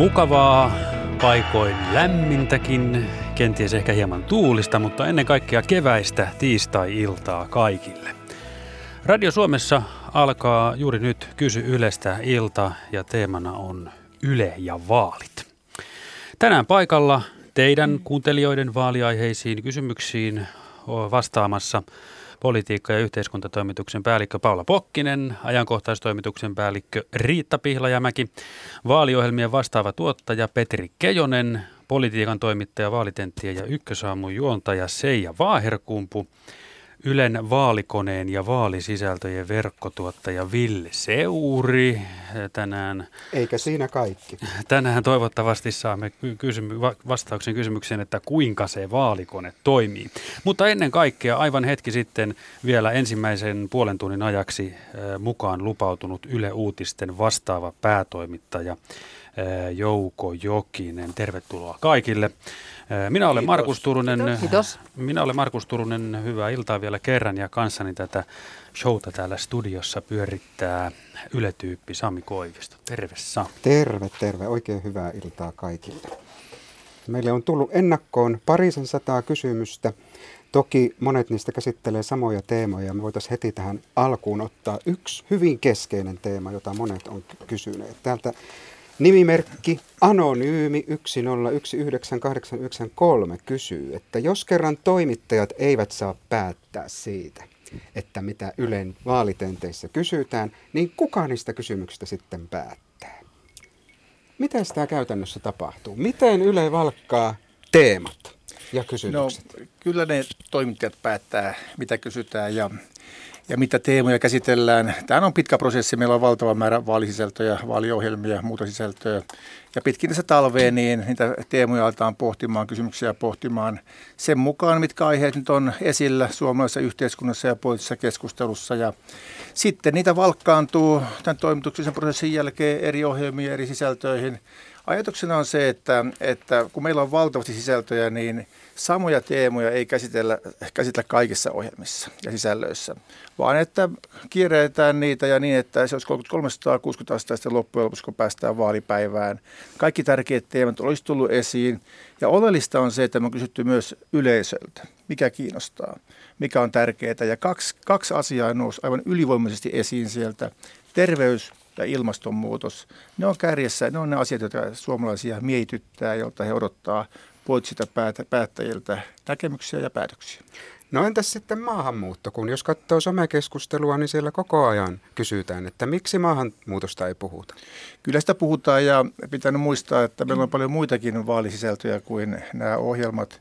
Mukavaa, paikoin lämmintäkin, kenties ehkä hieman tuulista, mutta ennen kaikkea keväistä tiistai-iltaa kaikille. Radio Suomessa alkaa juuri nyt Kysy Ylestä ilta ja teemana on Yle ja vaalit. Tänään paikalla teidän kuuntelijoiden vaaliaiheisiin kysymyksiin vastaamassa politiikka- ja yhteiskuntatoimituksen päällikkö Paula Pokkinen, ajankohtaistoimituksen päällikkö Riitta Pihlajamäki, vaaliohjelmien vastaava tuottaja Petri Kejonen, politiikan toimittaja, vaalitenttien ja ykkösaamun juontaja Seija Vaaherkumpu Ylen vaalikoneen ja vaalisisältöjen verkkotuottaja Ville Seuri tänään. Eikä siinä kaikki. Tänään toivottavasti saamme kysymy- vastauksen kysymykseen, että kuinka se vaalikone toimii. Mutta ennen kaikkea aivan hetki sitten vielä ensimmäisen puolen tunnin ajaksi mukaan lupautunut Yle Uutisten vastaava päätoimittaja Jouko Jokinen. Tervetuloa kaikille. Minä olen Kiitos. Markus Turunen. Kiitos. Minä olen Markus Turunen. Hyvää iltaa vielä kerran ja kanssani tätä showta täällä studiossa pyörittää yletyyppi Sami Koivisto. Terve Sami. Terve, terve. Oikein hyvää iltaa kaikille. Meille on tullut ennakkoon parisen sataa kysymystä. Toki monet niistä käsittelee samoja teemoja. Me voitaisiin heti tähän alkuun ottaa yksi hyvin keskeinen teema, jota monet on kysyneet. Täältä Nimimerkki Anonyymi 1019893 kysyy, että jos kerran toimittajat eivät saa päättää siitä, että mitä Ylen vaalitenteissä kysytään, niin kuka niistä kysymyksistä sitten päättää? Miten tämä käytännössä tapahtuu? Miten Yle valkkaa teemat ja kysymykset? No, kyllä ne toimittajat päättää, mitä kysytään ja ja mitä teemoja käsitellään. Tämä on pitkä prosessi. Meillä on valtava määrä vaalisisältöjä, vaaliohjelmia, muuta sisältöjä. Ja pitkin tässä talveen niin niitä teemoja aletaan pohtimaan, kysymyksiä pohtimaan sen mukaan, mitkä aiheet nyt on esillä suomalaisessa yhteiskunnassa ja poliittisessa keskustelussa. Ja sitten niitä valkkaantuu tämän toimituksellisen prosessin jälkeen eri ohjelmiin, eri sisältöihin. Ajatuksena on se, että, että kun meillä on valtavasti sisältöjä, niin samoja teemoja ei käsitellä, käsitellä kaikissa ohjelmissa ja sisällöissä, vaan että kierretään niitä ja niin, että se olisi 360 astetta sitten loppujen lopuksi, kun päästään vaalipäivään. Kaikki tärkeät teemat olisi tullut esiin. Ja oleellista on se, että me on kysytty myös yleisöltä, mikä kiinnostaa, mikä on tärkeää. Ja kaksi, kaksi asiaa nousi aivan ylivoimaisesti esiin sieltä. Terveys ja ilmastonmuutos, ne on kärjessä, ne on ne asiat, joita suomalaisia mietityttää, joilta he odottaa poliittisilta päättäjiltä näkemyksiä ja päätöksiä. No entäs sitten maahanmuutto, kun jos katsoo somekeskustelua, niin siellä koko ajan kysytään, että miksi maahanmuutosta ei puhuta? Kyllä sitä puhutaan ja pitää muistaa, että meillä on paljon muitakin vaalisisältöjä kuin nämä ohjelmat.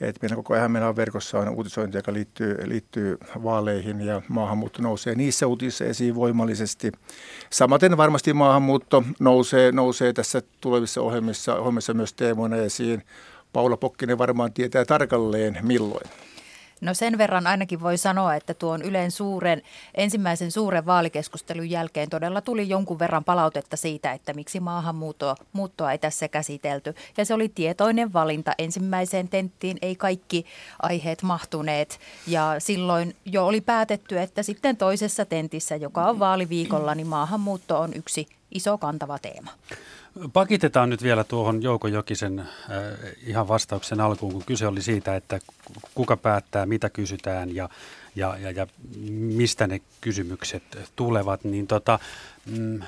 Et meillä koko ajan meillä on verkossa on uutisointi, joka liittyy, liittyy vaaleihin ja maahanmuutto nousee niissä uutisissa esiin voimallisesti. Samaten varmasti maahanmuutto nousee, nousee tässä tulevissa ohjelmissa, ohjelmissa myös teemoina esiin. Paula Pokkinen varmaan tietää tarkalleen milloin. No sen verran ainakin voi sanoa, että tuon Ylen suuren, ensimmäisen suuren vaalikeskustelun jälkeen todella tuli jonkun verran palautetta siitä, että miksi maahanmuuttoa muuttoa ei tässä käsitelty. Ja se oli tietoinen valinta. Ensimmäiseen tenttiin ei kaikki aiheet mahtuneet ja silloin jo oli päätetty, että sitten toisessa tentissä, joka on vaaliviikolla, niin maahanmuutto on yksi iso kantava teema. Pakitetaan nyt vielä tuohon Jouko Jokisen äh, ihan vastauksen alkuun, kun kyse oli siitä, että kuka päättää, mitä kysytään ja, ja, ja, ja mistä ne kysymykset tulevat. Niin tota, mm,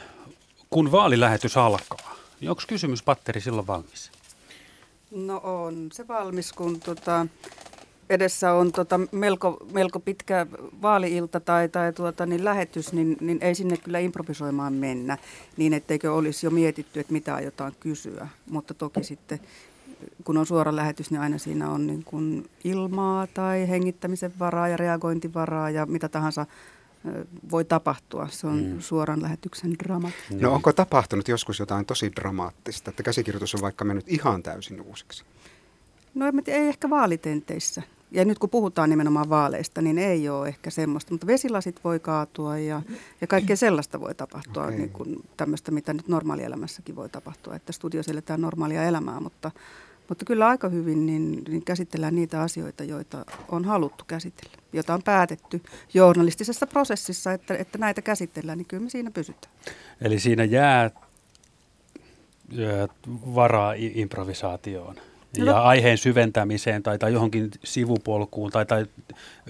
kun vaalilähetys alkaa, niin onko kysymyspatteri silloin valmis? No on se valmis, kun tota, edessä on tota melko, melko pitkä vaaliilta tai, tai tuota, niin lähetys, niin, niin ei sinne kyllä improvisoimaan mennä niin, etteikö olisi jo mietitty, että mitä aiotaan kysyä. Mutta toki sitten, kun on suora lähetys, niin aina siinä on niin kuin ilmaa tai hengittämisen varaa ja reagointivaraa ja mitä tahansa voi tapahtua. Se on mm. suoran lähetyksen drama. No onko tapahtunut joskus jotain tosi dramaattista, että käsikirjoitus on vaikka mennyt ihan täysin uusiksi? No ei ehkä vaalitenteissä ja nyt kun puhutaan nimenomaan vaaleista, niin ei ole ehkä semmoista, mutta vesilasit voi kaatua ja, ja kaikkea sellaista voi tapahtua, okay. niin kuin tämmöistä, mitä nyt normaalielämässäkin voi tapahtua, että studiossa eletään normaalia elämää, mutta, mutta kyllä aika hyvin niin, niin käsitellään niitä asioita, joita on haluttu käsitellä, joita on päätetty journalistisessa prosessissa, että, että näitä käsitellään, niin kyllä me siinä pysytään. Eli siinä jää varaa improvisaatioon no. ja aiheen syventämiseen tai, tai johonkin sivupolkuun tai, tai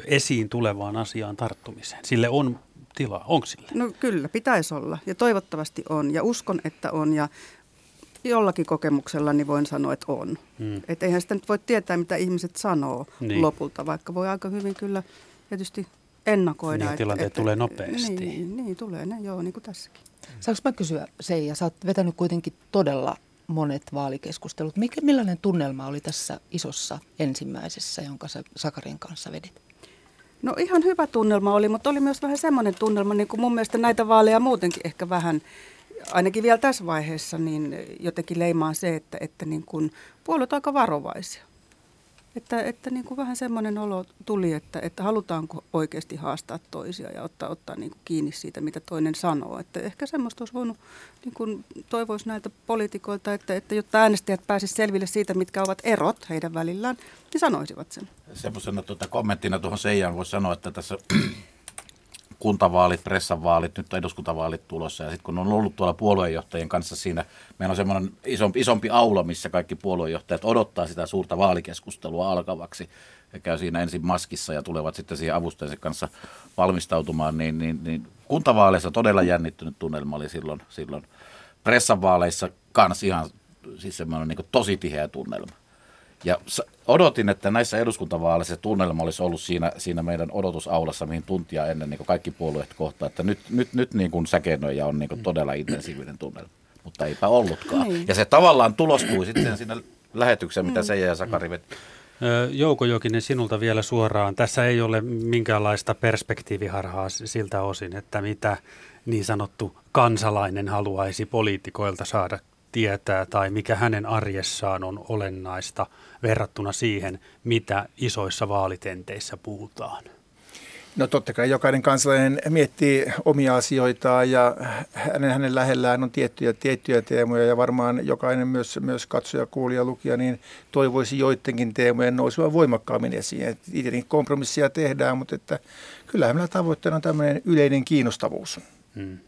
esiin tulevaan asiaan tarttumiseen. Sille on tilaa, onko sille? No kyllä, pitäisi olla ja toivottavasti on ja uskon, että on ja jollakin kokemuksella niin voin sanoa, että on. Hmm. Että eihän sitä nyt voi tietää, mitä ihmiset sanoo niin. lopulta, vaikka voi aika hyvin kyllä tietysti ennakoida. Niin, tilanteet että, tulee nopeasti. Niin, niin tulee ne, joo, niin kuin tässäkin. Saanko mä kysyä, Seija, sä oot vetänyt kuitenkin todella monet vaalikeskustelut. Mikä, millainen tunnelma oli tässä isossa ensimmäisessä, jonka sä Sakarin kanssa vedit? No ihan hyvä tunnelma oli, mutta oli myös vähän semmoinen tunnelma, niin kuin mun mielestä näitä vaaleja muutenkin ehkä vähän, ainakin vielä tässä vaiheessa, niin jotenkin leimaa se, että, että niin kuin puolueet aika varovaisia. Että, että niin kuin vähän semmoinen olo tuli, että, että halutaanko oikeasti haastaa toisia ja ottaa, ottaa niin kuin kiinni siitä, mitä toinen sanoo. Että ehkä semmoista olisi voinut, niin kuin toivoisi näiltä poliitikoilta, että, että jotta äänestäjät pääsisivät selville siitä, mitkä ovat erot heidän välillään, niin sanoisivat sen. Semmoisena tuota, kommenttina tuohon Seijaan voisi sanoa, että tässä kuntavaalit, pressanvaalit, nyt on eduskuntavaalit tulossa. Ja sitten kun on ollut tuolla puoluejohtajien kanssa siinä, meillä on semmoinen isompi, isompi aula, missä kaikki puoluejohtajat odottaa sitä suurta vaalikeskustelua alkavaksi. He käy siinä ensin maskissa ja tulevat sitten siihen avustajansa kanssa valmistautumaan. Niin, niin, niin kuntavaaleissa todella jännittynyt tunnelma oli silloin, silloin pressanvaaleissa kanssa ihan siis semmoinen niin tosi tiheä tunnelma. Ja odotin, että näissä eduskuntavaaleissa tunnelma olisi ollut siinä, siinä meidän odotusaulassa, mihin tuntia ennen niin kaikki puolueet kohtaa, että nyt, nyt, nyt niin kuin säkenöjä on niin kuin todella intensiivinen tunnelma, mutta eipä ollutkaan. Niin. Ja se tavallaan tulostui sitten siinä lähetykseen, mitä mm. Seija ja Sakari veti. Jouko Jokinen, sinulta vielä suoraan. Tässä ei ole minkäänlaista perspektiiviharhaa siltä osin, että mitä niin sanottu kansalainen haluaisi poliitikoilta saada tietää tai mikä hänen arjessaan on olennaista verrattuna siihen, mitä isoissa vaalitenteissä puhutaan? No totta kai jokainen kansalainen miettii omia asioitaan ja hänen, hänen lähellään on tiettyjä, tiettyjä teemoja ja varmaan jokainen myös, myös katsoja, kuulija, lukija, niin toivoisi joidenkin teemojen nousevan voimakkaammin esiin. Tietenkin kompromissia tehdään, mutta että kyllähän meillä tavoitteena on tämmöinen yleinen kiinnostavuus. Hmm.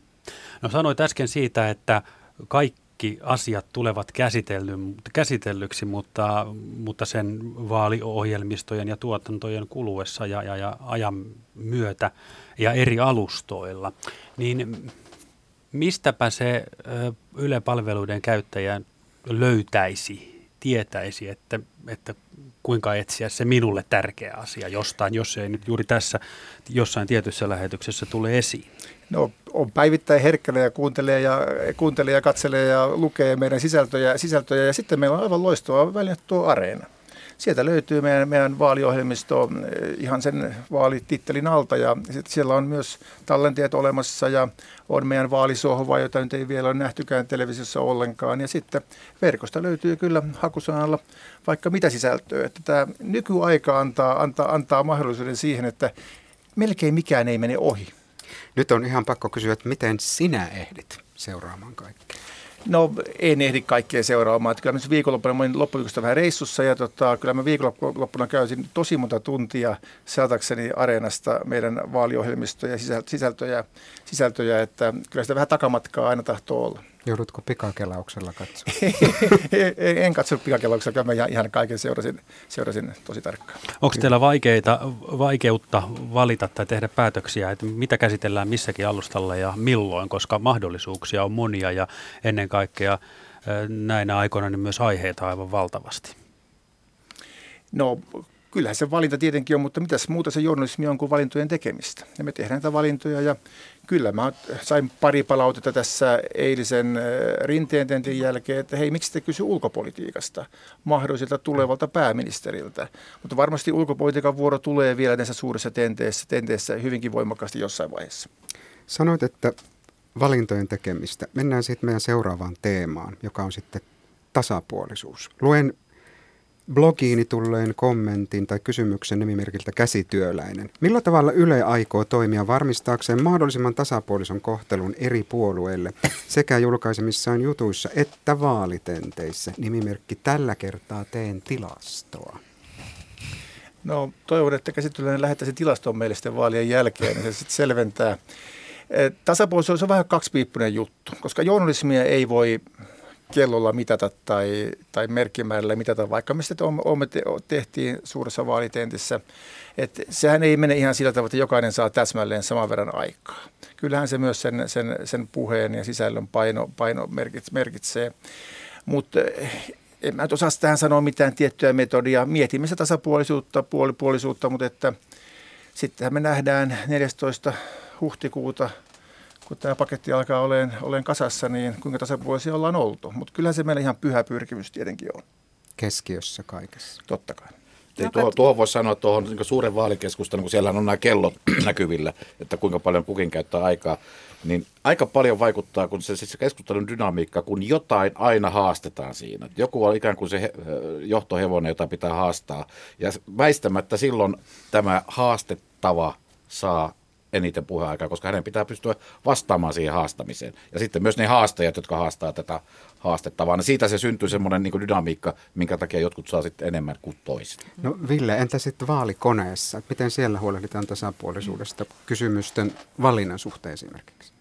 No sanoit äsken siitä, että kaikki kaikki asiat tulevat käsitellyksi, mutta, mutta sen vaaliohjelmistojen ja tuotantojen kuluessa ja, ja, ja ajan myötä ja eri alustoilla, niin mistäpä se Yle-palveluiden käyttäjä löytäisi, tietäisi, että, että kuinka etsiä se minulle tärkeä asia jostain, jos ei nyt juuri tässä jossain tietyssä lähetyksessä tule esiin? No on päivittäin herkkänä ja kuuntelee ja, kuuntelee ja katselee ja lukee meidän sisältöjä, sisältöjä ja sitten meillä on aivan loistava väline tuo Areena. Sieltä löytyy meidän, meidän vaaliohjelmisto eh, ihan sen vaalitittelin alta ja siellä on myös tallenteet olemassa ja on meidän vaalisohva, jota nyt ei vielä ole nähtykään televisiossa ollenkaan. Ja sitten verkosta löytyy kyllä hakusanalla vaikka mitä sisältöä. Että tämä nykyaika antaa, antaa, antaa mahdollisuuden siihen, että melkein mikään ei mene ohi. Nyt on ihan pakko kysyä, että miten sinä ehdit seuraamaan kaikkea? No en ehdi kaikkea seuraamaan. Että kyllä mä viikonloppuna, mä olin loppuviikosta vähän reissussa ja tota, kyllä mä viikonloppuna käysin tosi monta tuntia saatakseni areenasta meidän vaaliohjelmistoja ja sisältöjä, sisältöjä, että kyllä sitä vähän takamatkaa aina tahtoo olla. Joudutko pikakelauksella katsoa? en katsonut pikakelauksella, mä ihan kaiken seurasin, seurasin tosi tarkkaan. Onko teillä vaikeita, vaikeutta valita tai tehdä päätöksiä, että mitä käsitellään missäkin alustalla ja milloin, koska mahdollisuuksia on monia ja ennen kaikkea näinä aikoina niin myös aiheita aivan valtavasti? No kyllähän se valinta tietenkin on, mutta mitäs muuta se journalismi on kuin valintojen tekemistä. Ja me tehdään näitä valintoja ja kyllä mä sain pari palautetta tässä eilisen äh, rinteen jälkeen, että hei, miksi te kysy ulkopolitiikasta mahdolliselta tulevalta pääministeriltä. Mutta varmasti ulkopolitiikan vuoro tulee vielä näissä suurissa tenteissä, tenteissä hyvinkin voimakkaasti jossain vaiheessa. Sanoit, että valintojen tekemistä. Mennään sitten meidän seuraavaan teemaan, joka on sitten tasapuolisuus. Luen blogiini tulleen kommentin tai kysymyksen nimimerkiltä käsityöläinen. Millä tavalla Yle aikoo toimia varmistaakseen mahdollisimman tasapuolisen kohtelun eri puolueille sekä julkaisemissaan jutuissa että vaalitenteissä? Nimimerkki tällä kertaa teen tilastoa. No toivon, että käsityöläinen lähettäisi tilastoon meille sitten vaalien jälkeen, niin se sitten selventää. Tasapuolisuus on vähän kaksipiippunen juttu, koska journalismia ei voi kellolla mitata tai, tai merkkimäärällä mitata, vaikka me sitten tehtiin suuressa vaalitentissä. Että sehän ei mene ihan sillä tavalla, että jokainen saa täsmälleen saman verran aikaa. Kyllähän se myös sen, sen, sen puheen ja sisällön paino, paino merkitsee. Mutta en mä osaa tähän sanoa mitään tiettyä metodia. Mietimme se tasapuolisuutta, puolipuolisuutta, mutta että sittenhän me nähdään 14. huhtikuuta, kun tämä paketti alkaa olemaan, olemaan kasassa, niin kuinka tasapuolisia ollaan oltu. Mutta kyllähän se meillä ihan pyhä pyrkimys tietenkin on. Keskiössä kaikessa. Totta kai. Ei, tuohon, tuohon voisi sanoa tuohon niin suuren vaalikeskustelun, kun siellä on nämä kellot näkyvillä, että kuinka paljon kukin käyttää aikaa, niin aika paljon vaikuttaa, kun se, se keskustelun dynamiikka, kun jotain aina haastetaan siinä. Joku on ikään kuin se johtohevonen, jota pitää haastaa. Ja väistämättä silloin tämä haastettava saa eniten puheaikaa, koska hänen pitää pystyä vastaamaan siihen haastamiseen. Ja sitten myös ne haastajat, jotka haastaa tätä haastettavaa, niin siitä se syntyy semmoinen niin dynamiikka, minkä takia jotkut saa sitten enemmän kuin toiset. No Ville, entä sitten vaalikoneessa? Miten siellä huolehditaan tasapuolisuudesta kysymysten valinnan suhteen esimerkiksi?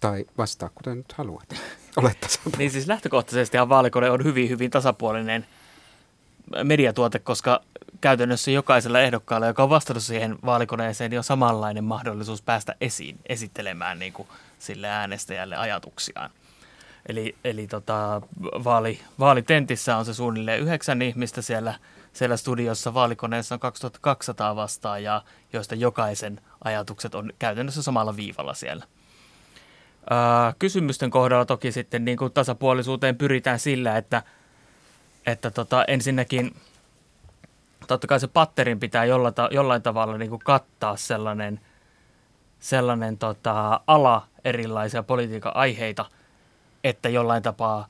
Tai vastaa, kuten nyt haluat. Olet tasapuolinen. Niin siis lähtökohtaisesti vaalikone on hyvin, hyvin tasapuolinen mediatuote, koska käytännössä jokaisella ehdokkaalla, joka on vastannut siihen vaalikoneeseen, niin on samanlainen mahdollisuus päästä esiin esittelemään niin kuin sille äänestäjälle ajatuksiaan. Eli, eli tota, vaali, vaalitentissä on se suunnilleen yhdeksän ihmistä siellä, siellä studiossa. Vaalikoneessa on 2200 vastaajaa, joista jokaisen ajatukset on käytännössä samalla viivalla siellä. Ää, kysymysten kohdalla toki sitten niin kuin tasapuolisuuteen pyritään sillä, että, että tota, ensinnäkin totta kai se patterin pitää jollain, jollain tavalla niin kuin kattaa sellainen, sellainen tota, ala erilaisia politiikan aiheita – että jollain tapaa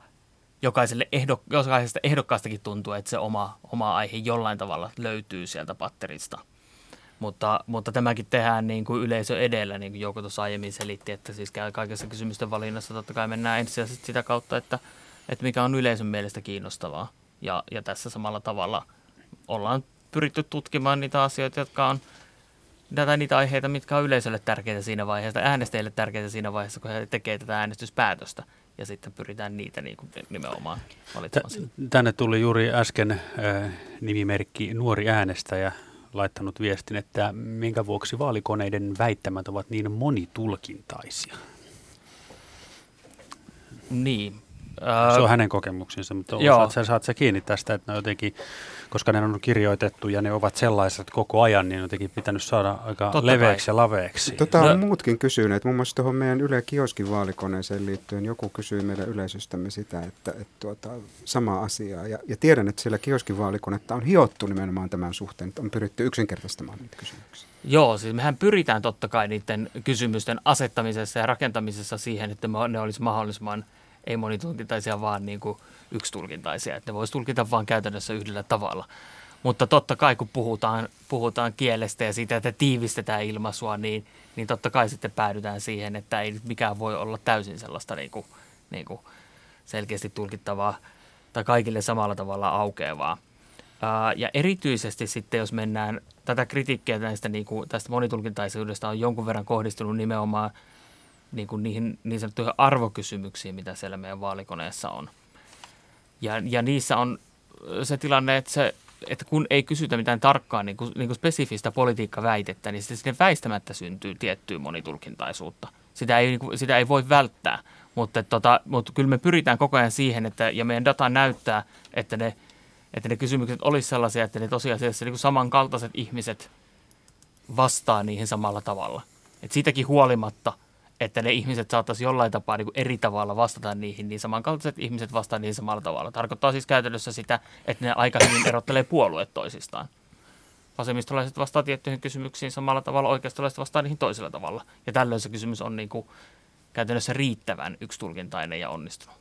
jokaiselle ehdok, jokaisesta ehdokkaastakin tuntuu, että se oma, oma aihe jollain tavalla löytyy sieltä patterista. Mutta, mutta tämäkin tehdään niin kuin yleisö edellä, niin kuin Jouko tuossa aiemmin selitti, että siis kaikessa kysymysten valinnassa totta kai mennään ensisijaisesti sitä kautta, että, että mikä on yleisön mielestä kiinnostavaa. Ja, ja tässä samalla tavalla ollaan pyritty tutkimaan niitä asioita, jotka on tätä niitä aiheita, mitkä on yleisölle tärkeitä siinä vaiheessa, äänestäjille tärkeitä siinä vaiheessa, kun he tekevät tätä äänestyspäätöstä ja sitten pyritään niitä niin kuin nimenomaan valitsemaan sinne. Tänne tuli juuri äsken äh, nimimerkki Nuori äänestäjä laittanut viestin, että minkä vuoksi vaalikoneiden väittämät ovat niin monitulkintaisia. Niin, se on hänen kokemuksensa, mutta osaat sä, saat sä kiinni tästä, että ne jotenkin, koska ne on kirjoitettu ja ne ovat sellaiset koko ajan, niin on jotenkin pitänyt saada aika Totta leveäksi kai. ja laveeksi. Tota on no. muutkin kysyneet, muun muassa tuohon meidän Yle Kioskin vaalikoneeseen liittyen joku kysyy meidän yleisöstämme sitä, että, että tuota, sama asiaa. Ja, ja tiedän, että siellä Kioskin vaalikonetta on hiottu nimenomaan tämän suhteen, että on pyritty yksinkertaistamaan niitä kysymyksiä. Joo, siis mehän pyritään totta kai niiden kysymysten asettamisessa ja rakentamisessa siihen, että ne olisi mahdollisimman – ei monitulkintaisia, vaan niin kuin yksitulkintaisia, että ne voisi tulkita vain käytännössä yhdellä tavalla. Mutta totta kai, kun puhutaan, puhutaan kielestä ja siitä, että tiivistetään ilmaisua, niin, niin totta kai sitten päädytään siihen, että ei nyt mikään voi olla täysin sellaista niin kuin, niin kuin selkeästi tulkittavaa tai kaikille samalla tavalla aukeavaa. ja erityisesti sitten, jos mennään, tätä kritiikkiä näistä, niin kuin, tästä monitulkintaisuudesta on jonkun verran kohdistunut nimenomaan – niin, kuin niihin niin sanottuihin arvokysymyksiin, mitä siellä meidän vaalikoneessa on. Ja, ja niissä on se tilanne, että, se, että kun ei kysytä mitään tarkkaa niin kuin, niin kuin spesifistä politiikkaväitettä, niin sitten väistämättä syntyy tiettyä monitulkintaisuutta. Sitä ei, niin kuin, sitä ei voi välttää, mutta, tota, mutta kyllä me pyritään koko ajan siihen, että, ja meidän data näyttää, että ne, että ne kysymykset olisi sellaisia, että ne tosiasiassa niin kuin samankaltaiset ihmiset vastaa niihin samalla tavalla. Et siitäkin huolimatta – että ne ihmiset saattaisi jollain tapaa niin eri tavalla vastata niihin, niin samankaltaiset ihmiset vastaa niihin samalla tavalla. Tarkoittaa siis käytännössä sitä, että ne aika hyvin erottelee puolueet toisistaan. Vasemmistolaiset vastaa tiettyihin kysymyksiin samalla tavalla, oikeistolaiset vastaa niihin toisella tavalla. Ja tällöin se kysymys on niin kuin käytännössä riittävän yksitulkintainen ja onnistunut.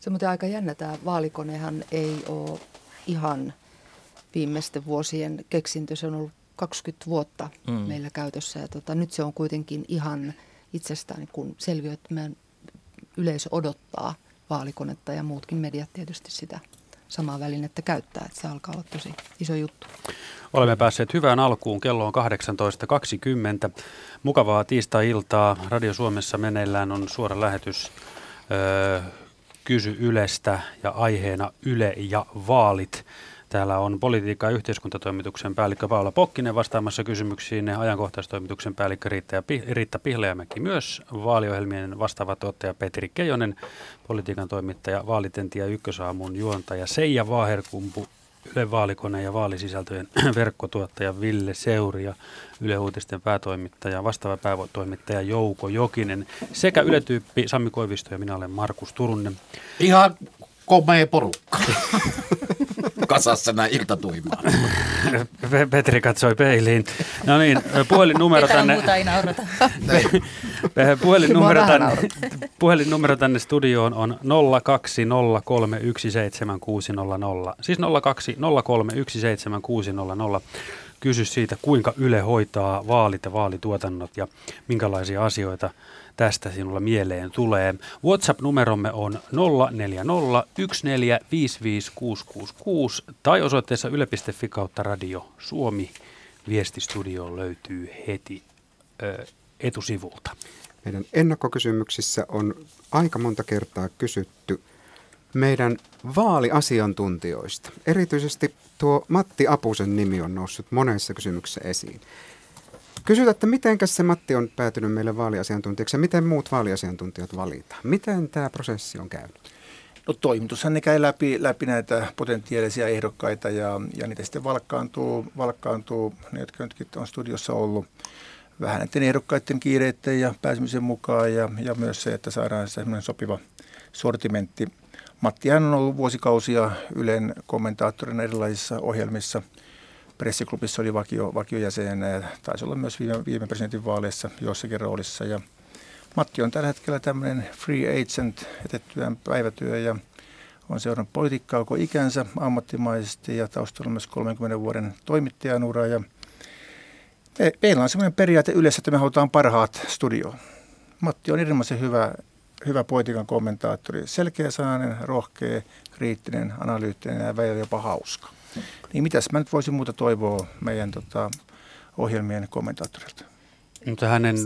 Se on muuten aika jännä, tämä vaalikonehan ei ole ihan viimeisten vuosien keksintö. Se on ollut 20 vuotta mm. meillä käytössä ja tota, nyt se on kuitenkin ihan – itsestään kun selviö, että meidän yleisö odottaa vaalikonetta ja muutkin mediat tietysti sitä samaa välinettä käyttää, että se alkaa olla tosi iso juttu. Olemme päässeet hyvään alkuun. Kello on 18.20. Mukavaa tiistai-iltaa. Radio Suomessa meneillään on suora lähetys öö, Kysy Ylestä ja aiheena Yle ja vaalit. Täällä on politiikka- ja yhteiskuntatoimituksen päällikkö Paula Pokkinen vastaamassa kysymyksiin, ajankohtaistoimituksen päällikkö Riitta, Riitta Pihlajamäki myös, vaaliohjelmien vastaava tuottaja Petri Keijonen, politiikan toimittaja, vaalitenti ja ykkösaamun juontaja Seija Vaaherkumpu, Yle Vaalikone ja vaalisisältöjen verkkotuottaja Ville Seuri ja Yle Uutisten päätoimittaja, vastaava päätoimittaja Jouko Jokinen sekä Yle Tyyppi Koivisto ja minä olen Markus Turunen. Ihan komea porukka. Kasassa näin iltatuimaan. Petri katsoi peiliin. No niin, puhelinnumero tänne. muuta ei naurata. puhelinnumero, tänne, puhelinnumero tänne studioon on 020317600. Siis 020317600. Kysy siitä, kuinka Yle hoitaa vaalit ja vaalituotannot ja minkälaisia asioita tästä sinulla mieleen tulee. WhatsApp-numeromme on 0401455666 tai osoitteessa yle.fi kautta radio Suomi. Viestistudio löytyy heti ö, etusivulta. Meidän ennakkokysymyksissä on aika monta kertaa kysytty meidän vaaliasiantuntijoista. Erityisesti tuo Matti Apusen nimi on noussut monessa kysymyksessä esiin. Kysytään, että miten se Matti on päätynyt meille vaaliasiantuntijaksi ja miten muut vaaliasiantuntijat valitaan? Miten tämä prosessi on käynyt? No toimitushan ne käy läpi, läpi näitä potentiaalisia ehdokkaita ja, ja niitä sitten valkkaantuu, valkkaantuu ne, jotka nytkin on studiossa ollut vähän näiden ehdokkaiden kiireiden ja pääsemisen mukaan ja, ja myös se, että saadaan sellainen sopiva sortimentti. Matti on ollut vuosikausia Ylen kommentaattorina erilaisissa ohjelmissa – pressiklubissa oli vakio, vakiojäsen, taisi olla myös viime, viime presidentinvaaleissa jossakin roolissa. Ja Matti on tällä hetkellä tämmöinen free agent, etettyään päivätyö ja on seurannut politiikkaa koko ikänsä ammattimaisesti ja taustalla myös 30 vuoden toimittajan ura. Ja me, meillä on sellainen periaate yleensä, että me halutaan parhaat studioon. Matti on erinomaisen hyvä, hyvä politiikan kommentaattori. Selkeä sananen, rohkea, kriittinen, analyyttinen ja välillä jopa hauska. Niin mitäs mä nyt voisin muuta toivoa meidän tota, ohjelmien kommentaattorilta? Mutta hänen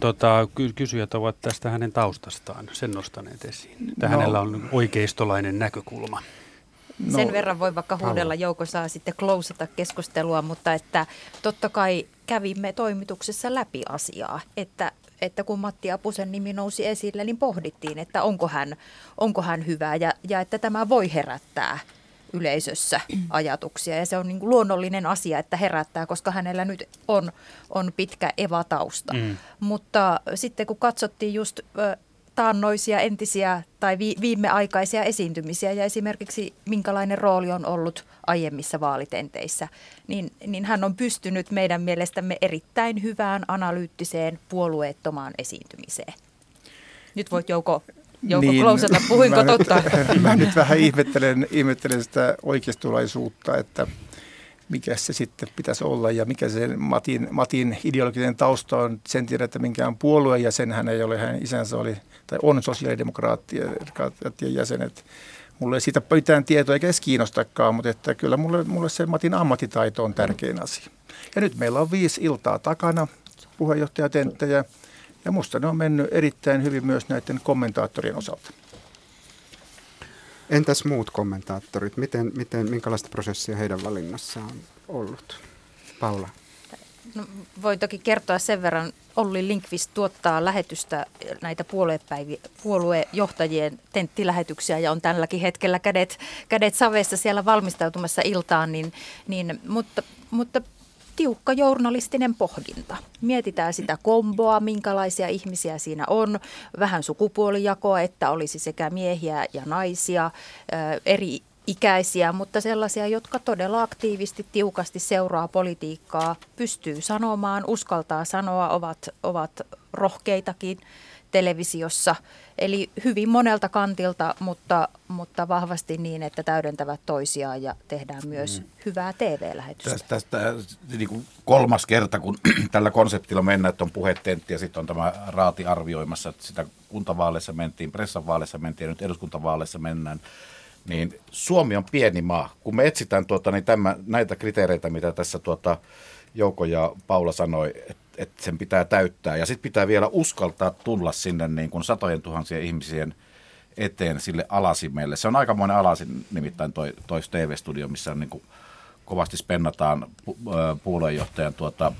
tota, kysyjät ovat tästä hänen taustastaan sen nostaneet esiin. Että no, hänellä on oikeistolainen näkökulma. No, Sen verran voi vaikka huudella, Jouko saa sitten klousata keskustelua, mutta että totta kai kävimme toimituksessa läpi asiaa, että, että kun Matti Apusen nimi nousi esille, niin pohdittiin, että onko hän, onko hän hyvä ja, ja että tämä voi herättää yleisössä ajatuksia. Ja se on niin kuin luonnollinen asia, että herättää, koska hänellä nyt on, on pitkä evatausta. Mm. Mutta sitten kun katsottiin just taannoisia entisiä tai vi, viimeaikaisia esiintymisiä ja esimerkiksi minkälainen rooli on ollut aiemmissa vaalitenteissä, niin, niin hän on pystynyt meidän mielestämme erittäin hyvään analyyttiseen puolueettomaan esiintymiseen. Nyt voit Jouko Jouko niin, Klousata, puhuinko mä totta? Nyt, mä nyt vähän ihmettelen, ihmettelen sitä oikeistolaisuutta, että mikä se sitten pitäisi olla ja mikä se Matin, Matin ideologinen tausta on. Sen tiedä, että minkään puolueen jäsen hän ei ole, hän isänsä oli tai on sosiaalidemokraattien jäsenet. Mulla ei siitä mitään tietoa eikä edes kiinnostakaan, mutta että kyllä mulle, mulle se Matin ammattitaito on tärkein asia. Ja nyt meillä on viisi iltaa takana, puheenjohtajatenttejä. Ja musta ne on mennyt erittäin hyvin myös näiden kommentaattorien osalta. Entäs muut kommentaattorit? Miten, miten, minkälaista prosessia heidän valinnassaan on ollut? Paula. No, voin toki kertoa sen verran. Olli Linkvist tuottaa lähetystä näitä puoluejohtajien tenttilähetyksiä ja on tälläkin hetkellä kädet, kädet savessa siellä valmistautumassa iltaan, niin, niin, mutta, mutta tiukka journalistinen pohdinta. Mietitään sitä komboa, minkälaisia ihmisiä siinä on, vähän sukupuolijakoa, että olisi sekä miehiä ja naisia, eri ikäisiä, mutta sellaisia, jotka todella aktiivisesti, tiukasti seuraa politiikkaa, pystyy sanomaan, uskaltaa sanoa, ovat, ovat rohkeitakin televisiossa. Eli hyvin monelta kantilta, mutta, mutta vahvasti niin, että täydentävät toisiaan ja tehdään myös mm. hyvää TV-lähetystä. Tästä, tästä niin kuin kolmas kerta, kun tällä konseptilla mennään, että on puhetentti ja sitten on tämä raati arvioimassa, että sitä kuntavaaleissa mentiin, pressavaaleissa mentiin ja nyt eduskuntavaaleissa mennään niin Suomi on pieni maa. Kun me etsitään tuota, niin tämä, näitä kriteereitä, mitä tässä tuota, Jouko ja Paula sanoi, että että sen pitää täyttää. Ja sitten pitää vielä uskaltaa tulla sinne niin kuin satojen tuhansien ihmisien eteen sille alasimelle. Se on aikamoinen alasin nimittäin toi, toi TV-studio, missä niin kuin kovasti spennataan pu, puolueenjohtajan tuota,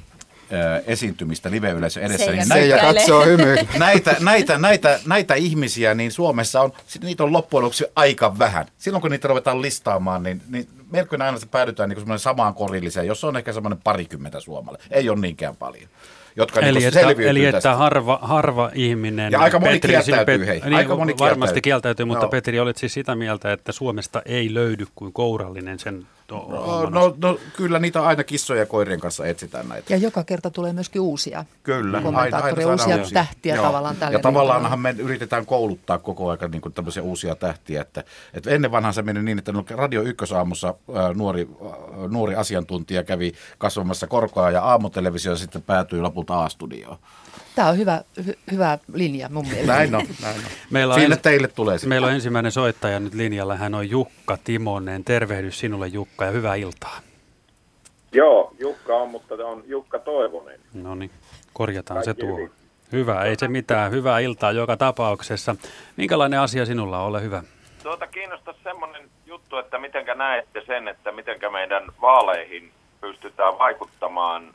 esiintymistä live-yleisön edessä. Niin näitä, katsoo näitä, näitä, näitä, näitä ihmisiä, niin Suomessa on, niitä on loppujen lopuksi aika vähän. Silloin kun niitä ruvetaan listaamaan, niin, niin melkein aina se päädytään niin samaan korilliseen, jos on ehkä semmoinen parikymmentä suomalle. Ei ole niinkään paljon jotka eli, niin että, eli että harva, harva ihminen... Ja aika moni Petri, kieltäytyy, Pet, hei. Niin, aika moni varmasti kieltäytyy, kieltäytyy mutta no. Petri, olit siis sitä mieltä, että Suomesta ei löydy kuin kourallinen sen No, no, no, kyllä niitä aina kissoja ja koirien kanssa etsitään näitä. Ja joka kerta tulee myöskin uusia kyllä, kommentaattoreja, aina, aina uusia tähtiä Joo. tavallaan tälle. Ja tavallaanhan me yritetään kouluttaa koko ajan niin tämmöisiä uusia tähtiä. Että, että ennen vanhan se meni niin, että no, Radio Ykkösaamussa ää, nuori, ää, nuori asiantuntija kävi kasvamassa korkoa ja aamutelevisio sitten päätyi lopulta A-studioon. Tämä on hyvä, hy, hyvä linja mun mielestä. Näin on, näin on. Meillä on Siinä ens, teille tulee sitten. Meillä on ensimmäinen soittaja nyt linjalla. Hän on Jukka Timonen. Tervehdys sinulle Jukka ja hyvää iltaa. Joo, Jukka on, mutta on Jukka Toivonen. No niin, korjataan Kaikki se tuo. Hyvin. Hyvä, ei se mitään. Hyvää iltaa joka tapauksessa. Minkälainen asia sinulla on? Ole hyvä. Tuota kiinnostaa semmoinen juttu, että miten näette sen, että miten meidän vaaleihin pystytään vaikuttamaan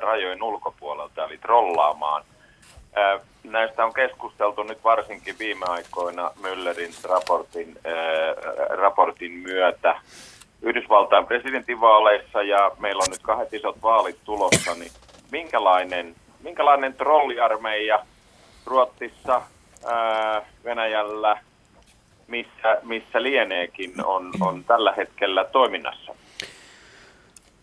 rajojen ulkopuolelta, eli trollaamaan – Näistä on keskusteltu nyt varsinkin viime aikoina Müllerin raportin, raportin myötä Yhdysvaltain presidentinvaaleissa ja meillä on nyt kahdet isot vaalit tulossa, niin minkälainen, minkälainen trolliarmeija Ruotsissa, Venäjällä, missä, missä lieneekin on, on tällä hetkellä toiminnassa?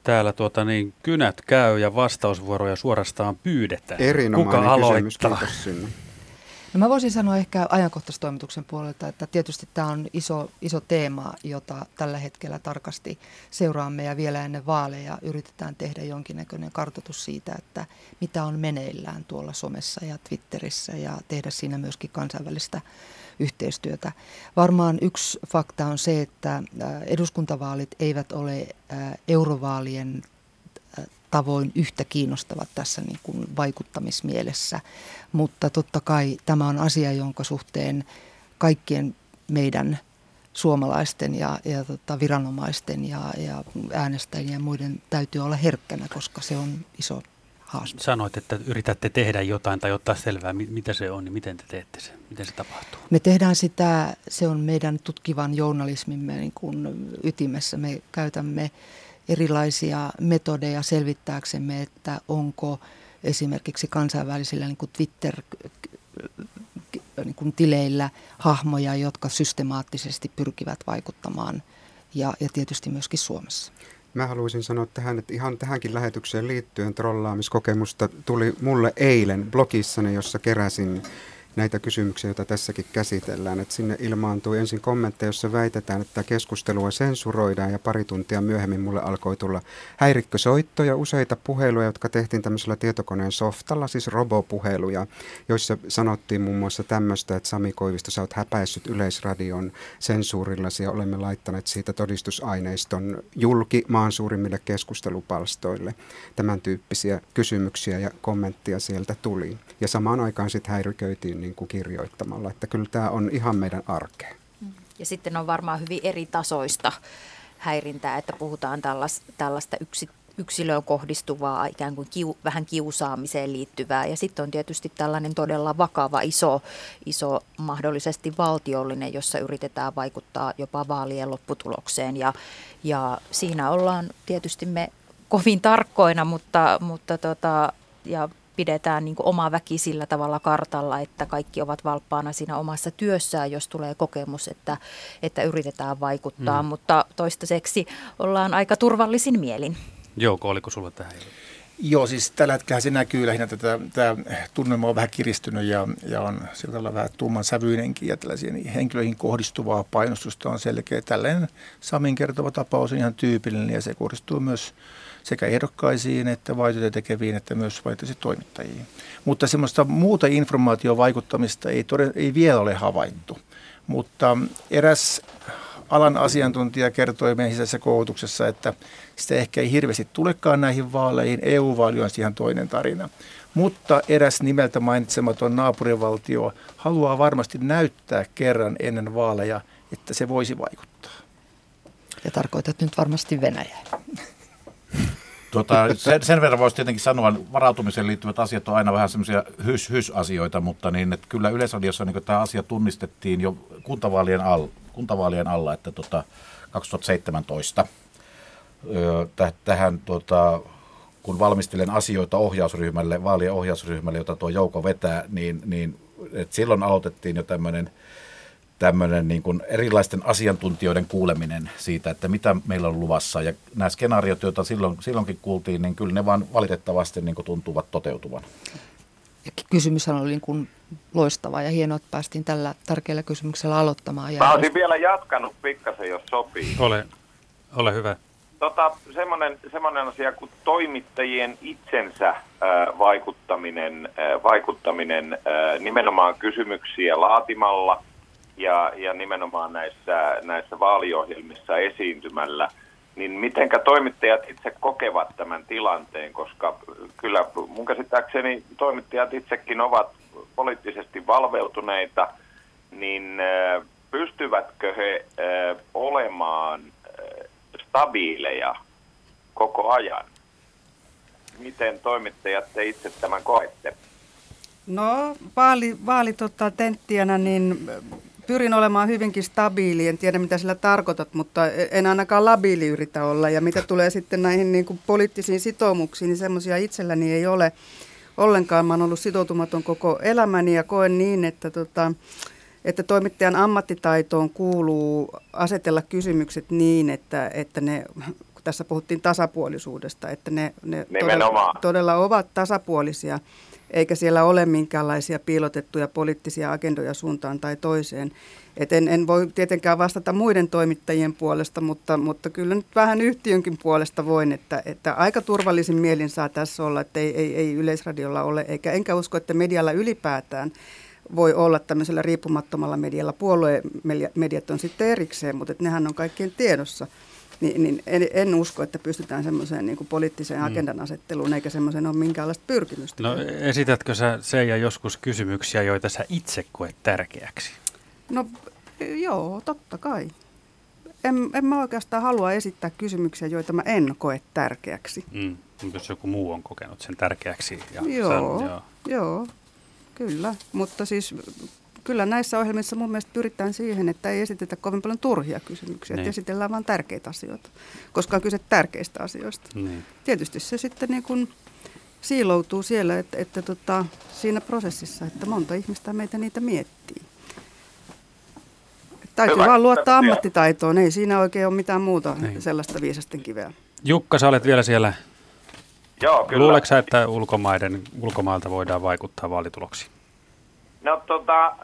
Täällä tuota, niin, kynät käy ja vastausvuoroja suorastaan pyydetään. Erinomainen Kuka aloittaa? kysymys, kiitos sinne. No mä voisin sanoa ehkä ajankohtaistoimituksen puolelta, että tietysti tämä on iso, iso teema, jota tällä hetkellä tarkasti seuraamme ja vielä ennen vaaleja yritetään tehdä jonkinnäköinen kartoitus siitä, että mitä on meneillään tuolla somessa ja Twitterissä ja tehdä siinä myöskin kansainvälistä yhteistyötä. Varmaan yksi fakta on se, että äh, eduskuntavaalit eivät ole äh, eurovaalien äh, tavoin yhtä kiinnostavat tässä niin kuin vaikuttamismielessä, mutta totta kai tämä on asia, jonka suhteen kaikkien meidän suomalaisten ja, ja tota, viranomaisten ja, ja äänestäjien ja muiden täytyy olla herkkänä, koska se on iso haaste. Sanoit, että yritätte tehdä jotain tai ottaa selvää, mitä se on, niin miten te teette se? Miten se tapahtuu? Me tehdään sitä, se on meidän tutkivan journalismimme niin kuin ytimessä. Me käytämme erilaisia metodeja selvittääksemme, että onko esimerkiksi kansainvälisillä niin kuin Twitter niin kuin tileillä hahmoja, jotka systemaattisesti pyrkivät vaikuttamaan ja, ja tietysti myöskin Suomessa. Mä haluaisin sanoa tähän, että ihan tähänkin lähetykseen liittyen trollaamiskokemusta tuli mulle eilen blogissani, jossa keräsin näitä kysymyksiä, joita tässäkin käsitellään. Että sinne ilmaantui ensin kommentteja, jossa väitetään, että keskustelua sensuroidaan ja pari tuntia myöhemmin mulle alkoi tulla häirikkösoittoja, useita puheluja, jotka tehtiin tämmöisellä tietokoneen softalla, siis robopuheluja, joissa sanottiin muun muassa tämmöistä, että Sami Koivisto, sä oot häpäissyt Yleisradion sensuurillasi ja olemme laittaneet siitä todistusaineiston julki maan suurimmille keskustelupalstoille. Tämän tyyppisiä kysymyksiä ja kommenttia sieltä tuli. Ja samaan aikaan sitten häiriköitiin niin kuin kirjoittamalla. Että kyllä tämä on ihan meidän arkea. Ja sitten on varmaan hyvin eri tasoista häirintää, että puhutaan tällaista yksi, yksilöön kohdistuvaa, ikään kuin kiu, vähän kiusaamiseen liittyvää. Ja sitten on tietysti tällainen todella vakava, iso, iso mahdollisesti valtiollinen, jossa yritetään vaikuttaa jopa vaalien lopputulokseen. Ja, ja siinä ollaan tietysti me kovin tarkkoina, mutta, mutta tota, ja pidetään niin oma väki sillä tavalla kartalla, että kaikki ovat valppaana siinä omassa työssään, jos tulee kokemus, että, että yritetään vaikuttaa, mm. mutta toistaiseksi ollaan aika turvallisin mielin. Jouko, oliko sulla tähän? Joo, siis tällä hetkellä se näkyy lähinnä, että tämä, tunnelma on vähän kiristynyt ja, ja on sillä tavalla vähän tumman sävyinenkin ja tällaisia niin henkilöihin kohdistuvaa painostusta on selkeä. Tällainen Samin kertova tapaus on ihan tyypillinen ja se kohdistuu myös sekä ehdokkaisiin että vaihtoehtoja tekeviin että myös vaihtoehtoisiin toimittajiin. Mutta semmoista muuta informaatiovaikuttamista ei, todella, ei vielä ole havaittu. Mutta eräs alan asiantuntija kertoi meidän sisäisessä koulutuksessa, että sitä ehkä ei hirveästi tulekaan näihin vaaleihin. EU-vaali on ihan toinen tarina. mutta eräs nimeltä mainitsematon naapurivaltio haluaa varmasti näyttää kerran ennen vaaleja, että se voisi vaikuttaa. Ja tarkoitat nyt varmasti Venäjää. Tuota, sen, sen verran voisi tietenkin sanoa, että varautumiseen liittyvät asiat on aina vähän semmoisia hys-hys-asioita, mutta niin, että kyllä Yleisradiossa niin tämä asia tunnistettiin jo kuntavaalien, al, kuntavaalien alla, että tota, 2017 tähän tuota, kun valmistelen asioita ohjausryhmälle, vaalien ohjausryhmälle, jota tuo Jouko vetää, niin, niin että silloin aloitettiin jo tämmöinen tämmöinen niin kuin erilaisten asiantuntijoiden kuuleminen siitä, että mitä meillä on luvassa. Ja nämä skenaariot, joita silloin, silloinkin kuultiin, niin kyllä ne vaan valitettavasti niin kuin tuntuvat toteutuvan. Kysymyshän oli niin kuin loistava ja hienoa, että päästiin tällä tärkeällä kysymyksellä aloittamaan. Mä olisin vielä jatkanut pikkasen, jos sopii. Ole, ole hyvä. Tota, semmoinen, semmoinen asia kuin toimittajien itsensä äh, vaikuttaminen, äh, vaikuttaminen äh, nimenomaan kysymyksiä laatimalla ja, ja nimenomaan näissä, näissä vaaliohjelmissa esiintymällä, niin mitenkä toimittajat itse kokevat tämän tilanteen, koska kyllä mun käsittääkseni toimittajat itsekin ovat poliittisesti valveutuneita, niin äh, pystyvätkö he äh, olemaan stabiileja koko ajan. Miten toimittajat te itse tämän koette? No vaali, tota, tenttijänä, niin pyrin olemaan hyvinkin stabiili. En tiedä mitä sillä tarkoitat, mutta en ainakaan labiili yritä olla. Ja mitä tulee sitten näihin niin kuin poliittisiin sitoumuksiin, niin semmoisia itselläni ei ole ollenkaan. Mä oon ollut sitoutumaton koko elämäni ja koen niin, että tota, että toimittajan ammattitaitoon kuuluu asetella kysymykset niin, että, että ne, kun tässä puhuttiin tasapuolisuudesta, että ne, ne todella, todella ovat tasapuolisia, eikä siellä ole minkäänlaisia piilotettuja poliittisia agendoja suuntaan tai toiseen. Et en, en voi tietenkään vastata muiden toimittajien puolesta, mutta, mutta kyllä nyt vähän yhtiönkin puolesta voin, että, että aika turvallisin mielin saa tässä olla, että ei, ei, ei Yleisradiolla ole, eikä enkä usko, että medialla ylipäätään – voi olla tämmöisellä riippumattomalla medialla. Puoluemediat on sitten erikseen, mutta että nehän on kaikkien tiedossa. Niin, niin en, en usko, että pystytään semmoiseen niin kuin poliittiseen mm. agendan asetteluun, eikä semmoisen ole minkäänlaista pyrkimystä. No esitätkö sä Seija joskus kysymyksiä, joita sä itse koet tärkeäksi? No joo, totta kai. En, en mä oikeastaan halua esittää kysymyksiä, joita mä en koe tärkeäksi. Mm. Jos joku muu on kokenut sen tärkeäksi. Ja joo, sen, joo. joo. Kyllä, mutta siis kyllä näissä ohjelmissa mun mielestä pyritään siihen, että ei esitetä kovin paljon turhia kysymyksiä, niin. että esitellään vain tärkeitä asioita, koska on kyse tärkeistä asioista. Niin. Tietysti se sitten niin kuin siiloutuu siellä, että, että tota, siinä prosessissa, että monta ihmistä meitä niitä miettii. Täytyy Hyvä. vaan luottaa ammattitaitoon, ei siinä oikein ole mitään muuta niin. sellaista viisasten kiveä. Jukka, sä olet vielä siellä Joo, kyllä. Luuleeko että ulkomaiden, ulkomailta voidaan vaikuttaa vaalituloksiin? No tota,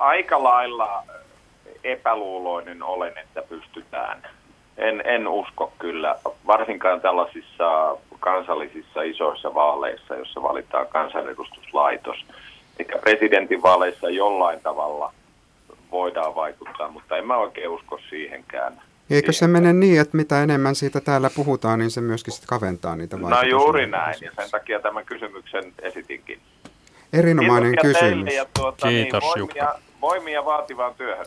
aika lailla epäluuloinen olen, että pystytään. En, en usko kyllä, varsinkaan tällaisissa kansallisissa isoissa vaaleissa, jossa valitaan kansanedustuslaitos. Eikä presidentinvaaleissa jollain tavalla voidaan vaikuttaa, mutta en mä oikein usko siihenkään. Eikö se mene niin, että mitä enemmän siitä täällä puhutaan, niin se myöskin sit kaventaa niitä No juuri näin, ja sen takia tämän kysymyksen esitinkin. Erinomainen Kiitos kysymys. Ja tuota, Kiitos niin, Jukka. Voimia vaativaan työhön.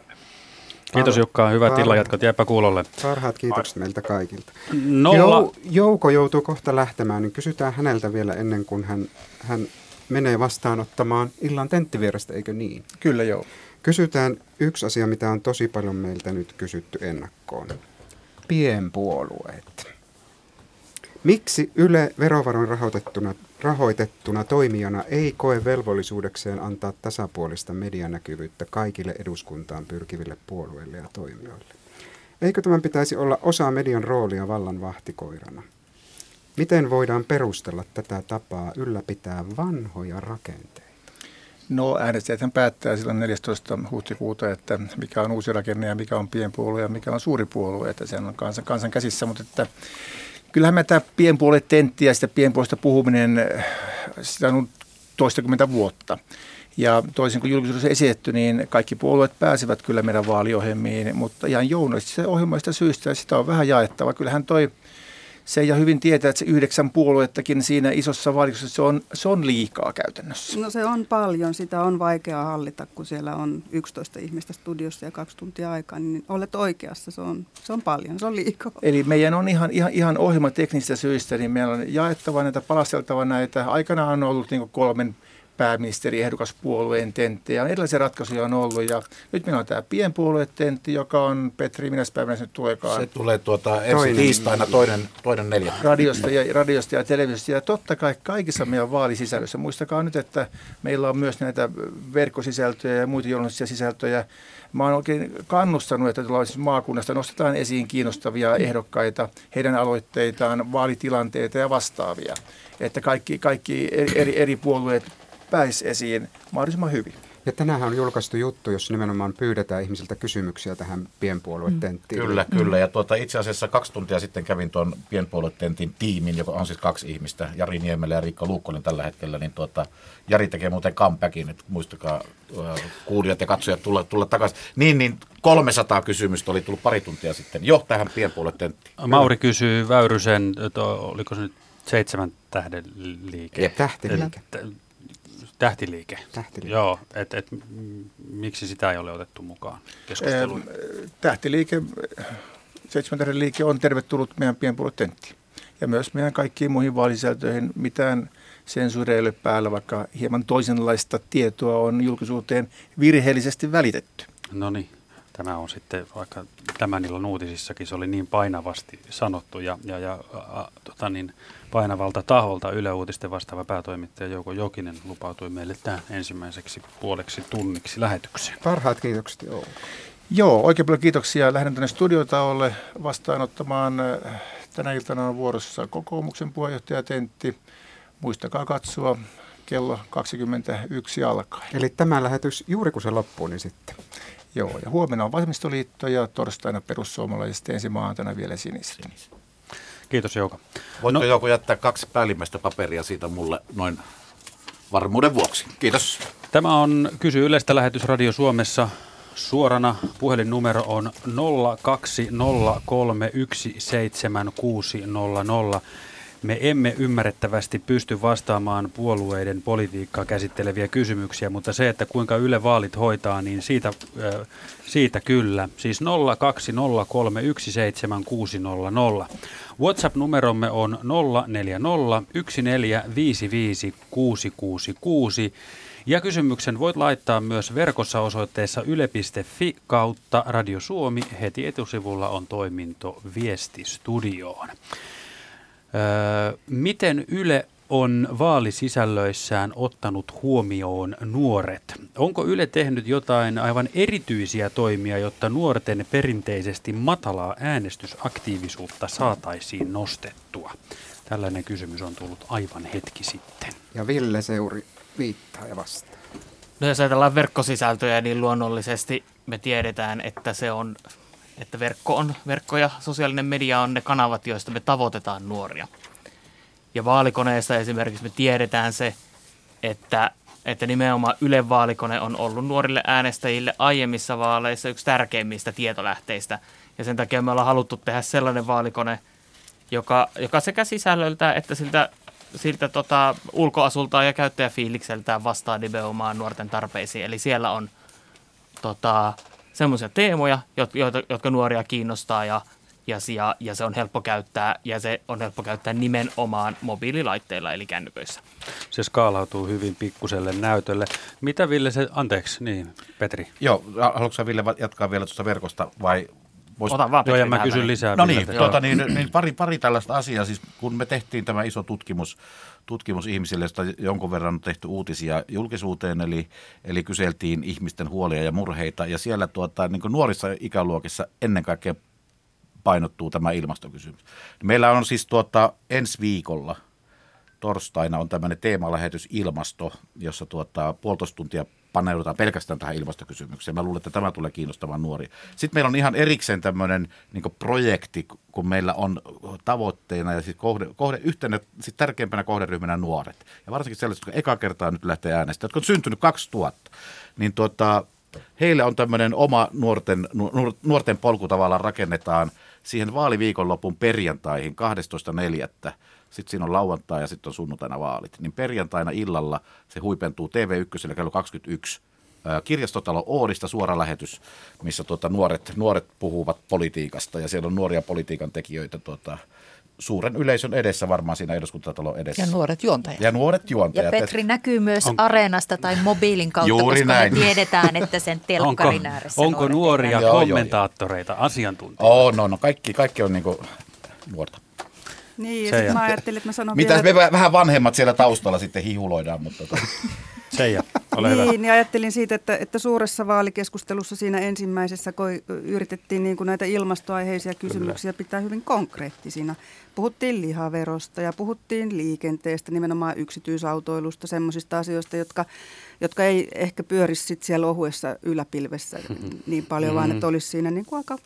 Kiitos Jukka, hyvät illanjatkot, jääpä kuulolle. Parhaat kiitokset meiltä kaikilta. Nolla. Jouko joutuu kohta lähtemään, niin kysytään häneltä vielä ennen kuin hän, hän menee vastaanottamaan illan tenttivierestä, eikö niin? Kyllä joo. Kysytään yksi asia, mitä on tosi paljon meiltä nyt kysytty ennakkoon. Pienpuolueet. Miksi Yle verovaroin rahoitettuna, rahoitettuna toimijana ei koe velvollisuudekseen antaa tasapuolista medianäkyvyyttä kaikille eduskuntaan pyrkiville puolueille ja toimijoille? Eikö tämän pitäisi olla osa median roolia vallan vahtikoirana? Miten voidaan perustella tätä tapaa ylläpitää vanhoja rakenteita? No äänestäjäthän päättää silloin 14. huhtikuuta, että mikä on uusi rakenne ja mikä on pienpuolue ja mikä on suuri puolue, että se on kansan, kansan käsissä, mutta että kyllähän me tämä pienpuolue tentti ja sitä pienpuolesta puhuminen, sitä on toistakymmentä vuotta. Ja toisin kuin julkisuudessa esitetty, niin kaikki puolueet pääsevät kyllä meidän vaaliohjelmiin, mutta ihan journalistisista ohjelmaista syystä sitä on vähän jaettava. Kyllähän toi se ja hyvin tietää, että se yhdeksän puoluettakin siinä isossa valikossa, se on, se on liikaa käytännössä. No se on paljon, sitä on vaikea hallita, kun siellä on 11 ihmistä studiossa ja kaksi tuntia aikaa, niin olet oikeassa, se on, se on paljon, se on liikaa. Eli meidän on ihan, ihan, ihan ohjelmateknisistä syistä, niin meillä on jaettava näitä, palasteltava näitä. Aikanaan on ollut niin kolmen pääministeriehdokaspuolueen tentti ja erilaisia ratkaisuja on ollut. Ja nyt meillä on tämä pienpuoluetentti, joka on, Petri, minä päivänä se nyt tuleekaan? Se tulee tuota, ensi toinen. tiistaina toinen, toinen neljä. Radiosta ja, radiosta ja televisiosta. Ja totta kai kaikissa meidän vaalisisällöissä. Muistakaa nyt, että meillä on myös näitä verkkosisältöjä ja muita journalistisia sisältöjä. Mä oon oikein kannustanut, että siis maakunnasta nostetaan esiin kiinnostavia ehdokkaita, heidän aloitteitaan, vaalitilanteita ja vastaavia. Että kaikki, kaikki eri, eri puolueet pääsi esiin mahdollisimman hyvin. Ja tänään on julkaistu juttu, jossa nimenomaan pyydetään ihmisiltä kysymyksiä tähän pienpuoluetenttiin. Mm. Kyllä, kyllä. Ja tuota, itse asiassa kaksi tuntia sitten kävin tuon pienpuoluetentin tiimin, joka on siis kaksi ihmistä, Jari Niemelä ja Riikka Luukkonen tällä hetkellä. Niin tuota, Jari tekee muuten comebackin, että muistakaa äh, kuulijat ja katsojat tulla, tulla takaisin. Niin, niin 300 kysymystä oli tullut pari tuntia sitten jo tähän pienpuoluetenttiin. Mauri kysyy Väyrysen, oliko se nyt seitsemän tähden liike? Tähtiliike. Tähtiliike. Tähtiliike. Joo, että et, miksi sitä ei ole otettu mukaan keskusteluun? Tähtiliike, seitsemän liike on tervetullut meidän pienpuoluetenttiin. Ja myös meidän kaikkiin muihin vaalisältöihin mitään sensuuria ei ole päällä, vaikka hieman toisenlaista tietoa on julkisuuteen virheellisesti välitetty. No niin, tämä on sitten, vaikka tämän illan uutisissakin se oli niin painavasti sanottu ja, ja, ja a, tota niin, painavalta taholta Yle Uutisten vastaava päätoimittaja Jouko Jokinen lupautui meille tämän ensimmäiseksi puoleksi tunniksi lähetykseen. Parhaat kiitokset Jouko. Joo, oikein paljon kiitoksia. Lähden tänne studiotaolle vastaanottamaan. Tänä iltana on vuorossa kokoomuksen puheenjohtaja Tentti. Muistakaa katsoa kello 21 alkaen. Eli tämä lähetys juuri kun se loppuu, niin sitten. Joo, ja huomenna on vasemmistoliitto ja torstaina perussuomalaiset ensi maanantaina vielä siniset. Kiitos Jouko. Voitko no. Jouko jättää kaksi päällimmäistä paperia siitä mulle noin varmuuden vuoksi? Kiitos. Tämä on Kysy Yleistä lähetys Radio Suomessa. Suorana puhelinnumero on 020317600. Me emme ymmärrettävästi pysty vastaamaan puolueiden politiikkaa käsitteleviä kysymyksiä, mutta se, että kuinka Yle vaalit hoitaa, niin siitä, siitä kyllä. Siis 020317600. WhatsApp-numeromme on 0401455666. Ja kysymyksen voit laittaa myös verkossa osoitteessa yle.fi kautta Radio Suomi. Heti etusivulla on toiminto viestistudioon. Öö, miten Yle on vaalisisällöissään ottanut huomioon nuoret? Onko Yle tehnyt jotain aivan erityisiä toimia, jotta nuorten perinteisesti matalaa äänestysaktiivisuutta saataisiin nostettua? Tällainen kysymys on tullut aivan hetki sitten. Ja Ville Seuri viittaa ja vastaa. No jos ajatellaan verkkosisältöjä, niin luonnollisesti me tiedetään, että se on että verkko, on, verkko ja sosiaalinen media on ne kanavat, joista me tavoitetaan nuoria. Ja vaalikoneessa esimerkiksi me tiedetään se, että, että nimenomaan Yle vaalikone on ollut nuorille äänestäjille aiemmissa vaaleissa yksi tärkeimmistä tietolähteistä. Ja sen takia me ollaan haluttu tehdä sellainen vaalikone, joka, joka sekä sisällöltä että siltä, siltä tota, ulkoasultaan ja käyttäjäfiilikseltään vastaa nimenomaan nuorten tarpeisiin. Eli siellä on tota, semmoisia teemoja, jotka, jotka nuoria kiinnostaa ja, ja, ja, ja se on helppo käyttää ja se on helppo käyttää nimenomaan mobiililaitteilla eli kännyköissä. Se skaalautuu hyvin pikkuselle näytölle. Mitä Ville se, anteeksi, niin Petri. Joo, haluatko Ville jatkaa vielä tuosta verkosta vai Vois... Otan vaan Joo, ja mä kysyn lisää. No niin, tuota, niin, niin pari, pari tällaista asiaa. Siis kun me tehtiin tämä iso tutkimus, tutkimus ihmisille, josta jonkun verran on tehty uutisia julkisuuteen, eli, eli kyseltiin ihmisten huolia ja murheita. Ja siellä tuota, niin nuorissa ikäluokissa ennen kaikkea painottuu tämä ilmastokysymys. Meillä on siis tuota, ensi viikolla torstaina on tämmöinen teemalähetys ilmasto, jossa tuota, puolitoista tuntia paneudutaan pelkästään tähän ilmastokysymykseen. Mä luulen, että tämä tulee kiinnostamaan nuori. Sitten meillä on ihan erikseen tämmöinen niin projekti, kun meillä on tavoitteena ja siis kohde, kohde, yhtenä siis tärkeimpänä kohderyhmänä nuoret. Ja varsinkin sellaiset, jotka eka kertaa nyt lähtee äänestämään, jotka on syntynyt 2000. Niin tuota, heille on tämmöinen oma nuorten, nuorten polku tavallaan rakennetaan siihen vaaliviikonlopun perjantaihin 12.4. Sitten siinä on lauantai ja sitten on sunnuntaina vaalit. Niin perjantaina illalla se huipentuu TV1 kello 21 kirjastotalo Oodista suora lähetys, missä tuota, nuoret, nuoret puhuvat politiikasta ja siellä on nuoria politiikan tekijöitä tuota, suuren yleisön edessä varmaan siinä eduskuntatalon edessä. Ja nuoret juontajat. Ja nuoret juontajat. Ja Petri näkyy myös on... areenasta tai mobiilin kautta, Juuri koska näin. me tiedetään, että sen telkkarin onko, ääressä onko nuoria Joo, joo, kommentaattoreita, asiantuntijoita? Oh, no, no kaikki, kaikki on niinku nuorta. Niin, ja sitten mä ajattelin, että mä sanon Mitäs vielä, me vähän vanhemmat siellä taustalla sitten hihuloidaan, mutta tota. Seija, ole hyvä. niin, niin ajattelin siitä, että, että suuressa vaalikeskustelussa siinä ensimmäisessä koi, yritettiin niin kuin näitä ilmastoaiheisia kysymyksiä pitää hyvin konkreettisina. Puhuttiin lihaverosta ja puhuttiin liikenteestä, nimenomaan yksityisautoilusta, semmoisista asioista, jotka, jotka ei ehkä pyörisi sit siellä ohuessa yläpilvessä niin paljon, vaan että olisi siinä niin kuin aika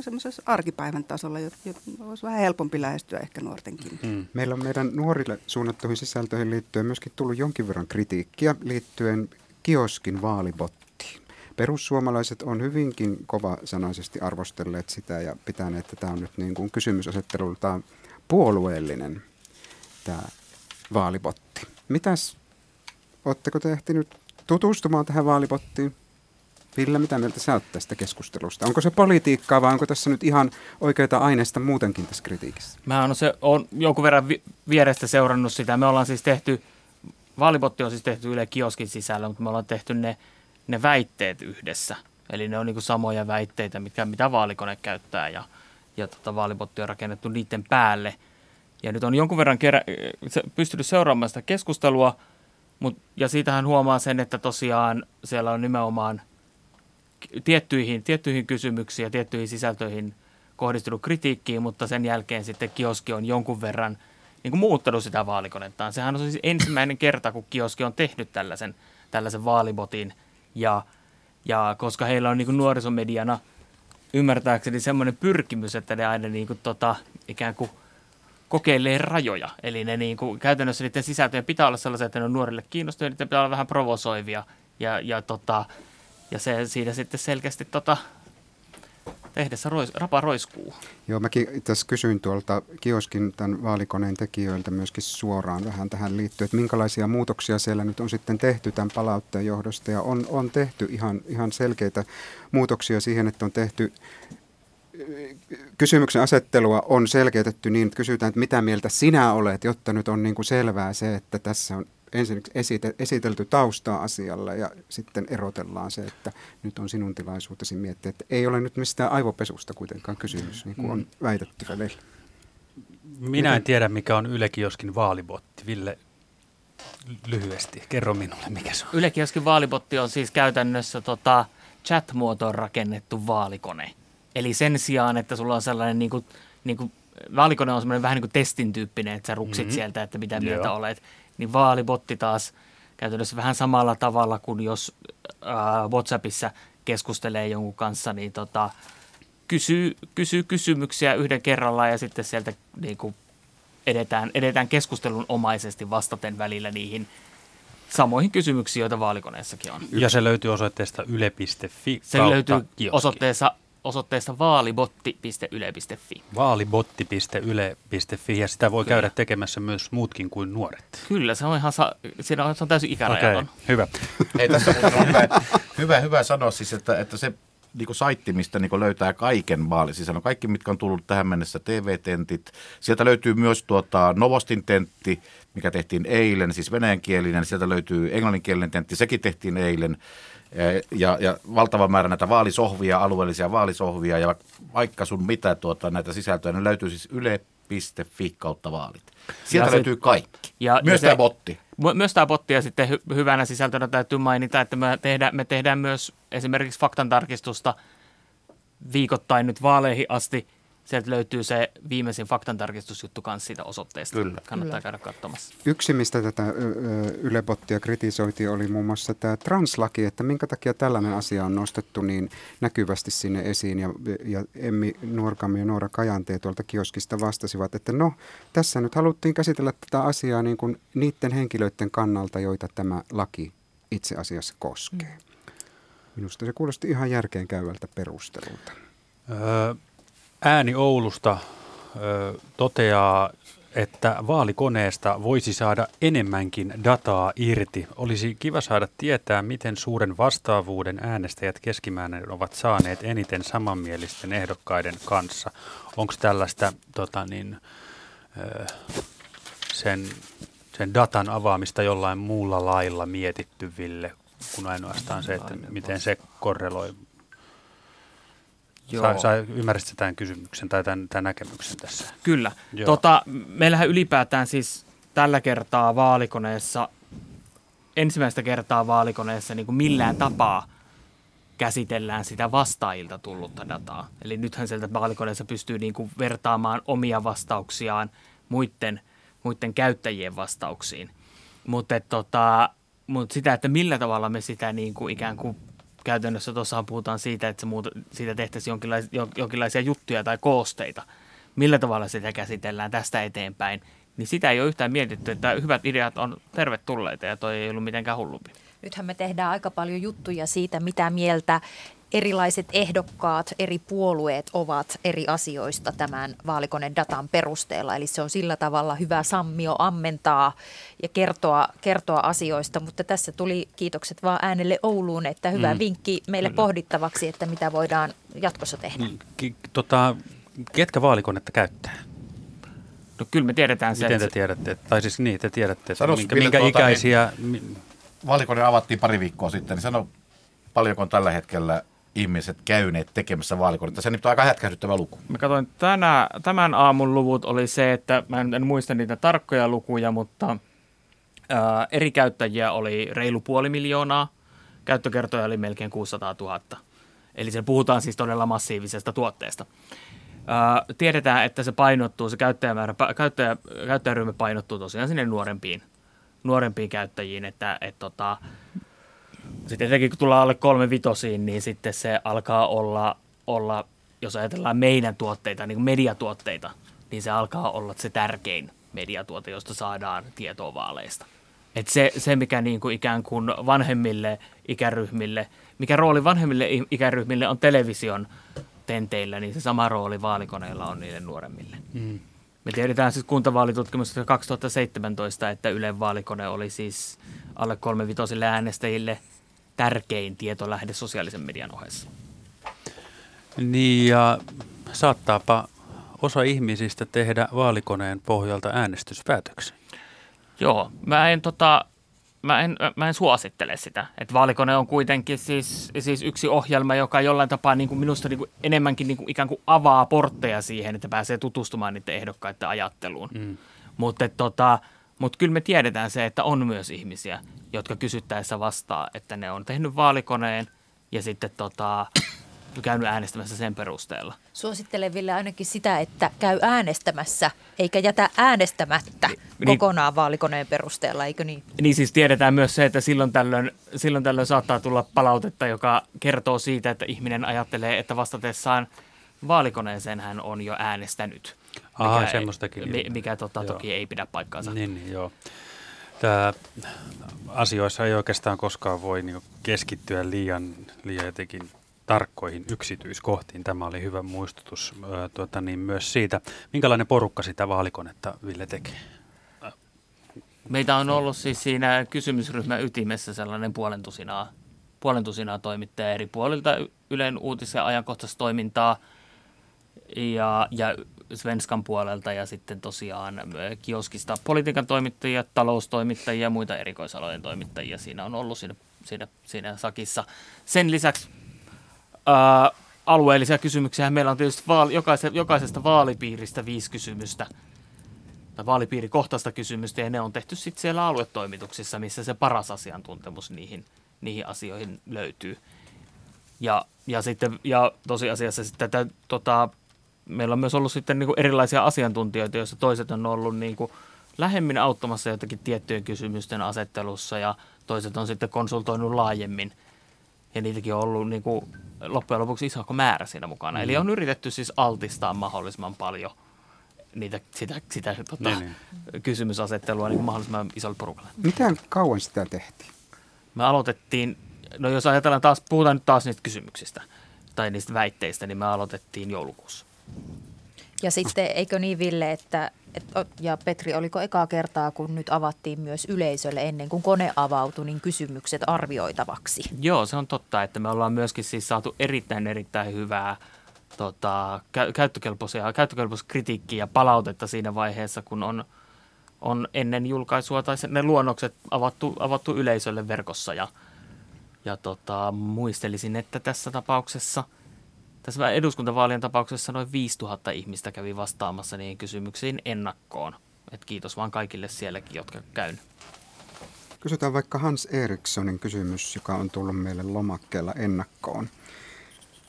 semmoisessa arkipäivän tasolla, jo, jo, olisi vähän helpompi lähestyä ehkä nuortenkin. Mm. Meillä on meidän nuorille suunnattuihin sisältöihin liittyen myöskin tullut jonkin verran kritiikkiä liittyen kioskin vaalibottiin. Perussuomalaiset on hyvinkin kova-sanaisesti arvostelleet sitä ja pitäneet, että tämä on nyt niin kuin kysymysasettelultaan puolueellinen tämä vaalibotti. Mitäs, ootteko te ehtinyt tutustumaan tähän vaalibottiin? Ville, mitä mieltä sä oot tästä keskustelusta? Onko se politiikkaa vai onko tässä nyt ihan oikeita aineista muutenkin tässä kritiikissä? Mä on, se, on jonkun verran vi- vierestä seurannut sitä. Me ollaan siis tehty, vaalibotti on siis tehty Yle Kioskin sisällä, mutta me ollaan tehty ne, ne väitteet yhdessä. Eli ne on niin samoja väitteitä, mitkä, mitä vaalikone käyttää ja, ja tota, vaalibotti on rakennettu niiden päälle. Ja nyt on jonkun verran kerä, pystynyt seuraamaan sitä keskustelua, mut, ja siitähän huomaa sen, että tosiaan siellä on nimenomaan tiettyihin, tiettyihin kysymyksiin ja tiettyihin sisältöihin kohdistunut kritiikkiin, mutta sen jälkeen sitten kioski on jonkun verran niin kuin muuttanut sitä vaalikonettaan. Sehän on siis ensimmäinen kerta, kun kioski on tehnyt tällaisen, tällaisen vaalibotin, ja, ja koska heillä on niin kuin nuorisomediana ymmärtääkseni semmoinen pyrkimys, että ne aina niin kuin tota, ikään kuin kokeilee rajoja. Eli ne niin kuin, käytännössä niiden sisältöjen pitää olla sellaisia, että ne on nuorille kiinnostavia, niiden pitää olla vähän provosoivia, ja, ja, tota, ja se siinä sitten selkeästi tota, tehdessä rois, rapa roiskuu. Joo, mäkin tässä kysyin tuolta kioskin tämän vaalikoneen tekijöiltä myöskin suoraan vähän tähän liittyen, että minkälaisia muutoksia siellä nyt on sitten tehty tämän palautteen johdosta. Ja on, on tehty ihan, ihan selkeitä muutoksia siihen, että on tehty kysymyksen asettelua on selkeytetty niin, että kysytään, että mitä mieltä sinä olet, jotta nyt on niin kuin selvää se, että tässä on ensin esite, esitelty taustaa asialla ja sitten erotellaan se, että nyt on sinun tilaisuutesi miettiä, että ei ole nyt mistään aivopesusta kuitenkaan kysymys, niin kuin on väitetty välillä. Minä en tiedä, mikä on Yle Kioskin vaalibotti. Ville, lyhyesti, kerro minulle, mikä se on. Yle Kioskin vaalibotti on siis käytännössä tota, chat-muotoon rakennettu vaalikone. Eli sen sijaan, että sulla on sellainen niin kuin, niin kuin, vaalikone on semmoinen vähän niin kuin testin tyyppinen, että sä ruksit Mhm. mm-hmm. sieltä, että mitä mieltä Joo. olet, niin vaalibotti taas käytännössä vähän samalla tavalla kuin jos äh, WhatsAppissa keskustelee jonkun kanssa, niin tota, kysyy, kysyy kysymyksiä yhden kerrallaan ja sitten sieltä niin kuin edetään, edetään keskustelun omaisesti vastaten välillä niihin samoihin kysymyksiin, joita vaalikoneessakin on. Ja se löytyy osoitteesta yle.fi Se löytyy kioski. osoitteessa, osoitteessa vaalibotti.yle.fi. Vaalibotti.yle.fi ja sitä voi käydä tekemässä myös muutkin kuin nuoret. Kyllä, se on ihan sa- siinä on, se on täysin Okei, ikärajaton. hyvä. Ei tässä muuten on hyvä, hyvä, hyvä sanoa siis, että, että se niin kuin saitti, mistä niin kuin löytää kaiken vaalisisällön. Kaikki, mitkä on tullut tähän mennessä, TV-tentit. Sieltä löytyy myös tuota Novostin tentti, mikä tehtiin eilen, siis venäjänkielinen. Sieltä löytyy englanninkielinen tentti, sekin tehtiin eilen. Ja, ja valtava määrä näitä vaalisohvia, alueellisia vaalisohvia ja vaikka sun mitä tuota, näitä sisältöjä, ne löytyy siis yle.fi kautta vaalit. Sieltä Ja se- löytyy kaikki. Ja- myös ja se- tämä botti. Mu- Myös tämä botti ja sitten hy- hyvänä sisältönä täytyy mainita, että me tehdään, me tehdään myös esimerkiksi faktantarkistusta viikoittain nyt vaaleihin asti. Sieltä löytyy se viimeisin faktantarkistusjuttu kanssa siitä osoitteesta. Kyllä. Kannattaa Kyllä. käydä katsomassa. Yksi, mistä tätä Yle-bottia kritisoitiin, oli muun muassa tämä translaki, että minkä takia tällainen asia on nostettu niin näkyvästi sinne esiin. Ja, ja Emmi Nuorkami ja Noora Kajantee tuolta kioskista vastasivat, että no, tässä nyt haluttiin käsitellä tätä asiaa niin kuin niiden henkilöiden kannalta, joita tämä laki itse asiassa koskee. Minusta se kuulosti ihan järkeen käyvältä perustelulta. Öö, Ääni Oulusta ö, toteaa, että vaalikoneesta voisi saada enemmänkin dataa irti. Olisi kiva saada tietää, miten suuren vastaavuuden äänestäjät keskimäärin ovat saaneet eniten samanmielisten ehdokkaiden kanssa. Onko tällaista tota niin, ö, sen, sen datan avaamista jollain muulla lailla mietitty, Ville, kuin ainoastaan se, että miten se korreloi Joo. Sä, ymmärsit tämän kysymyksen tai tämän, tämän näkemyksen tässä? Kyllä. Tota, meillähän ylipäätään siis tällä kertaa vaalikoneessa, ensimmäistä kertaa vaalikoneessa niin kuin millään tapaa käsitellään sitä vastaajilta tullutta dataa. Eli nythän sieltä vaalikoneessa pystyy niin kuin vertaamaan omia vastauksiaan muiden, muiden käyttäjien vastauksiin. Mutta tota, mut sitä, että millä tavalla me sitä niin kuin ikään kuin käytännössä tuossahan puhutaan siitä, että se muuta, siitä tehtäisiin jonkinlaisia, jonkinlaisia juttuja tai koosteita. Millä tavalla sitä käsitellään tästä eteenpäin, niin sitä ei ole yhtään mietitty, että hyvät ideat on tervetulleita ja toi ei ollut mitenkään hullumpi. Nythän me tehdään aika paljon juttuja siitä, mitä mieltä erilaiset ehdokkaat, eri puolueet ovat eri asioista tämän vaalikoneen datan perusteella. Eli se on sillä tavalla hyvä sammio ammentaa ja kertoa, kertoa asioista. Mutta tässä tuli kiitokset vaan äänelle Ouluun, että hyvä mm. vinkki meille Kyllä. pohdittavaksi, että mitä voidaan jatkossa tehdä. Mm, ki- tota, ketkä vaalikonetta käyttää? No kyllä me tiedetään se. Miten te tiedätte? Tai siis niin, te tiedätte, Sanos, minkä, minkä tuota, ikäisiä... Niin, vaalikone avattiin pari viikkoa sitten, niin sano paljonko on tällä hetkellä ihmiset käyneet tekemässä vaalikonetta. Se on aika hätkähdyttävä luku. Mä katsoin tänä, tämän aamun luvut oli se, että mä en, en muista niitä tarkkoja lukuja, mutta ää, eri käyttäjiä oli reilu puoli miljoonaa. Käyttökertoja oli melkein 600 000. Eli se puhutaan siis todella massiivisesta tuotteesta. Ää, tiedetään, että se painottuu, se käyttäjämäärä, käyttäjä, käyttäjäryhmä painottuu tosiaan sinne nuorempiin, nuorempiin käyttäjiin, että et, tota, sitten tietenkin kun tullaan alle kolme vitosiin, niin sitten se alkaa olla, olla jos ajatellaan meidän tuotteita, niin kuin mediatuotteita, niin se alkaa olla se tärkein mediatuote, josta saadaan tietoa vaaleista. Et se, se, mikä niin kuin ikään kuin vanhemmille ikäryhmille, mikä rooli vanhemmille ikäryhmille on television tenteillä, niin se sama rooli vaalikoneilla on niille nuoremmille. Mm. Me tiedetään siis kuntavaalitutkimuksesta 2017, että Ylen vaalikone oli siis alle kolmevitosille äänestäjille – tärkein tietolähde sosiaalisen median ohessa. Niin ja saattaapa osa ihmisistä tehdä vaalikoneen pohjalta äänestyspäätöksen. Joo, mä en, tota, mä en, mä en suosittele sitä. Et vaalikone on kuitenkin siis, siis yksi ohjelma, joka jollain tapaa niin kuin minusta niin kuin enemmänkin niin kuin ikään kuin avaa portteja siihen, että pääsee tutustumaan niiden ehdokkaiden ajatteluun. Mm. Mutta tota, mutta kyllä me tiedetään se, että on myös ihmisiä, jotka kysyttäessä vastaa, että ne on tehnyt vaalikoneen ja sitten tota, käynyt äänestämässä sen perusteella. Suosittelen Ville ainakin sitä, että käy äänestämässä eikä jätä äänestämättä niin, kokonaan vaalikoneen perusteella, eikö niin? Niin siis tiedetään myös se, että silloin tällöin, silloin tällöin saattaa tulla palautetta, joka kertoo siitä, että ihminen ajattelee, että vastatessaan vaalikoneeseen hän on jo äänestänyt. Aha, mikä semmoistakin. Ei, mikä tota, toki ei pidä paikkaansa. Niin, niin joo. Tämä asioissa ei oikeastaan koskaan voi niin keskittyä liian, liian jotenkin tarkkoihin yksityiskohtiin. Tämä oli hyvä muistutus tuota, niin myös siitä, minkälainen porukka sitä vaalikonetta Ville tekee. Meitä on ollut siis siinä kysymysryhmän ytimessä sellainen puolentusinaa, puolentusinaa toimittajaa eri puolilta Ylen uutis- ja ajankohtaistoimintaa ja, ja Svenskan puolelta ja sitten tosiaan kioskista politiikan toimittajia, taloustoimittajia ja muita erikoisalojen toimittajia. Siinä on ollut siinä, siinä, siinä sakissa. Sen lisäksi ää, alueellisia kysymyksiä. Meillä on tietysti vaali, jokaisesta, jokaisesta vaalipiiristä viisi kysymystä tai vaalipiirikohtaista kysymystä ja ne on tehty sitten siellä aluetoimituksissa, missä se paras asiantuntemus niihin, niihin asioihin löytyy. Ja, ja, sitten, ja tosiasiassa sitten tätä, tota, meillä on myös ollut sitten niin kuin erilaisia asiantuntijoita, joissa toiset on ollut niin kuin lähemmin auttamassa jotakin tiettyjen kysymysten asettelussa ja toiset on sitten konsultoinut laajemmin. Ja niitäkin on ollut niin kuin loppujen lopuksi iso määrä siinä mukana. Mm. Eli on yritetty siis altistaa mahdollisimman paljon niitä, sitä, sitä tota, niin, niin. kysymysasettelua niin kuin mahdollisimman isolle porukalle. Miten kauan sitä tehtiin? Me aloitettiin, no jos ajatellaan taas, puhutaan nyt taas niistä kysymyksistä tai niistä väitteistä, niin me aloitettiin joulukuussa. Ja sitten eikö niin Ville, että, että ja Petri, oliko ekaa kertaa, kun nyt avattiin myös yleisölle ennen kuin kone avautui, niin kysymykset arvioitavaksi? Joo, se on totta, että me ollaan myöskin siis saatu erittäin erittäin hyvää tota, käyttökelpoisia, käyttökelpoiskritiikkiä ja palautetta siinä vaiheessa, kun on, on ennen julkaisua tai ne luonnokset avattu, avattu yleisölle verkossa. Ja, ja tota, muistelisin, että tässä tapauksessa, tässä eduskuntavaalien tapauksessa noin 5000 ihmistä kävi vastaamassa niihin kysymyksiin ennakkoon. Et kiitos vaan kaikille sielläkin, jotka käyn. Kysytään vaikka Hans Erikssonin kysymys, joka on tullut meille lomakkeella ennakkoon.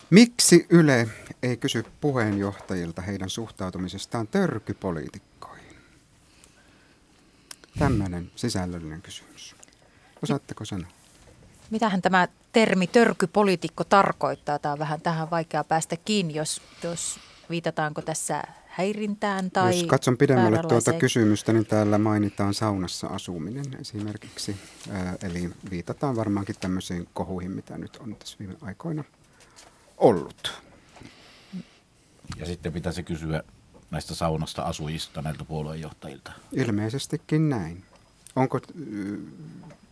Miksi Yle ei kysy puheenjohtajilta heidän suhtautumisestaan törkypoliitikkoihin? Tämmöinen sisällöllinen kysymys. Osaatteko sanoa? Mitähän tämä termi törkypoliitikko tarkoittaa? Tämä on vähän tähän vaikea päästä kiinni, jos, jos viitataanko tässä häirintään tai Jos katson pidemmälle tuota kysymystä, niin täällä mainitaan saunassa asuminen esimerkiksi. Eli viitataan varmaankin tämmöisiin kohuihin, mitä nyt on tässä viime aikoina ollut. Ja sitten pitäisi kysyä näistä saunasta asujista näiltä puolueenjohtajilta. Ilmeisestikin näin. Onko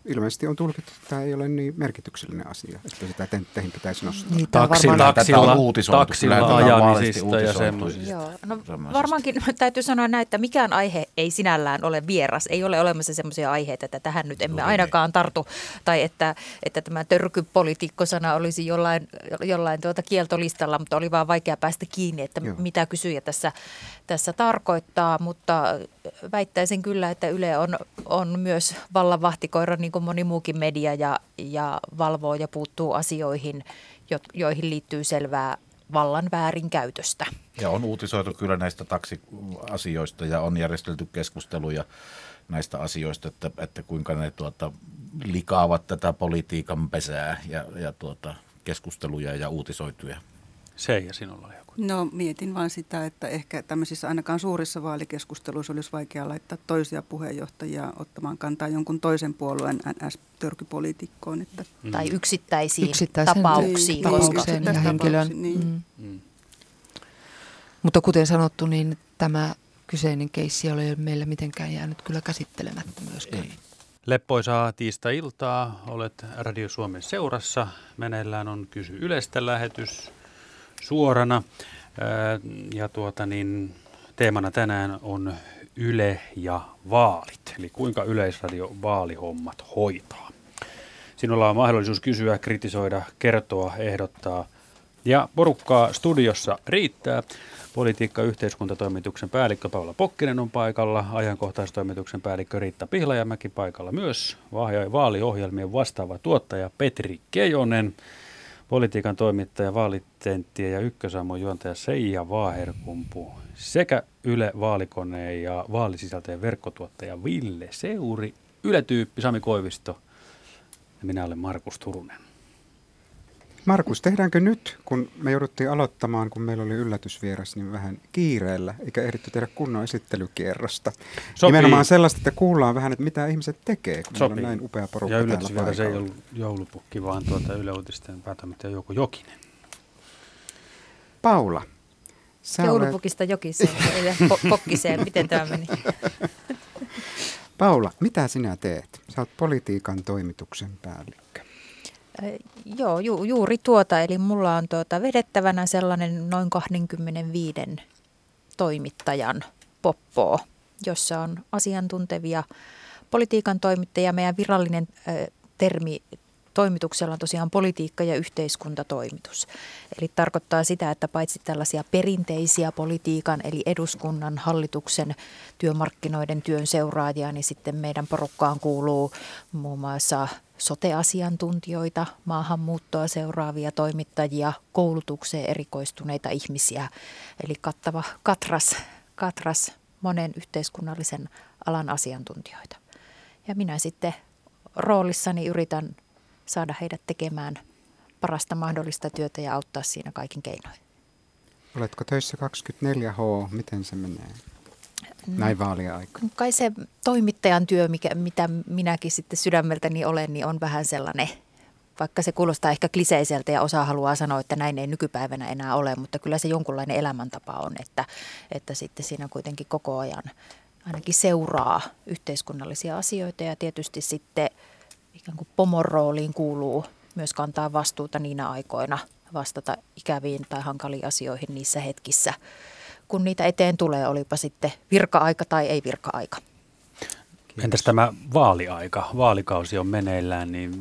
ilmeisesti on tulkittu, että tämä ei ole niin merkityksellinen asia, että sitä teihin pitäisi nostaa. Niin, taksilla, taksilla, taksilla ajamisista ja semmoisista. Joo, no varmaankin täytyy sanoa näin, että mikään aihe ei sinällään ole vieras. Ei ole olemassa semmoisia aiheita, että tähän nyt emme ainakaan tartu. Tai että, että tämä törkypolitiikko-sana olisi jollain, jollain tuota kieltolistalla, mutta oli vaan vaikea päästä kiinni, että Joo. mitä kysyjä tässä, tässä tarkoittaa. Mutta väittäisin kyllä, että Yle on, on myös vallanvahtikoira, niin kuin moni muukin media, ja, ja valvoo ja puuttuu asioihin, jo, joihin liittyy selvää vallan väärinkäytöstä. Ja on uutisoitu kyllä näistä taksiasioista ja on järjestelty keskusteluja näistä asioista, että, että kuinka ne tuota, likaavat tätä politiikan pesää ja, ja tuota, keskusteluja ja uutisoituja. Seija, sinulla on joku. No mietin vain sitä, että ehkä tämmöisissä ainakaan suurissa vaalikeskusteluissa olisi vaikea laittaa toisia puheenjohtajia ottamaan kantaa jonkun toisen puolueen NS-törkypoliitikkoon. Että... Mm. Tai yksittäisiin Yksittäisen tapauksiin. Tapaukseen ja henkilön. Niin. Mm. Mm. Mutta kuten sanottu, niin tämä kyseinen keissi ei ole meillä mitenkään jäänyt kyllä käsittelemättä myöskään. Ei. Leppoisaa tiista-iltaa, olet Radio Suomen seurassa. Meneillään on Kysy Ylestä lähetys suorana. Ja tuota niin, teemana tänään on Yle ja vaalit, eli kuinka Yleisradio vaalihommat hoitaa. Sinulla on mahdollisuus kysyä, kritisoida, kertoa, ehdottaa. Ja porukkaa studiossa riittää. Politiikka- ja yhteiskuntatoimituksen päällikkö Paula Pokkinen on paikalla, ajankohtaistoimituksen päällikkö Riitta Pihlajamäki paikalla myös, vaaliohjelmien vastaava tuottaja Petri Kejonen, politiikan toimittaja, vaalitenttien ja ykkösaamon juontaja Seija Vaaherkumpu sekä Yle Vaalikoneen ja vaalisisältöjen verkkotuottaja Ville Seuri, Yle-tyyppi Sami Koivisto ja minä olen Markus Turunen. Markus, tehdäänkö nyt, kun me jouduttiin aloittamaan, kun meillä oli yllätysvieras, niin vähän kiireellä, eikä ehditty tehdä kunnon esittelykierrosta. Sopii. Nimenomaan sellaista, että kuullaan vähän, että mitä ihmiset tekee, kun Sopii. meillä on näin upea porukka Ja yllätysvieras ei ollut joulupukki, vaan tuota Yle Uutisten päätoimittaja Jouko Jokinen. Paula. Sä Joulupukista olet... jokiseen, po- pokkiseen. Miten tämä meni? Paula, mitä sinä teet? Sä oot politiikan toimituksen päällikkö. Joo, ju, juuri tuota. Eli mulla on tuota vedettävänä sellainen noin 25 toimittajan poppoa, jossa on asiantuntevia politiikan toimittajia. Meidän virallinen ö, termi toimituksella on tosiaan politiikka- ja yhteiskuntatoimitus. Eli tarkoittaa sitä, että paitsi tällaisia perinteisiä politiikan eli eduskunnan, hallituksen, työmarkkinoiden työn seuraajia, niin sitten meidän porukkaan kuuluu muun muassa soteasiantuntijoita, maahanmuuttoa seuraavia toimittajia, koulutukseen erikoistuneita ihmisiä. Eli kattava katras, katras monen yhteiskunnallisen alan asiantuntijoita. Ja minä sitten roolissani yritän saada heidät tekemään parasta mahdollista työtä ja auttaa siinä kaikin keinoin. Oletko töissä 24H? Miten se menee? Näin vaalia aika. Kai se toimittajan työ, mikä, mitä minäkin sitten sydämeltäni olen, niin on vähän sellainen vaikka se kuulostaa ehkä kliseiseltä ja osa haluaa sanoa, että näin ei nykypäivänä enää ole, mutta kyllä se jonkunlainen elämäntapa on, että, että sitten siinä kuitenkin koko ajan ainakin seuraa yhteiskunnallisia asioita ja tietysti sitten ikään kuin pomon rooliin kuuluu myös kantaa vastuuta niinä aikoina, vastata ikäviin tai hankaliin asioihin niissä hetkissä, kun niitä eteen tulee, olipa sitten virka-aika tai ei virka-aika. Entäs tämä vaaliaika? Vaalikausi on meneillään, niin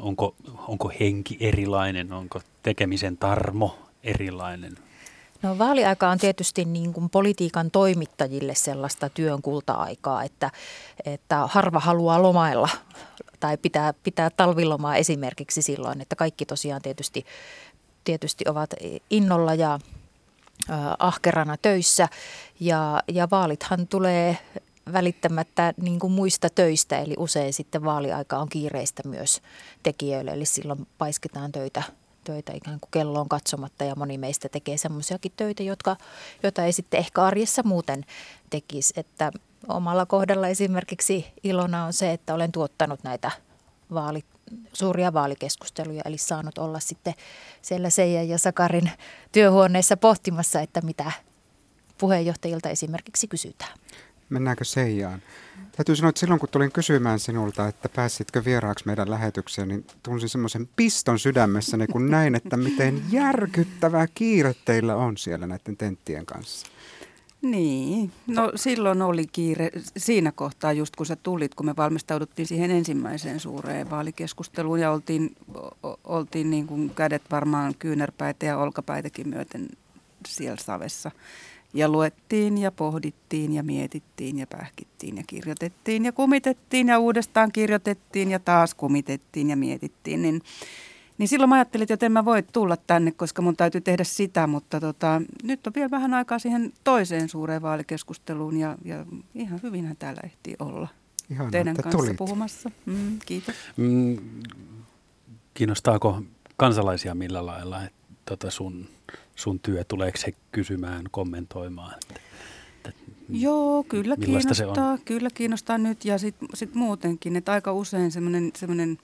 onko, onko henki erilainen, onko tekemisen tarmo erilainen? No vaaliaika on tietysti niin kuin politiikan toimittajille sellaista työn kulta-aikaa, että, että harva haluaa lomailla tai pitää, pitää talvilomaa esimerkiksi silloin, että kaikki tosiaan tietysti, tietysti ovat innolla ja ahkerana töissä. Ja, ja vaalithan tulee välittämättä niin kuin muista töistä, eli usein sitten vaaliaika on kiireistä myös tekijöille, eli silloin paiskitaan töitä, töitä ikään kuin kelloon katsomatta ja moni meistä tekee semmoisiakin töitä, jotka, joita ei sitten ehkä arjessa muuten tekisi, että omalla kohdalla esimerkiksi ilona on se, että olen tuottanut näitä vaali, suuria vaalikeskusteluja, eli saanut olla sitten siellä Seijan ja Sakarin työhuoneessa pohtimassa, että mitä puheenjohtajilta esimerkiksi kysytään. Mennäänkö Seijaan? Täytyy sanoa, että silloin kun tulin kysymään sinulta, että pääsitkö vieraaksi meidän lähetykseen, niin tunsin semmoisen piston sydämessäni, kun näin, että miten järkyttävää kiire teillä on siellä näiden tenttien kanssa. Niin, no silloin oli kiire siinä kohtaa just kun sä tulit, kun me valmistauduttiin siihen ensimmäiseen suureen vaalikeskusteluun ja oltiin, oltiin niin kuin kädet varmaan kyynärpäitä ja olkapäitäkin myöten siellä savessa. Ja luettiin ja pohdittiin ja mietittiin ja pähkittiin ja kirjoitettiin ja kumitettiin ja uudestaan kirjoitettiin ja taas kumitettiin ja mietittiin. Niin, niin silloin mä ajattelin, että en mä voi tulla tänne, koska mun täytyy tehdä sitä, mutta tota, nyt on vielä vähän aikaa siihen toiseen suureen vaalikeskusteluun ja, ja ihan hyvinhän täällä ehtii olla. Ihan teidän kanssa tulit. puhumassa. Mm, kiitos. Mm, kiinnostaako kansalaisia millä lailla että tota sun, sun työ? Tuleeko se kysymään, kommentoimaan? Että, että Joo, kyllä millaista se on? kiinnostaa, kyllä kiinnostaa nyt ja sitten sit muutenkin, että aika usein semmoinen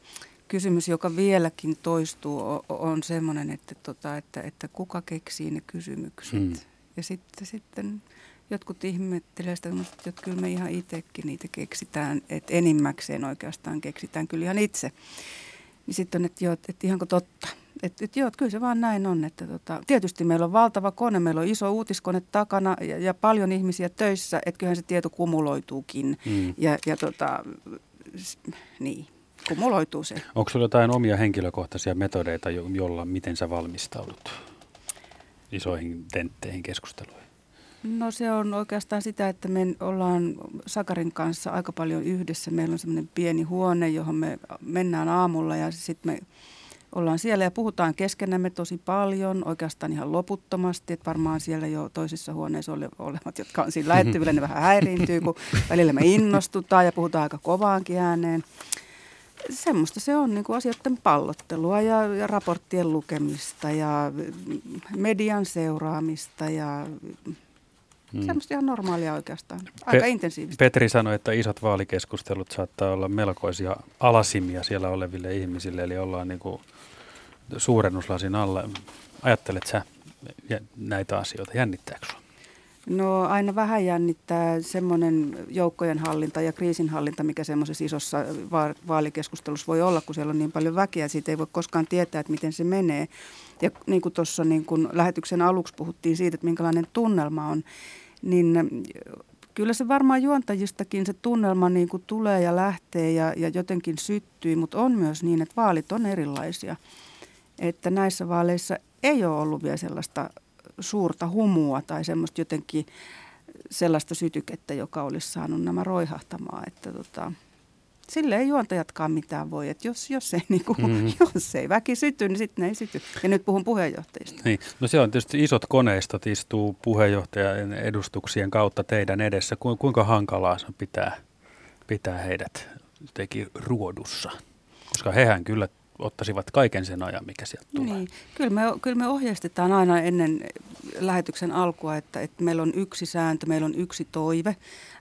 kysymys, joka vieläkin toistuu, on semmoinen, että, tota, että, että kuka keksii ne kysymykset. Mm. Ja sitten, sitten jotkut ihmettelee sitä, että kyllä me ihan itsekin niitä keksitään, että enimmäkseen oikeastaan keksitään kyllä ihan itse. Niin sitten on, että joo, että ihanko totta. Että et joo, että kyllä se vaan näin on. Että tota, tietysti meillä on valtava kone, meillä on iso uutiskone takana ja, ja paljon ihmisiä töissä, että kyllähän se tieto kumuloituukin. Mm. Ja, ja tota, niin, kumuloituu se. Onko sinulla jotain omia henkilökohtaisia metodeita, jo- jolla miten sä valmistaudut isoihin tentteihin keskusteluihin? No se on oikeastaan sitä, että me ollaan Sakarin kanssa aika paljon yhdessä. Meillä on semmoinen pieni huone, johon me mennään aamulla ja sitten me ollaan siellä ja puhutaan keskenämme tosi paljon, oikeastaan ihan loputtomasti. Että varmaan siellä jo toisissa huoneissa ole- olevat, jotka on siinä lähettyvillä, ne vähän häiriintyy, kun välillä me innostutaan ja puhutaan aika kovaankin ääneen. Semmoista se on niin kuin asioiden pallottelua ja, ja raporttien lukemista ja median seuraamista ja Mm. Semmoista ihan normaalia oikeastaan. Aika Pe- intensiivistä. Petri sanoi, että isot vaalikeskustelut saattaa olla melkoisia alasimia siellä oleville ihmisille, eli ollaan niin kuin suurennuslasin alla. Ajattelet sä näitä asioita, jännittääkö sinua? No aina vähän jännittää semmoinen joukkojen hallinta ja kriisinhallinta, mikä semmoisessa isossa va- vaalikeskustelussa voi olla, kun siellä on niin paljon väkeä. Siitä ei voi koskaan tietää, että miten se menee. Ja niin kuin tuossa niin kuin lähetyksen aluksi puhuttiin siitä, että minkälainen tunnelma on, niin kyllä se varmaan juontajistakin se tunnelma niin kuin tulee ja lähtee ja, ja jotenkin syttyy, mutta on myös niin, että vaalit on erilaisia. Että näissä vaaleissa ei ole ollut vielä sellaista suurta humua tai semmoista jotenkin sellaista sytykettä, joka olisi saanut nämä roihahtamaan. Että tota, sille ei juontajatkaan mitään voi. Että jos, jos, ei, niin kuin, Mhm. mm-hmm. jos ei väki syty, niin sitten ne ei syty. Ja nyt puhun puheenjohtajista. Niin. No se on tietysti isot koneistot istuu puheenjohtajan edustuksien kautta teidän edessä. Ku- Kuinka hankalaa se pitää, pitää heidät jotenkin ruodussa? Koska hehän kyllä ottaisivat kaiken sen ajan, mikä sieltä tulee. Niin. Kyllä, me, kyllä me ohjeistetaan aina ennen lähetyksen alkua, että, että meillä on yksi sääntö, meillä on yksi toive.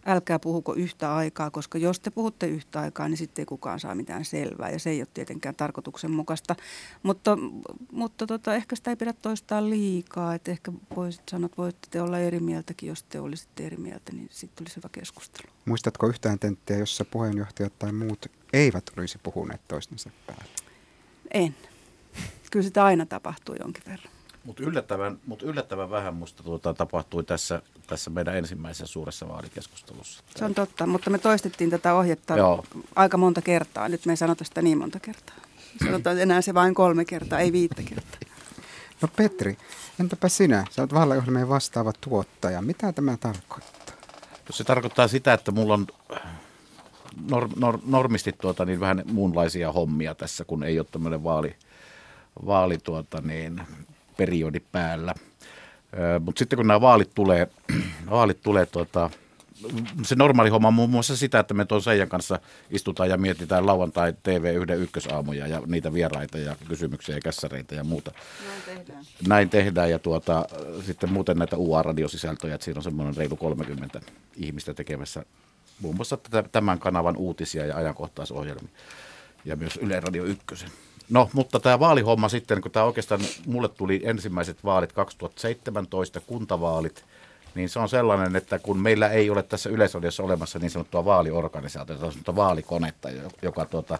Älkää puhuko yhtä aikaa, koska jos te puhutte yhtä aikaa, niin sitten ei kukaan saa mitään selvää ja se ei ole tietenkään tarkoituksenmukaista. Mutta, mutta tota, ehkä sitä ei pidä toistaa liikaa, että ehkä voisit sanoa, että voitte te olla eri mieltäkin, jos te olisitte eri mieltä, niin sitten tulisi hyvä keskustelu. Muistatko yhtään tenttiä, jossa puheenjohtajat tai muut eivät olisi puhuneet toistensa päälle? En. Kyllä sitä aina tapahtuu jonkin verran. Mutta yllättävän, mut yllättävän vähän musta tuota, tapahtui tässä, tässä meidän ensimmäisessä suuressa vaalikeskustelussa. Se on totta, mutta me toistettiin tätä ohjetta Joo. aika monta kertaa. Nyt me ei sanota sitä niin monta kertaa. Sanotaan enää se vain kolme kertaa, ei viittä kertaa. No Petri, entäpä sinä? Sä oot vaaleohjelmien vastaava tuottaja. Mitä tämä tarkoittaa? No se tarkoittaa sitä, että mulla on nor, nor, normistit tuota, niin vähän muunlaisia hommia tässä, kun ei ole tämmöinen vaali, vaali tuota, niin, periodi päällä. Mutta sitten kun nämä vaalit tulee, vaalit tulee tuota, se normaali homma on muun muassa sitä, että me tuon Seijan kanssa istutaan ja mietitään lauantai TV yhden ykkösaamuja ja niitä vieraita ja kysymyksiä ja kässäreitä ja muuta. Näin tehdään. Näin tehdään ja tuota, sitten muuten näitä UA-radiosisältöjä, että siinä on semmoinen reilu 30 ihmistä tekemässä muun muassa tämän kanavan uutisia ja ajankohtaisohjelmia ja myös Yle Radio Ykkösen. No, mutta tämä vaalihomma sitten, kun tämä oikeastaan mulle tuli ensimmäiset vaalit 2017, kuntavaalit, niin se on sellainen, että kun meillä ei ole tässä yleisodiossa olemassa niin sanottua vaaliorganisaatiota, sanottua vaalikonetta, joka tuota,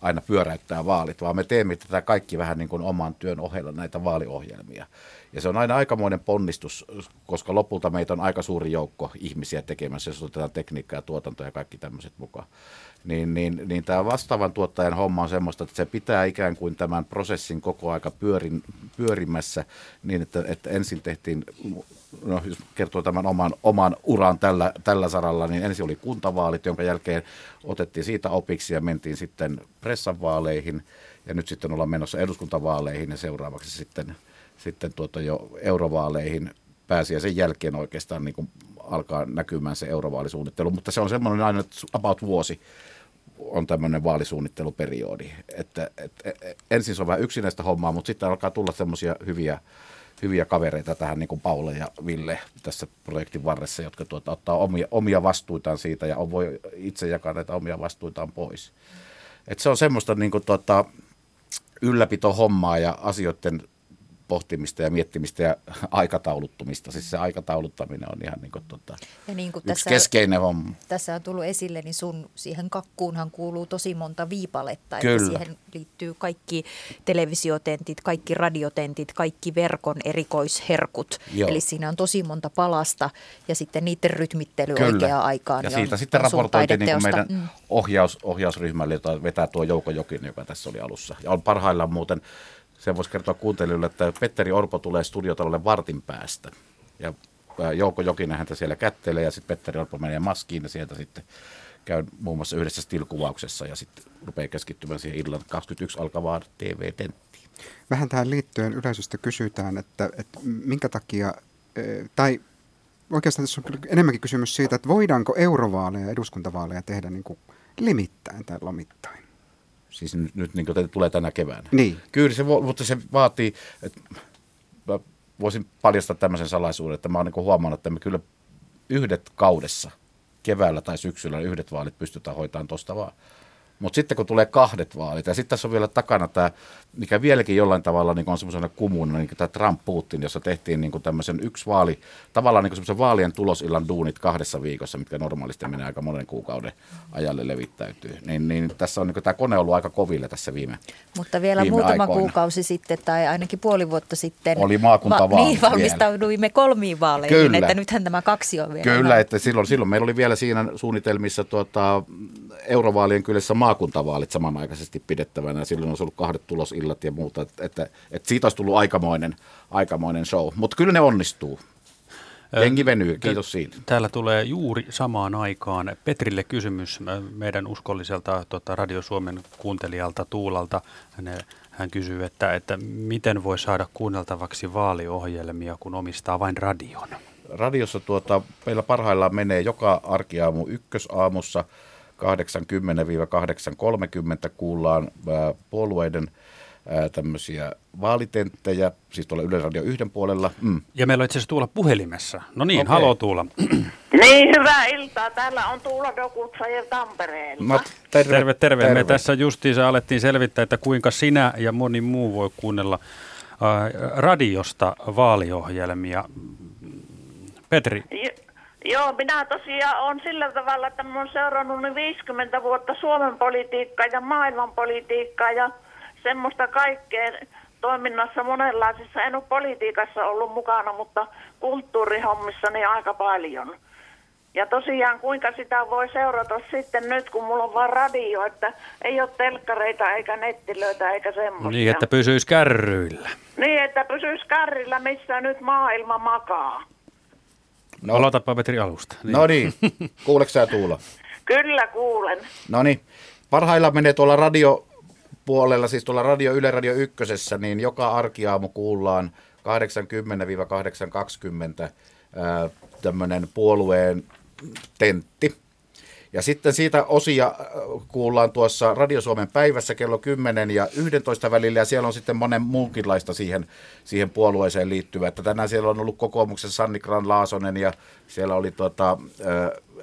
aina pyöräyttää vaalit, vaan me teemme tätä kaikki vähän niin kuin oman työn ohella näitä vaaliohjelmia. Ja se on aina aikamoinen ponnistus, koska lopulta meitä on aika suuri joukko ihmisiä tekemässä, jos otetaan tekniikkaa ja tuotantoa ja kaikki tämmöiset mukaan. Niin, niin, niin tämä vastaavan tuottajan homma on semmoista, että se pitää ikään kuin tämän prosessin koko aika pyörin, pyörimässä niin, että, että ensin tehtiin, no jos kertoo tämän oman, oman uran tällä, tällä saralla, niin ensin oli kuntavaalit, jonka jälkeen otettiin siitä opiksi ja mentiin sitten pressanvaaleihin ja nyt sitten ollaan menossa eduskuntavaaleihin ja seuraavaksi sitten, sitten tuota jo eurovaaleihin pääsi ja sen jälkeen oikeastaan niin kuin alkaa näkymään se eurovaalisuunnittelu, mutta se on semmoinen aina about vuosi on tämmöinen vaalisuunnitteluperiodi. Että, et, et, ensin se on vähän yksinäistä hommaa, mutta sitten alkaa tulla semmoisia hyviä, hyviä kavereita tähän, niin kuin Paula ja Ville tässä projektin varressa, jotka tuota, ottaa omia, omia vastuitaan siitä ja on, voi itse jakaa näitä omia vastuitaan pois. Et se on semmoista niin kuin, tuota, ylläpito-hommaa ja asioiden pohtimista ja miettimistä ja aikatauluttumista. Siis se aikatauluttaminen on ihan niin kuin, tota, ja niin kuin yksi tässä, keskeinen homma. Tässä on tullut esille, niin sun siihen kakkuunhan kuuluu tosi monta viipaletta. Kyllä. Että siihen liittyy kaikki televisiotentit, kaikki radiotentit, kaikki verkon erikoisherkut. Joo. Eli siinä on tosi monta palasta ja sitten niiden rytmittely Kyllä. oikeaan aikaan. Ja siitä on, sitten raportoitiin niin meidän mm. ohjaus, ohjausryhmälle, jota vetää tuo Jouko Jokin, joka tässä oli alussa. Ja on parhaillaan muuten sen voisi kertoa kuuntelijoille, että Petteri Orpo tulee studiotalolle vartin päästä. Ja Jouko Jokinen häntä siellä kättelee ja sitten Petteri Orpo menee maskiin ja sieltä sitten käy muun muassa yhdessä stilkuvauksessa ja sitten rupeaa keskittymään siihen illan 21 alkavaan TV-tenttiin. Vähän tähän liittyen yleisöstä kysytään, että, että minkä takia, tai oikeastaan tässä on enemmänkin kysymys siitä, että voidaanko eurovaaleja ja eduskuntavaaleja tehdä niin kuin limittäin tai lomittain? Siis nyt, nyt niin kuin tulee tänä keväänä. Niin. Kyllä se, mutta se vaatii, että mä voisin paljastaa tämmöisen salaisuuden, että mä oon niin huomannut, että me kyllä yhdet kaudessa, keväällä tai syksyllä, yhdet vaalit pystytään hoitamaan tuosta vaan. Mutta sitten kun tulee kahdet vaalit, ja sitten tässä on vielä takana tämä, mikä vieläkin jollain tavalla niin on semmoisena kumuna, niin tämä Trump-Putin, jossa tehtiin niin tämmöisen yksi vaali, tavallaan niin semmoisen vaalien tulosillan duunit kahdessa viikossa, mitkä normaalisti menee aika monen kuukauden ajalle levittäytyy. Niin, niin tässä on niin tämä kone ollut aika koville tässä viime Mutta vielä viime muutama aikoina. kuukausi sitten, tai ainakin puoli vuotta sitten, oli va- niin, valmistauduimme kolmiin vaaleihin, Kyllä. että nythän tämä kaksi on vielä. Kyllä, että silloin, silloin meillä oli vielä siinä suunnitelmissa tuota, eurovaalien kylässä maakuntavaalit samanaikaisesti pidettävänä. Silloin olisi ollut kahdet tulosillat ja muuta. Että, että, että siitä olisi tullut aikamoinen, aikamoinen show. Mutta kyllä ne onnistuu. Jengi venyy, kiitos siitä. Täällä tulee juuri samaan aikaan Petrille kysymys meidän uskolliselta tota, Radio Suomen kuuntelijalta Tuulalta. Hän, hän kysyy, että, että miten voi saada kuunneltavaksi vaaliohjelmia, kun omistaa vain radion? Radiossa tuota, meillä parhaillaan menee joka arkiaamu ykkösaamussa – 8.10-8.30 kuullaan puolueiden tämmöisiä vaalitenttejä, siis tuolla Yle Radio yhden puolella. Mm. Ja meillä on itse asiassa Tuula puhelimessa. No niin, okay. haloo Tuula. Niin, hyvää iltaa. Täällä on Tuula Dokutsajev Tampereelta. No, terve, terve, terve. terve. Me tässä justiinsa alettiin selvittää, että kuinka sinä ja moni muu voi kuunnella äh, radiosta vaaliohjelmia. Petri. Joo, minä tosiaan on sillä tavalla, että oon seurannut 50 vuotta Suomen politiikkaa ja maailman politiikkaa ja semmoista kaikkea toiminnassa monenlaisissa. En ole politiikassa ollut mukana, mutta kulttuurihommissa niin aika paljon. Ja tosiaan kuinka sitä voi seurata sitten nyt, kun mulla on vaan radio, että ei ole telkkareita eikä nettilöitä eikä semmoista. Niin, että pysyisi kärryillä. Niin, että pysyisi kärryillä, missä nyt maailma makaa. No, aloitapa Petri alusta. Niin. No niin, kuuleeko sä Tuula? Kyllä kuulen. No niin, parhaillaan menee tuolla radio puolella, siis tuolla Radio Yle Radio Ykkösessä, niin joka arkiaamu kuullaan 80-820 tämmöinen puolueen tentti. Ja sitten siitä osia kuullaan tuossa Radio Suomen päivässä kello 10 ja 11 välillä, ja siellä on sitten monen muunkinlaista siihen, siihen puolueeseen liittyvää. Että tänään siellä on ollut kokoomuksen Sanni Gran Laasonen, ja siellä oli tuota,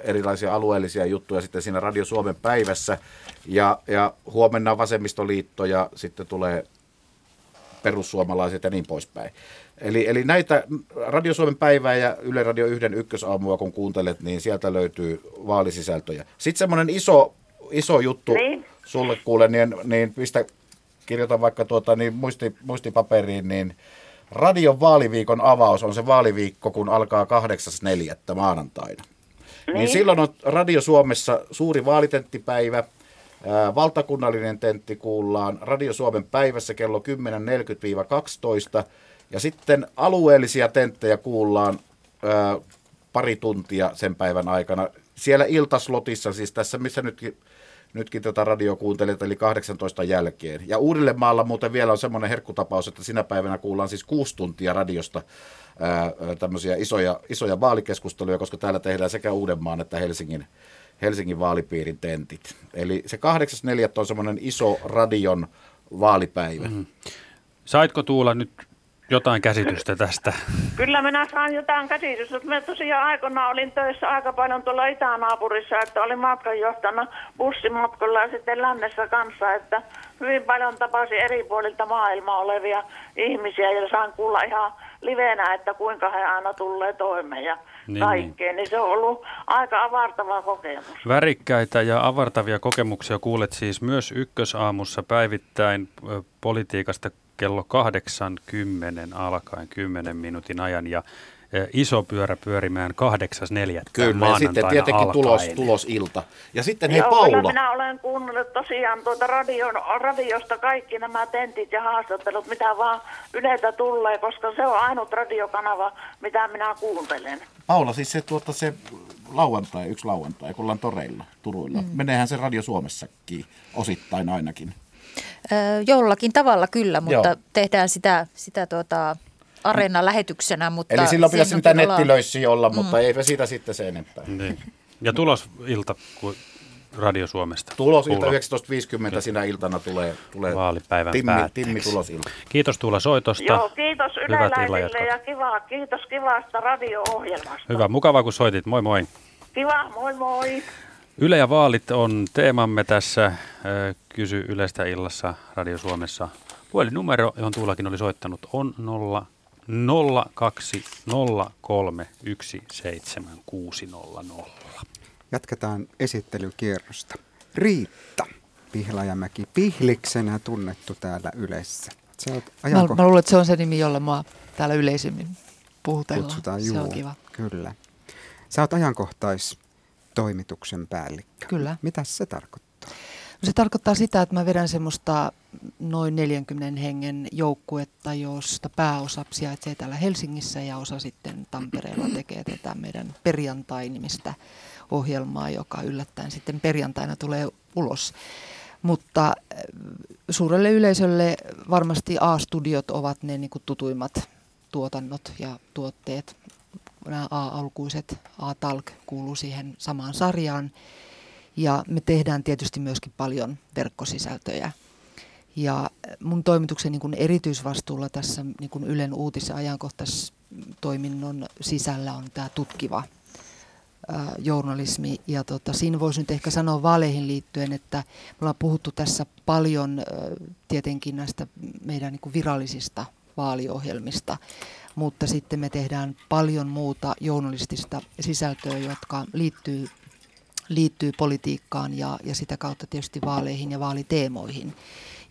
erilaisia alueellisia juttuja sitten siinä Radio Suomen päivässä. Ja, ja huomenna vasemmistoliitto ja sitten tulee perussuomalaiset ja niin poispäin. Eli, eli näitä Radio Suomen päivää ja Yle Radio 1 ykkösaamua kun kuuntelet, niin sieltä löytyy vaalisisältöjä. Sitten semmoinen iso, iso juttu niin. sulle kuule, niin, niin pistä, kirjoita vaikka tuota, niin muisti, muistipaperiin, niin Radion vaaliviikon avaus on se vaaliviikko, kun alkaa 8.4. maanantaina. Niin. niin silloin on Radio Suomessa suuri vaalitenttipäivä, valtakunnallinen tentti kuullaan Radio Suomen päivässä kello 10.40-12 ja sitten alueellisia tenttejä kuullaan pari tuntia sen päivän aikana. Siellä iltaslotissa, siis tässä missä nytkin, nytkin tätä radio kuuntelet, eli 18 jälkeen. Ja Uudellemaalla muuten vielä on semmoinen herkkutapaus, että sinä päivänä kuullaan siis kuusi tuntia radiosta ää, tämmöisiä isoja, isoja vaalikeskusteluja, koska täällä tehdään sekä Uudenmaan että Helsingin, Helsingin vaalipiirin tentit. Eli se 8.4. on semmoinen iso radion vaalipäivä. Mm-hmm. Saitko Tuula nyt jotain käsitystä tästä? Kyllä minä saan jotain käsitystä. Mä tosiaan aikoina olin töissä aika paljon tuolla itänaapurissa, että olin matkanjohtajana bussimatkalla ja sitten lännessä kanssa, että hyvin paljon tapasin eri puolilta maailmaa olevia ihmisiä ja saan kuulla ihan livenä, että kuinka he aina tulee toimeen ja niin, kaikkeen. Niin. niin se on ollut aika avartava kokemus. Värikkäitä ja avartavia kokemuksia kuulet siis myös ykkösaamussa päivittäin politiikasta kello 80 alkaen 10 minuutin ajan ja iso pyörä pyörimään 8.4. Kyllä, ja sitten tietenkin tulos, tulosilta. Ja sitten hei Joo, Paula. Minä olen kuunnellut tosiaan tuota radion, radiosta kaikki nämä tentit ja haastattelut, mitä vaan Yleltä tulee, koska se on ainut radiokanava, mitä minä kuuntelen. Paula, siis se, tuota, se lauantai, yksi lauantai, kun ollaan toreilla, Turuilla. Mm. Meneehän se Radio Suomessakin, osittain ainakin. Jollakin tavalla kyllä, mutta Joo. tehdään sitä, sitä tuota, areenalähetyksenä. Mutta Eli silloin pitäisi mitään nettilöissiä olla, mutta mm. ei siitä sitten se enempää. Niin. Ja tulos ilta Radio Suomesta. Tulos ilta 19.50 sinä iltana tulee, tulee Vaalipäivän Timmi, Timmi tulosilta. Kiitos Tuula soitosta. Joo, kiitos Yleläisille ja kiva, kiitos kivasta radio-ohjelmasta. Hyvä, mukava kun soitit. Moi moi. Kiva, moi moi. Yle ja vaalit on teemamme tässä Kysy Ylestä illassa Radio Suomessa. Puhelinnumero, johon Tuulakin oli soittanut, on 0 Jatketaan esittelykierrosta. Riitta Pihlajamäki Pihliksenä tunnettu täällä Ylessä. ajanko... mä, mä luulen, että se on se nimi, jolla mua täällä yleisimmin puhutellaan. Kutsutaan, se juu, on kiva. Kyllä. Sä oot ajankohtais toimituksen päällikkö. Kyllä. Mitä se tarkoittaa? No se tarkoittaa sitä, että mä vedän semmoista noin 40 hengen joukkuetta, josta pääosa sijaitsee täällä Helsingissä ja osa sitten Tampereella tekee tätä meidän perjantai-nimistä ohjelmaa, joka yllättäen sitten perjantaina tulee ulos. Mutta äh, suurelle yleisölle varmasti A-studiot ovat ne niin tutuimmat tuotannot ja tuotteet nämä A-alkuiset, A-talk kuuluu siihen samaan sarjaan. Ja me tehdään tietysti myöskin paljon verkkosisältöjä. Ja mun toimituksen niin erityisvastuulla tässä niin Ylen uutis- ja sisällä on tämä tutkiva ää, journalismi. Ja tota, siinä voisi nyt ehkä sanoa vaaleihin liittyen, että me ollaan puhuttu tässä paljon ää, tietenkin näistä meidän niin virallisista vaaliohjelmista, mutta sitten me tehdään paljon muuta journalistista sisältöä, jotka liittyy, liittyy politiikkaan ja, ja sitä kautta tietysti vaaleihin ja vaaliteemoihin.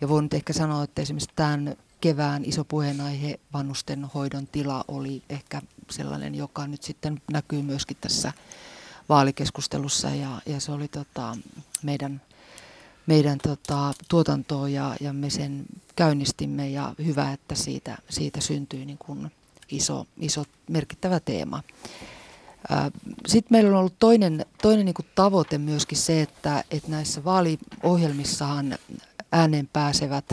Ja voin nyt ehkä sanoa, että esimerkiksi tämän kevään iso puheenaihe vanhusten hoidon tila oli ehkä sellainen, joka nyt sitten näkyy myöskin tässä vaalikeskustelussa ja, ja se oli tota, meidän, meidän tota, tuotantoa ja, ja me sen käynnistimme ja hyvä, että siitä, siitä syntyi niin kuin iso, iso merkittävä teema. Sitten meillä on ollut toinen, toinen niin kuin tavoite myöskin se, että, että näissä vaaliohjelmissahan ääneen pääsevät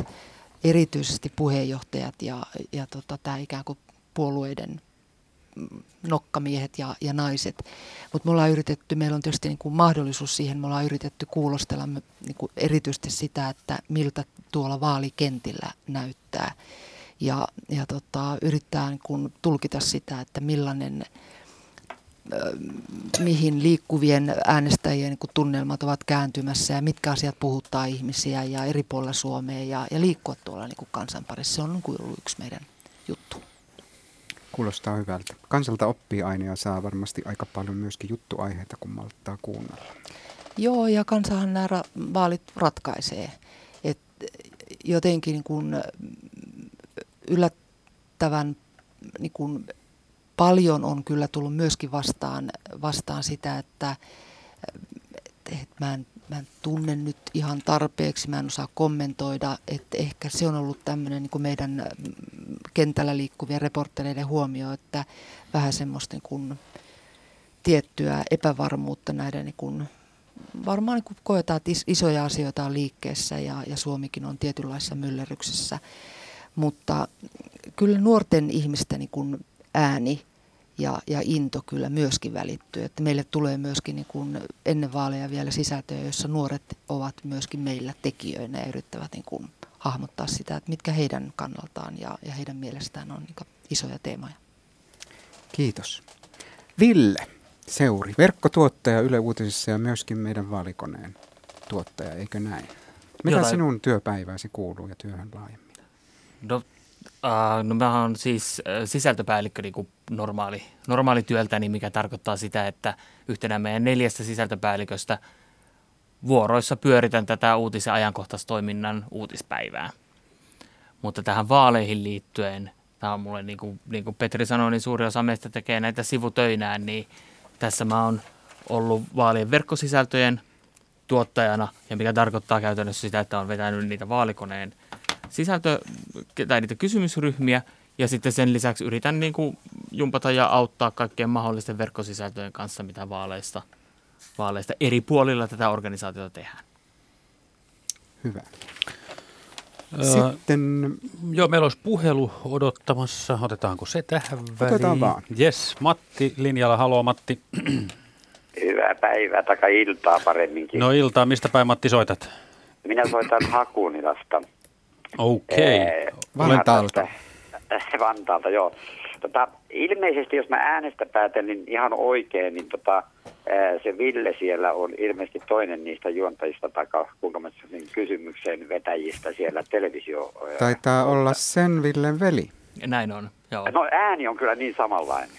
erityisesti puheenjohtajat ja, ja tota, tämä ikään kuin puolueiden nokkamiehet ja, ja naiset. Mutta me ollaan yritetty, meillä on tietysti niin kuin mahdollisuus siihen, me ollaan yritetty kuulostella niin kuin erityisesti sitä, että miltä tuolla vaalikentillä näyttää. Ja, ja tota, yrittää niin kuin tulkita sitä, että millainen mihin liikkuvien äänestäjien niin tunnelmat ovat kääntymässä ja mitkä asiat puhuttaa ihmisiä ja eri puolilla Suomea ja, ja liikkua tuolla niin kuin kansan parissa. Se on niin ollut yksi meidän juttu. Kuulostaa hyvältä. Kansalta oppii aina ja saa varmasti aika paljon myöskin juttuaiheita, kun malttaa kuunnella. Joo, ja kansahan nämä vaalit ratkaisee. Et jotenkin niin kuin yllättävän niin kuin paljon on kyllä tullut myöskin vastaan, vastaan sitä, että, että mä, en, mä en tunne nyt ihan tarpeeksi, mä en osaa kommentoida, että ehkä se on ollut tämmöinen niin meidän kentällä liikkuvien reporttereiden huomio, että vähän semmoista niin kuin tiettyä epävarmuutta näiden niin kuin, varmaan niin kuin koetaan, että isoja asioita on liikkeessä ja, ja Suomikin on tietynlaisessa myllerryksessä. Mutta kyllä nuorten ihmisten niin kuin ääni ja, ja into kyllä myöskin välittyy. Että meille tulee myöskin niin kuin ennen vaaleja vielä sisältöjä, joissa nuoret ovat myöskin meillä tekijöinä ja yrittävät niin kuin hahmottaa sitä, että mitkä heidän kannaltaan ja, ja heidän mielestään on niin isoja teemoja. Kiitos. Ville Seuri, verkkotuottaja Yle Uutisissa ja myöskin meidän vaalikoneen tuottaja, eikö näin? Mitä Jotain. sinun työpäiväsi kuuluu ja työhön laajemmin? No Uh, no mä oon siis uh, sisältöpäällikkö niin kuin normaali, normaali työltäni, mikä tarkoittaa sitä, että yhtenä meidän neljästä sisältöpäälliköstä vuoroissa pyöritän tätä uutis- ja ajankohtaistoiminnan uutispäivää. Mutta tähän vaaleihin liittyen, tämä on mulle niin kuin, niin kuin Petri sanoi, niin suuri osa meistä tekee näitä sivutöinään, niin tässä mä oon ollut vaalien verkkosisältöjen tuottajana, ja mikä tarkoittaa käytännössä sitä, että on vetänyt niitä vaalikoneen – sisältö tai niitä kysymysryhmiä ja sitten sen lisäksi yritän niin kuin jumpata ja auttaa kaikkien mahdollisten verkkosisältöjen kanssa, mitä vaaleista, vaaleista eri puolilla tätä organisaatiota tehdään. Hyvä. Sitten... Joo, meillä olisi puhelu odottamassa. Otetaanko se tähän väliin? Otetaan vaan. Yes, Matti linjalla. Haloo Matti. Hyvää päivää, taka iltaa paremminkin. No iltaa, mistä päin Matti soitat? Minä soitan Hakunilasta. Okei. Okay. Vantaalta. Vantaalta, joo. Tota, ilmeisesti, jos mä äänestä päätän, niin ihan oikein, niin tota, se Ville siellä on ilmeisesti toinen niistä juontajista tai kuinka mä niin kysymyksen vetäjistä siellä televisio. Taitaa olla sen Villen veli. Näin on, joo. No ääni on kyllä niin samanlainen.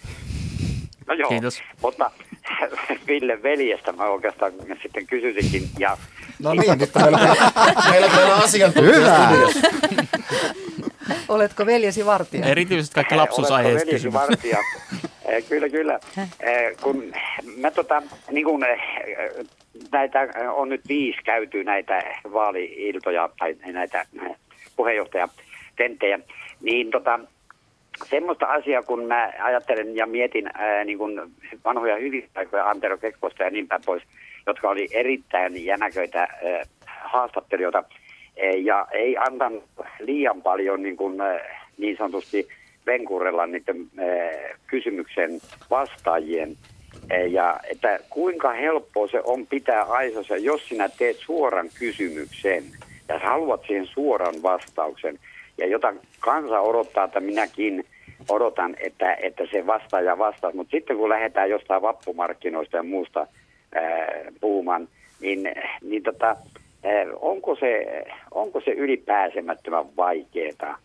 No joo, Kiitos. mutta Ville veljestä mä oikeastaan sitten kysyisinkin. Ja no niin, nyt meillä, meillä, meillä on asiantuntija Oletko veljesi vartija? Erityisesti kaikki lapsuusaiheet veljesi vartija? kyllä, kyllä. Kun mä tota, niin kun, näitä on nyt viisi käyty näitä vaaliiltoja tai näitä puheenjohtajatenttejä, niin tota, semmoista asiaa, kun mä ajattelen ja mietin ää, niin kuin vanhoja hyviä Antero Kekkosta ja niin päin pois, jotka oli erittäin jänäköitä ää, haastattelijoita ää, ja ei antanut liian paljon niin, kuin, ää, niin sanotusti venkurella niiden ää, kysymyksen vastaajien. Eh, Ja että kuinka helppoa se on pitää aisossa, jos sinä teet suoran kysymyksen ja haluat siihen suoran vastauksen. Ja jota kansa odottaa, että minäkin odotan, että, että se vastaaja vastaa. Mutta sitten kun lähdetään jostain vappumarkkinoista ja muusta ää, puhumaan, niin, niin tota, ää, onko, se, onko se ylipääsemättömän vaikeaa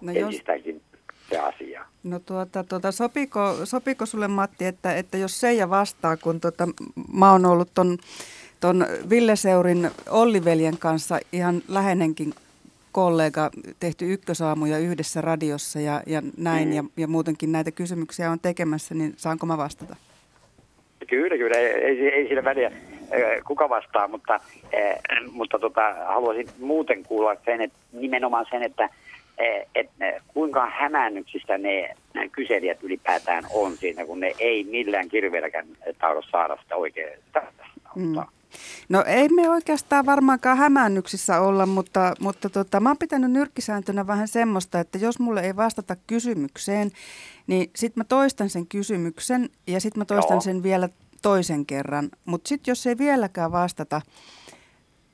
No jos, ensistäänkin se asia? No tuota, tuota, sopiko, sopiko sulle Matti, että, että jos Seija vastaa, kun tuota, mä oon ollut ton, ton Ville Seurin Olliveljen kanssa ihan lähenenkin kollega, tehty ykkösaamuja yhdessä radiossa ja, ja näin, Mm. ja, ja muutenkin näitä kysymyksiä on tekemässä, niin saanko mä vastata? Kyllä, kyllä. Ei, ei, ei sillä väliä, kuka vastaa, mutta, mutta tota, haluaisin muuten kuulla sen, että nimenomaan sen, että et, kuinka hämännyksistä ne ne kyselijät ylipäätään on siinä, kun ne ei millään kirveelläkään tahdo saada sitä oikeaa Mm. No ei me oikeastaan varmaankaan hämännyksissä olla, mutta, mutta tota, mä oon pitänyt nyrkkisääntönä vähän semmoista, että jos mulle ei vastata kysymykseen, niin sit mä toistan sen kysymyksen ja sit mä toistan Joo. sen vielä toisen kerran. Mutta sitten jos ei vieläkään vastata,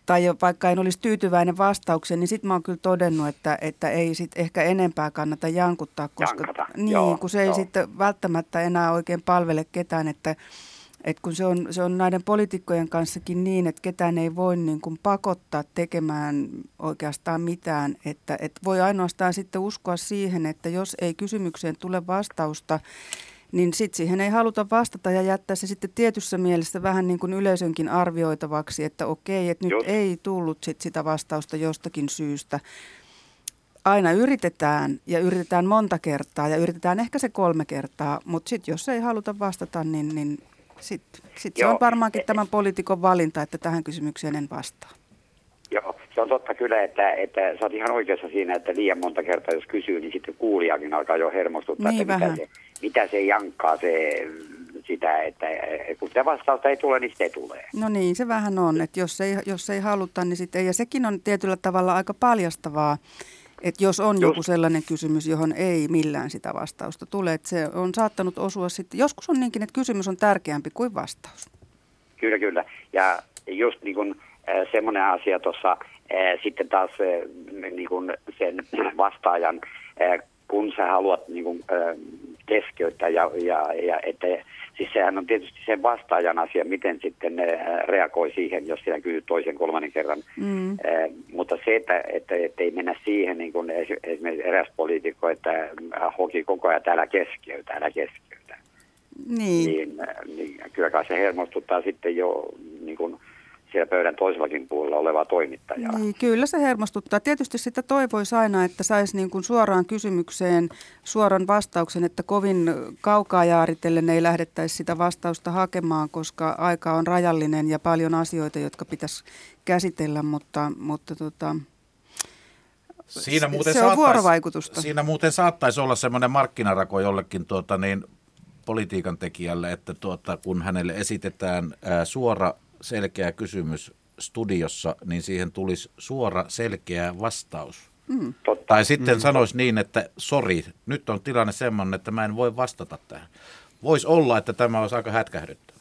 tai vaikka en olisi tyytyväinen vastaukseen, niin sitten mä oon kyllä todennut, että, että ei sit ehkä enempää kannata jankuttaa, koska Jankata, niin, joo, kun se ei sitten välttämättä enää oikein palvele ketään, että et kun se on, se on näiden poliitikkojen kanssakin niin, että ketään ei voi niin kuin pakottaa tekemään oikeastaan mitään, että et voi ainoastaan sitten uskoa siihen, että jos ei kysymykseen tule vastausta, niin sitten siihen ei haluta vastata ja jättää se sitten tietyssä mielessä vähän niin kuin yleisönkin arvioitavaksi, että okei, että nyt Just. ei tullut sit sitä vastausta jostakin syystä. Aina yritetään ja yritetään monta kertaa ja yritetään ehkä se kolme kertaa, mutta sitten jos ei haluta vastata, niin, niin sitten sit se on varmaankin tämän poliitikon valinta, että tähän kysymykseen en vastaa. Joo, se on totta kyllä, että, että sä oot ihan oikeassa siinä, että liian monta kertaa jos kysyy, niin sitten kuulijakin alkaa jo hermostuttaa, Niin että vähän. mitä se, mitä se jankkaa se, sitä, että kun sitä vastausta ei tule, niin sitten ei tule. No niin, se vähän on, että jos ei, jos ei haluta, niin sitten ei. Ja sekin on tietyllä tavalla aika paljastavaa, että jos on joku sellainen kysymys, johon ei millään sitä vastausta tule, että se on saattanut osua sitten. Joskus on niinkin, että kysymys on tärkeämpi kuin vastaus. Kyllä, kyllä. Ja just niin kuin äh, semmoinen asia tuossa äh, sitten taas äh, niin kuin sen vastaajan, äh, kun sä haluat niin kuin, äh, keskeyttää ja, ja, ja että siis sehän on tietysti sen vastaajan asia, miten sitten äh, reagoi siihen, jos sinä kysyt toisen kolmannen kerran. Mm. Eh, mutta se, että, että, että ei mennä siihen, niin kuin esi- esimerkiksi eräs poliitikko, että äh, hoki koko ajan täällä keskeytä, älä keskeytä, Niin. niin, niin kyllä kai se hermostuttaa sitten jo niin kuin siellä pöydän toisellakin puolella olevaa toimittajaa. Niin, kyllä se hermostuttaa. Tietysti sitä toivoisi aina, että saisi niin kuin suoraan kysymykseen suoran vastauksen, että kovin kaukaa jaaritellen ei lähdettäisi sitä vastausta hakemaan, koska aika on rajallinen ja paljon asioita, jotka pitäisi käsitellä, mutta, mutta tota, Siinä muuten se on saattaisi- vuorovaikutusta. Siinä muuten saattaisi olla semmoinen markkinarako jollekin tuota, niin, politiikan tekijälle, että tuota, kun hänelle esitetään ää, suora selkeä kysymys studiossa, niin siihen tulisi suora selkeä vastaus. mm. Tai sitten Mm. sanoisi niin, että sori, nyt on tilanne semmoinen, että mä en voi vastata tähän. Voisi olla, että tämä olisi aika hätkähdyttävä.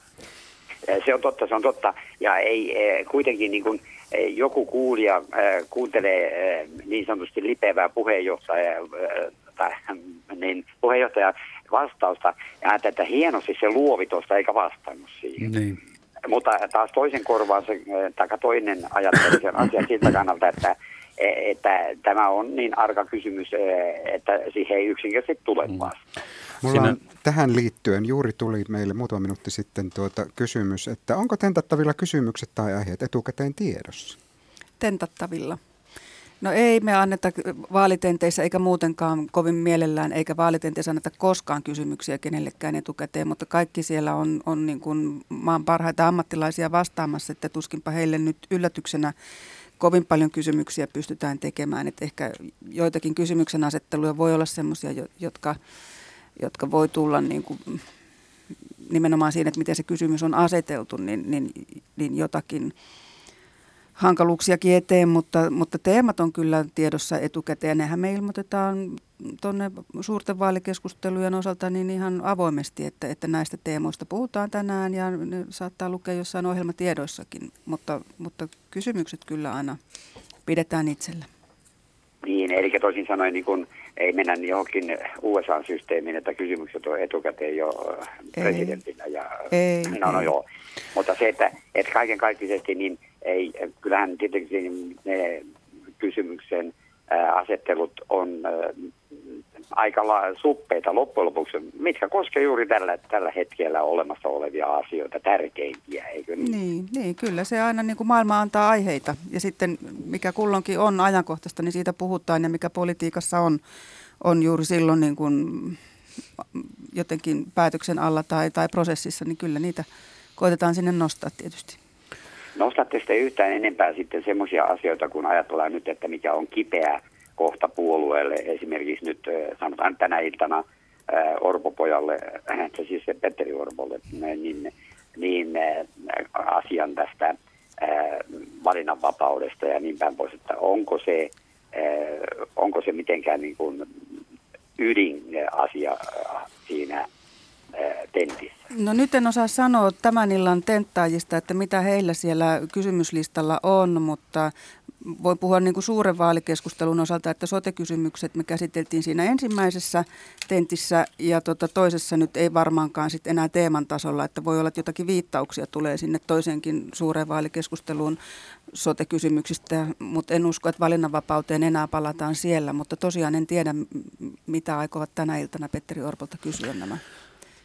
Se on totta, se on totta. Ja ei kuitenkin niin kuin, joku kuulija kuuntelee niin sanotusti lipevää puheenjohtaja, eh, tai, niin puheenjohtajan vastausta ja ajattelee, että hienosti se luovi tuosta eikä vastannut siihen. Niin. Mutta taas toisen korvaan se, eh, tai toinen ajattelee sen asian siltä kannalta, että, eh, että tämä on niin arka kysymys, eh, että siihen ei yksinkertaisesti tule vasta. Mulla on tähän liittyen juuri tuli meille muutama minuutti sitten tuota kysymys, että onko tentattavilla kysymykset tai aiheet etukäteen tiedossa? tentattavilla. No ei me anneta vaalitenteissä eikä muutenkaan kovin mielellään, eikä vaalitenteissä anneta koskaan kysymyksiä kenellekään etukäteen, mutta kaikki siellä on, on niin kuin maan parhaita ammattilaisia vastaamassa, että tuskinpa heille nyt yllätyksenä kovin paljon kysymyksiä pystytään tekemään. Että ehkä joitakin kysymyksen asetteluja voi olla sellaisia, jotka, jotka voi tulla niin kuin nimenomaan siinä, että miten se kysymys on aseteltu, niin, niin, niin jotakin hankaluuksiakin eteen, mutta, mutta teemat on kyllä tiedossa etukäteen. Nehän me ilmoitetaan tuonne suurten vaalikeskustelujen osalta niin ihan avoimesti, että, että näistä teemoista puhutaan tänään ja ne saattaa lukea jossain ohjelmatiedoissakin, mutta, mutta kysymykset kyllä aina pidetään itsellä. Niin, eli toisin sanoen niin kun ei mennä johonkin USA-systeemiin, että kysymykset on etukäteen jo Ei. presidentillä. Ja, Ei, no, no ei. joo. Mutta se, että, että kaiken kaikkisesti, niin ei, kyllähän tietenkin ne kysymyksen ää, asettelut on ää, aika suppeita loppujen lopuksi, mitkä koskee juuri tällä, tällä hetkellä olemassa olevia asioita, tärkeimpiä, eikö niin? Niin, niin, kyllä se aina niin kuin maailma antaa aiheita ja sitten mikä kulloinkin on ajankohtaista, niin siitä puhutaan ja mikä politiikassa on, on juuri silloin niin kuin jotenkin päätöksen alla tai, tai prosessissa, niin kyllä niitä koitetaan sinne nostaa tietysti. Nostatte sitten yhtään enempää sitten semmoisia asioita, kun ajatellaan nyt, että mikä on kipeä kohta puolueelle. Esimerkiksi nyt sanotaan tänä iltana Orpo-pojalle, eh, se siis se Petteri Orpolle, niin, niin eh, asian tästä valinnanvapaudesta ja niin päin pois, että onko se, onko se mitenkään niin kuin ydinasia siinä tentissä. No nyt en osaa sanoa tämän illan tenttaajista, että mitä heillä siellä kysymyslistalla on, mutta voi puhua niin kuin suuren vaalikeskustelun osalta, että sote-kysymykset me käsiteltiin siinä ensimmäisessä tentissä ja tota toisessa nyt ei varmaankaan sit enää teeman tasolla, että voi olla, että jotakin viittauksia tulee sinne toiseenkin suureen vaalikeskusteluun sote-kysymyksistä, mutta en usko, että valinnanvapauteen enää palataan siellä, mutta tosiaan en tiedä, mitä aikovat tänä iltana Petteri Orpolta kysyä nämä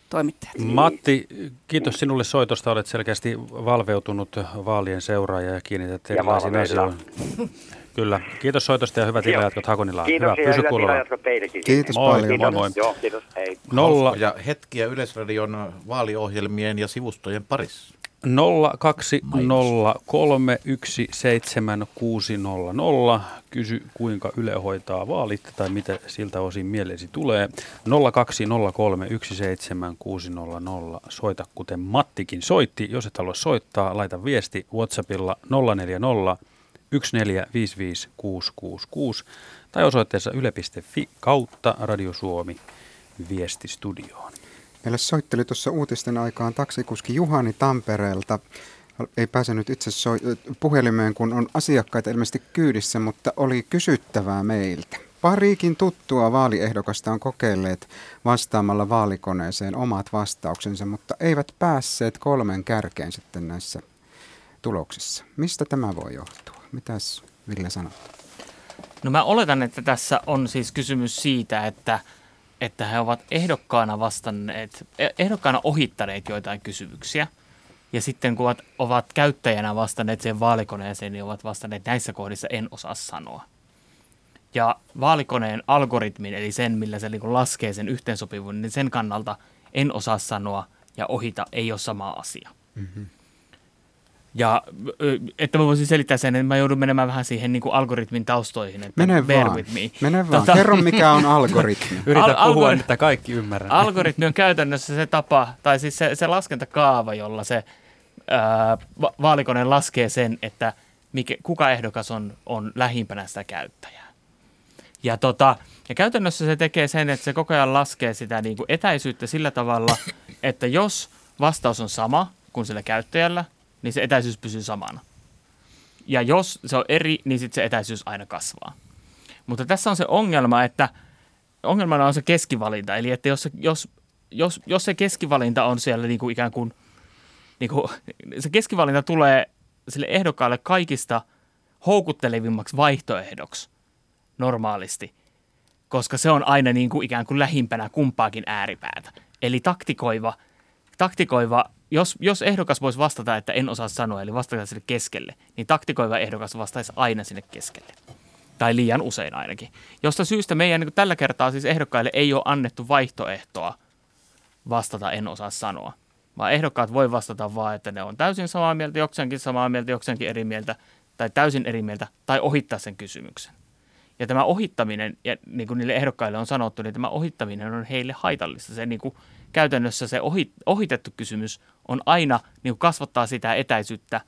toimittajat. Matti, kiitos sinulle soitosta. Olet selkeästi valveutunut vaalien seuraaja ja kiinnität erilaisiin asioihin. Kyllä. Kiitos soitosta ja hyvät illanjatkot Hakunilaan. Kiitos Hyvä, ja pysy hyvät kuulolla. teillekin. Kiitos Moi, paljon. moi, Kiitos. moi. Joo, kiitos. Hei. Nolla, Ja hetkiä Yleisradion vaaliohjelmien ja sivustojen parissa. 020317600. Kysy, kuinka Yle hoitaa vaalit tai mitä siltä osin mielesi tulee. 020317600. Soita kuten Mattikin soitti. Jos et halua soittaa, laita viesti WhatsAppilla 040 1455666 tai osoitteessa yle.fi kautta Radio Suomi viestistudioon. Meille soitteli tuossa uutisten aikaan taksikuski Juhani Tampereelta. Ei pääsenyt itse soi- puhelimeen, kun on asiakkaita ilmeisesti kyydissä, mutta oli kysyttävää meiltä. Pariikin tuttua vaaliehdokasta on kokeilleet vastaamalla vaalikoneeseen omat vastauksensa, mutta eivät päässeet kolmen kärkeen sitten näissä tuloksissa. Mistä tämä voi johtua? Mitäs Ville sanot? No mä oletan, että tässä on siis kysymys siitä, että, että he ovat ehdokkaana vastanneet, eh- ehdokkaana ohittaneet joitain kysymyksiä. Ja sitten kun ovat, ovat käyttäjänä vastanneet sen vaalikoneeseen, niin ovat vastanneet näissä kohdissa en osaa sanoa. Ja vaalikoneen algoritmin, eli sen, millä se niin laskee sen yhteensopivuuden, niin sen kannalta en osaa sanoa ja ohita ei ole sama asia. Mm-hmm. Ja että mä voisin selittää sen, että mä joudun menemään vähän siihen niin kuin algoritmin taustoihin. Että Mene bear vaan. with me. Mene vaan. Kerro, mikä on algoritmi. Yritä Al- puhua, algori- että kaikki ymmärrän. Algoritmi on käytännössä se tapa, tai siis se, se laskentakaava, jolla se ää, va- vaalikone laskee sen, että mikä, kuka ehdokas on, on lähimpänä sitä käyttäjää. Ja, tota, ja käytännössä se tekee sen, että se koko ajan laskee sitä niin kuin etäisyyttä sillä tavalla, että jos vastaus on sama kuin sillä käyttäjällä, niin se etäisyys pysyy samana. Ja jos se on eri, niin sitten se etäisyys aina kasvaa. Mutta tässä on se ongelma, että ongelmana on se keskivalinta. Eli että jos, jos, jos, jos se keskivalinta on siellä niin kuin ikään kuin, niin kuin, se keskivalinta tulee sille ehdokkaalle kaikista houkuttelevimmaksi vaihtoehdoksi normaalisti, koska se on aina niin kuin ikään kuin lähimpänä kumpaakin ääripäätä. Eli taktikoiva, taktikoiva jos, jos ehdokas voisi vastata, että en osaa sanoa, eli vastata sille keskelle, niin taktikoiva ehdokas vastaisi aina sinne keskelle. Tai liian usein ainakin. Josta syystä meidän niin tällä kertaa siis ehdokkaille ei ole annettu vaihtoehtoa vastata en osaa sanoa. Vaan ehdokkaat voi vastata vaan, että ne on täysin samaa mieltä, jokseenkin samaa mieltä, jokseenkin eri mieltä, tai täysin eri mieltä, tai ohittaa sen kysymyksen. Ja tämä ohittaminen, ja niin kuin niille ehdokkaille on sanottu, niin tämä ohittaminen on heille haitallista. Se niin kuin, käytännössä se ohi, ohitettu kysymys on aina niin kuin kasvattaa sitä etäisyyttä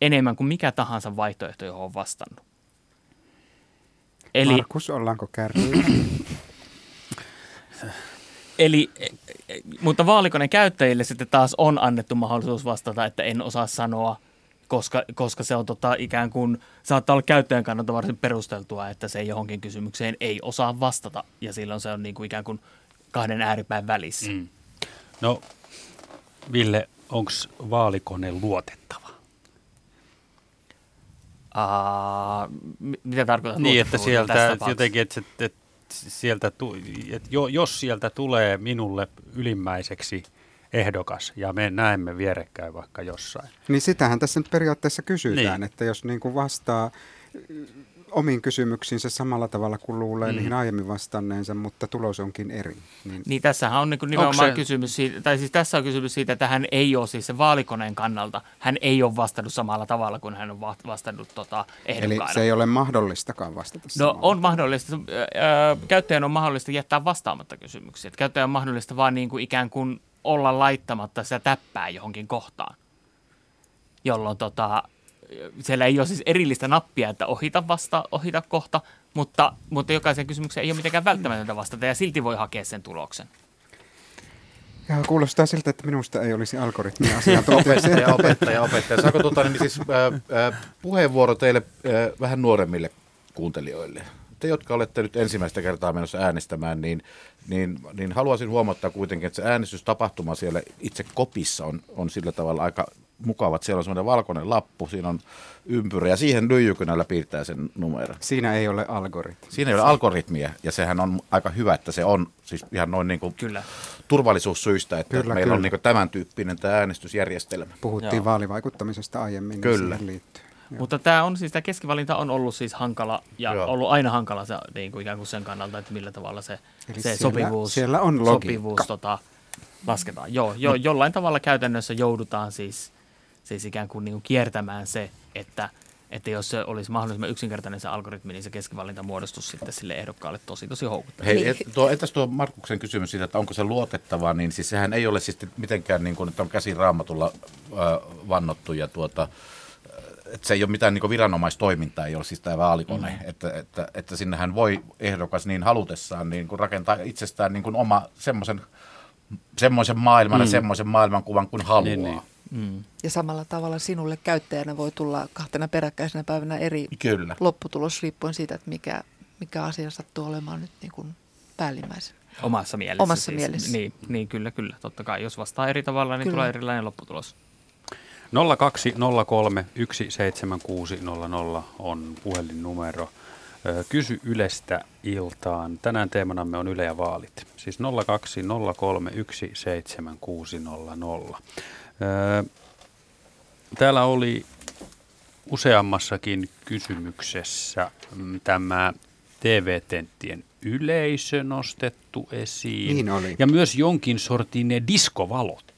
enemmän kuin mikä tahansa vaihtoehto, johon on vastannut. Eli, Markus, ollaanko kärryillä? eli, mutta vaalikoneen käyttäjille sitten taas on annettu mahdollisuus vastata, että en osaa sanoa, koska, koska se on tota, ikään kuin, saattaa olla käyttäjän kannalta varsin perusteltua, että se johonkin kysymykseen ei osaa vastata. Ja silloin se on niin kuin ikään kuin kahden ääripään välissä. Mm. No, Ville, onko vaalikone luotettava? Uh, mitä tarkoittaa Niin, että sieltä jotenkin, että, että, että sieltä, että jos sieltä tulee minulle ylimmäiseksi ehdokas ja me näemme vierekkäin vaikka jossain. Niin sitähän tässä nyt periaatteessa kysytään, niin. että jos niin kuin vastaa omiin kysymyksiinsä samalla tavalla kuin luulee mm. niihin aiemmin vastanneensa, mutta tulos onkin eri. Niin, niin tässähän on niin nimenomaan se... kysymys siitä, tai siis tässä on kysymys siitä, että hän ei ole siis se vaalikoneen kannalta, hän ei ole vastannut samalla tavalla kuin hän on vastannut tota, ehdokkaana. Eli se ei ole mahdollistakaan vastata No on mahdollista, käyttäjän on mahdollista jättää vastaamatta kysymyksiä. Käyttäjän on mahdollista vaan niin kuin ikään kuin olla laittamatta sitä täppää johonkin kohtaan, jolloin tota, siellä ei ole siis erillistä nappia, että ohita vasta, ohita kohta, mutta, mutta jokaisen kysymykseen ei ole mitenkään välttämätöntä vastata ja silti voi hakea sen tuloksen. Ja kuulostaa siltä, että minusta ei olisi algoritmia asiantuntijaksi. opettaja, opettaja, opettaja. Saako tuota, niin siis, äh, äh, puheenvuoro teille äh, vähän nuoremmille kuuntelijoille? Te, jotka olette nyt ensimmäistä kertaa menossa äänestämään, niin, niin, niin haluaisin huomattaa kuitenkin, että se äänestystapahtuma siellä itse kopissa on, on sillä tavalla aika mukavat. Siellä on semmoinen valkoinen lappu, siinä on ympyrä ja siihen lyijykynällä piirtää sen numero. Siinä ei ole algoritmia. Siinä ei ole algoritmia ja sehän on aika hyvä, että se on siis ihan noin niin kuin kyllä. turvallisuussyistä, että kyllä, meillä kyllä. on niin kuin tämän tyyppinen tämä äänestysjärjestelmä. Puhuttiin Joo. vaalivaikuttamisesta aiemmin. Niin kyllä. Liittyy. Mutta tämä on siis, tämä keskivalinta on ollut siis hankala ja Joo. ollut aina hankala se, niin kuin ikään kuin sen kannalta, että millä tavalla se, se siellä, sopivuus, siellä on sopivuus tota, lasketaan. Joo, jo, jollain tavalla käytännössä joudutaan siis siis ikään kuin, niin kuin kiertämään se, että, että jos se olisi mahdollisimman yksinkertainen se algoritmi, niin se keskivalinta muodostus sitten sille ehdokkaalle tosi tosi houkutteleva. Hei, et, tuo, entäs tuo Markuksen kysymys siitä, että onko se luotettavaa, niin siis sehän ei ole siis mitenkään niin kuin, että on käsin raamatulla äh, vannottu ja tuota, että se ei ole mitään niin viranomaistoimintaa, ei ole siis tämä vaalikone, mm. että, että, että sinnehän voi ehdokas niin halutessaan niin kuin rakentaa itsestään niin kuin oma semmoisen semmoisen maailman mm. ja semmoisen maailmankuvan kuin haluaa. Niin, niin. Mm. Ja samalla tavalla sinulle käyttäjänä voi tulla kahtena peräkkäisenä päivänä eri Kyllä. lopputulos riippuen siitä, että mikä, mikä asia sattuu olemaan nyt niin kuin päällimmäisen. Omassa mielessä. Omassa siis. mielessä. Niin, niin, kyllä, kyllä. Totta kai, jos vastaa eri tavalla, niin kyllä. tulee erilainen lopputulos. 0203 17600 on puhelinnumero. Kysy Ylestä iltaan. Tänään teemanamme on Yle ja vaalit. Siis 0203 17600. Täällä oli useammassakin kysymyksessä mm, tämä TV-tenttien yleisö nostettu esiin. Niin oli. Ja myös jonkin sortin ne diskovalot.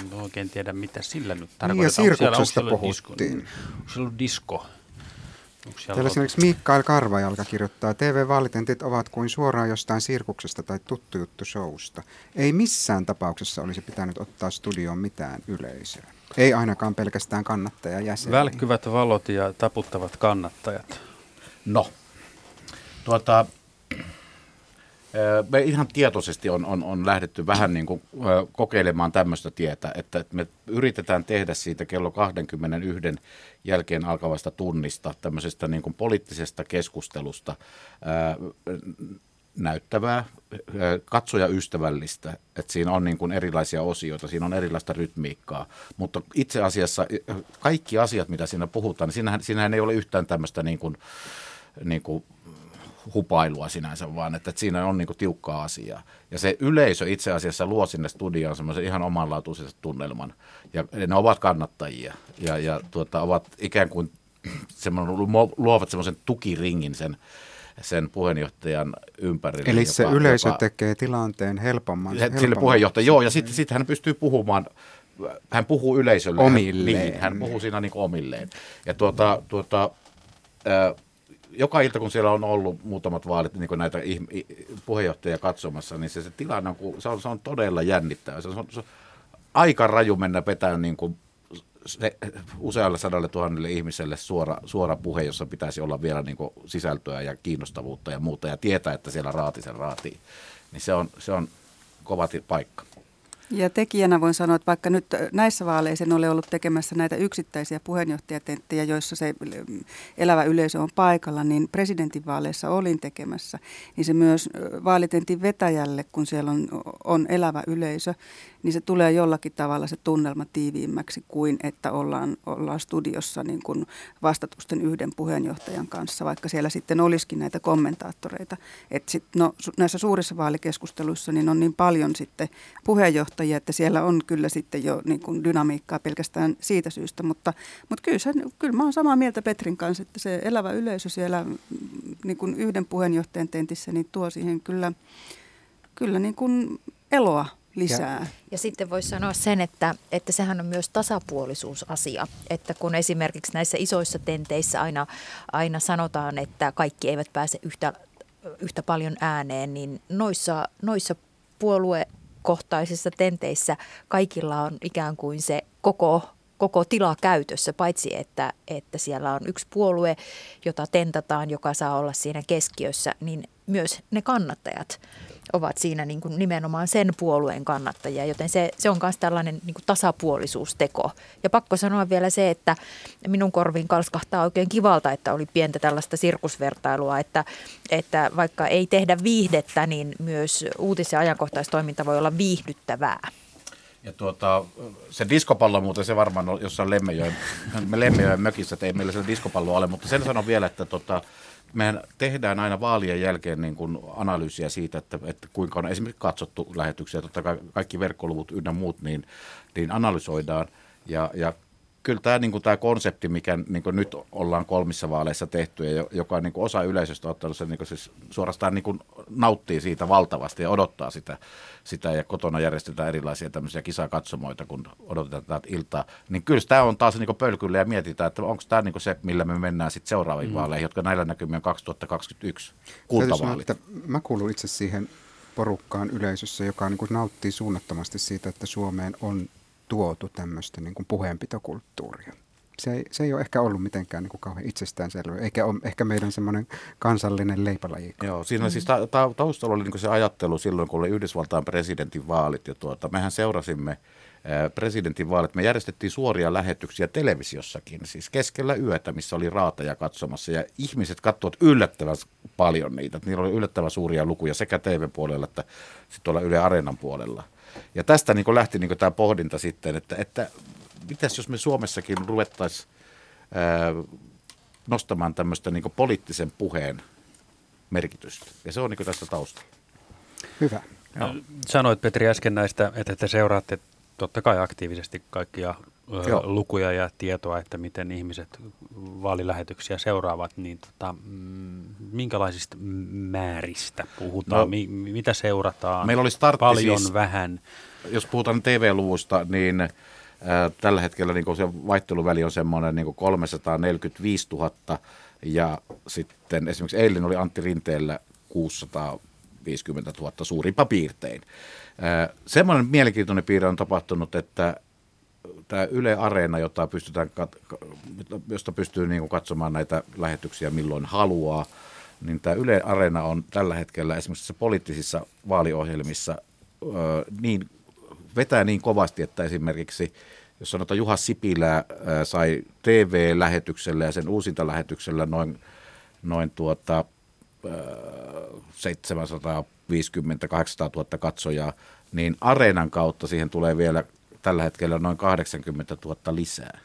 En oikein tiedä, mitä sillä nyt tarkoittaa. Niin ja sirkuksesta puhuttiin. Onko se ollut disko? Täällä esimerkiksi Mikael Karvajalka kirjoittaa, TV-vaalitentit ovat kuin suoraan jostain sirkuksesta tai tuttu juttu showsta. Ei missään tapauksessa olisi pitänyt ottaa studioon mitään yleisöä. Ei ainakaan pelkästään kannattajajäseniä. Välkkyvät valot ja taputtavat kannattajat. No, tuota, me ihan tietoisesti on, on, on lähdetty vähän niin kuin kokeilemaan tämmöistä tietä, että me yritetään tehdä siitä kello 21 jälkeen alkavasta tunnista tämmöisestä niin kuin poliittisesta keskustelusta ää, näyttävää, katsojaystävällistä, että siinä on niin kuin erilaisia osioita, siinä on erilaista rytmiikkaa, mutta itse asiassa kaikki asiat, mitä siinä puhutaan, niin siinähän, siinähän ei ole yhtään tämmöistä niin kuin, niin kuin hupailua sinänsä, vaan että, että siinä on niin kuin tiukkaa asiaa. Ja se yleisö itse asiassa luo sinne studioon semmoisen ihan omanlaatuisen tunnelman. Ja ne ovat kannattajia ja, ja tuota, ovat ikään kuin luovat semmoisen tukiringin sen, sen puheenjohtajan ympärille. Eli joka, se yleisö joka, tekee tilanteen helpomman. helpomman. Sille puheenjohtaja, joo, ja sitten sit hän pystyy puhumaan, hän puhuu yleisölle. Omilleen. Hän, niin, hän puhuu siinä niin omilleen. Ja tuota, tuota, äh, joka ilta, kun siellä on ollut muutamat vaalit, niin kuin näitä puheenjohtajia katsomassa, niin se, se tilanne on, se on, se on todella jännittävä. Se on, se on aika raju mennä petään niin kuin se, usealle sadalle tuhannelle ihmiselle suora, suora puhe, jossa pitäisi olla vielä niin kuin sisältöä ja kiinnostavuutta ja muuta, ja tietää, että siellä raati sen raatii, niin se on, se on kova paikka. Ja tekijänä voin sanoa, että vaikka nyt näissä vaaleissa en ole ollut tekemässä näitä yksittäisiä puheenjohtajatenttejä, joissa se elävä yleisö on paikalla, niin presidentinvaaleissa olin tekemässä. Niin se myös vaalitentin vetäjälle, kun siellä on, on elävä yleisö, niin se tulee jollakin tavalla se tunnelma tiiviimmäksi kuin että ollaan, ollaan studiossa niin kuin vastatusten yhden puheenjohtajan kanssa, vaikka siellä sitten olisikin näitä kommentaattoreita. Et sit, no, näissä suurissa vaalikeskusteluissa niin on niin paljon sitten puheenjohtajia, että siellä on kyllä sitten jo niin kuin dynamiikkaa pelkästään siitä syystä, mutta, mutta kyllä, se, kyllä mä olen samaa mieltä Petrin kanssa, että se elävä yleisö siellä mm, niin kuin yhden puheenjohtajan tentissä niin tuo siihen kyllä, kyllä niin kuin eloa lisää. Ja, ja sitten voisi sanoa sen, että, että sehän on myös tasapuolisuusasia, että kun esimerkiksi näissä isoissa tenteissä aina, aina sanotaan, että kaikki eivät pääse yhtä, yhtä paljon ääneen, niin noissa, noissa puoluekohtaisissa tenteissä kaikilla on ikään kuin se koko koko tila käytössä, paitsi että, että siellä on yksi puolue, jota tentataan, joka saa olla siinä keskiössä, niin myös ne kannattajat ovat siinä niin kuin nimenomaan sen puolueen kannattajia, joten se, se on myös tällainen niin kuin tasapuolisuusteko. Ja pakko sanoa vielä se, että minun korviin kalskahtaa oikein kivalta, että oli pientä tällaista sirkusvertailua, että, että vaikka ei tehdä viihdettä, niin myös uutis- ja ajankohtaistoiminta voi olla viihdyttävää. Ja tuota, se diskopallo muuten se varmaan on jossain Lemmejoen, me Lemmejoen mökissä, että ei meillä se diskopallo ole, mutta sen sanon vielä, että tota, mehän tehdään aina vaalien jälkeen niin kuin analyysiä siitä, että, että kuinka on esimerkiksi katsottu lähetyksiä, totta kai kaikki verkkoluvut ynnä muut, niin, niin analysoidaan. Ja, ja kyllä tämä, niin kuin tämä konsepti, mikä niin kuin nyt ollaan kolmissa vaaleissa tehty ja joka niin kuin osa yleisöstä ottanut sen niin kuin siis suorastaan niin kuin nauttii siitä valtavasti ja odottaa sitä, sitä ja kotona järjestetään erilaisia tämmöisiä kisakatsomoita, kun odotetaan tätä iltaa, niin kyllä tämä on taas niin kuin pölkyllä ja mietitään, että onko tämä niin kuin se, millä me mennään sitten seuraaviin mm. vaaleihin, jotka näillä näkymin on 2021 kultavaalit. Että mä kuulun itse siihen porukkaan yleisössä, joka niin kuin nauttii suunnattomasti siitä, että Suomeen on tuotu tämmöistä niin kuin puheenpitokulttuuria. Se ei, se ei ole ehkä ollut mitenkään niin kuin kauhean itsestäänselvä, eikä ole ehkä meidän semmoinen kansallinen leipälaji. Joo, siinä mm. siis ta- ta- taustalla oli niin se ajattelu silloin, kun oli Yhdysvaltain presidentin vaalit. Ja tuota, mehän seurasimme presidentin vaalit. Me järjestettiin suoria lähetyksiä televisiossakin, siis keskellä yötä, missä oli raateja katsomassa. Ja ihmiset katsoivat yllättävän paljon niitä. Niillä oli yllättävän suuria lukuja sekä TV-puolella että sitten tuolla Yle Areenan puolella. Ja tästä niin lähti niin tämä pohdinta sitten, että, että mitäs jos me Suomessakin ruvettaisiin nostamaan tämmöistä niin poliittisen puheen merkitystä. Ja se on niin tässä taustalla. Hyvä. Joo. Sanoit Petri äsken näistä, että te seuraatte totta kai aktiivisesti kaikkia Joo. lukuja ja tietoa, että miten ihmiset vaalilähetyksiä seuraavat, niin tota, mm, minkälaisista määristä puhutaan, no, Mi, mitä seurataan, meillä oli startti paljon, siis, vähän? Jos puhutaan TV-luvusta, niin äh, tällä hetkellä niin se vaihteluväli on semmoinen niin 345 000 ja sitten esimerkiksi eilen oli Antti Rinteellä 650 000 suurimpa piirtein. Äh, semmoinen mielenkiintoinen piirre on tapahtunut, että tämä Yle Areena, jota pystytään, josta pystyy niin kuin katsomaan näitä lähetyksiä milloin haluaa, niin tämä Yle Areena on tällä hetkellä esimerkiksi poliittisissa vaaliohjelmissa niin, vetää niin kovasti, että esimerkiksi jos sanotaan Juha Sipilä sai TV-lähetyksellä ja sen uusinta lähetyksellä noin, noin tuota, 750 800 000 katsojaa, niin Areenan kautta siihen tulee vielä tällä hetkellä noin 80 000 lisää.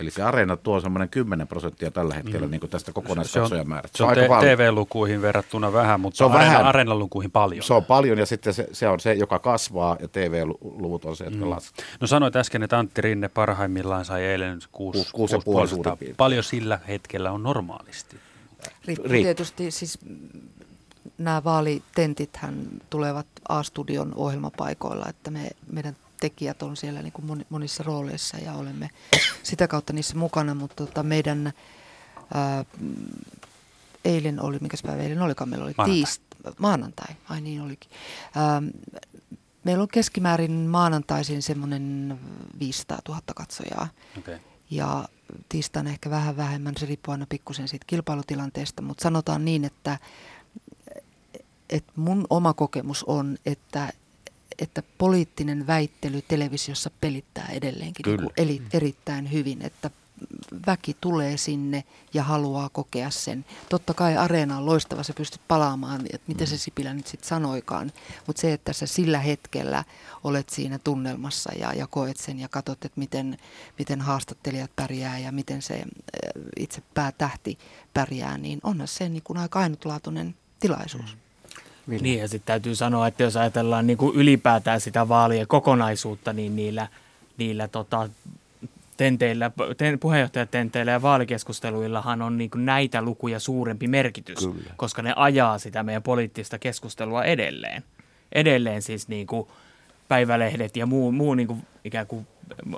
Eli se areena tuo semmoinen 10 prosenttia tällä hetkellä mm. niin kuin tästä kokonaiskatsojamäärästä. Se on, se on, se on TV-lukuihin verrattuna vähän, mutta se on areena, vähän, areenalukuihin paljon. Se on paljon ja sitten se, se on se, joka kasvaa ja TV-luvut on se, jotka mm. lasketaan. No sanoit äsken, että Antti Rinne parhaimmillaan sai eilen 6, 6, 6 Paljon sillä hetkellä on normaalisti? Riippuu tietysti siis nämä vaalitentithän tulevat A-studion ohjelmapaikoilla, että me, meidän tekijät on siellä niin kuin monissa rooleissa ja olemme sitä kautta niissä mukana, mutta tota meidän ää, eilen oli, mikä päivä eilen olikaan, meillä oli maanantai. tiist, maanantai, ai niin olikin. Ää, Meillä on keskimäärin maanantaisin semmoinen 500 000 katsojaa. Okay. Ja tiistaina ehkä vähän vähemmän, se riippuu aina pikkusen siitä kilpailutilanteesta, mutta sanotaan niin, että, että mun oma kokemus on, että, että poliittinen väittely televisiossa pelittää edelleenkin niin kuin eli, erittäin hyvin, että väki tulee sinne ja haluaa kokea sen. Totta kai areena on loistava, se pystyt palaamaan, että mitä se Sipilä nyt sitten sanoikaan. Mutta se, että sä sillä hetkellä olet siinä tunnelmassa ja, ja koet sen ja katsot, että miten, miten haastattelijat pärjää ja miten se itse päätähti pärjää, niin onhan se niin kuin aika ainutlaatuinen tilaisuus. Mm. Ville. Niin ja sitten täytyy sanoa, että jos ajatellaan niin kuin ylipäätään sitä vaalien kokonaisuutta, niin niillä, niillä tota, tenteillä, ten, puheenjohtajatenteillä ja vaalikeskusteluillahan on niin näitä lukuja suurempi merkitys, Kyllä. koska ne ajaa sitä meidän poliittista keskustelua edelleen. Edelleen siis niin kuin päivälehdet ja muu, muu niin kuin ikään kuin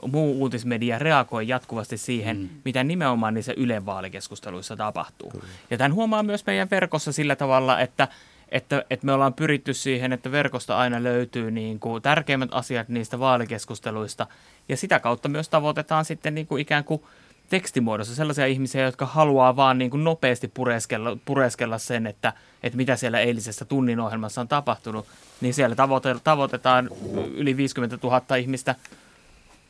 muu uutismedia reagoi jatkuvasti siihen, mm. mitä nimenomaan niissä Ylen vaalikeskusteluissa tapahtuu. Kyllä. Ja tämän huomaa myös meidän verkossa sillä tavalla, että että, että me ollaan pyritty siihen, että verkosta aina löytyy niin kuin tärkeimmät asiat niistä vaalikeskusteluista ja sitä kautta myös tavoitetaan sitten niin kuin ikään kuin tekstimuodossa sellaisia ihmisiä, jotka haluaa vaan niin kuin nopeasti pureskella, pureskella sen, että, että mitä siellä eilisessä tunnin ohjelmassa on tapahtunut, niin siellä tavoite, tavoitetaan yli 50 000 ihmistä,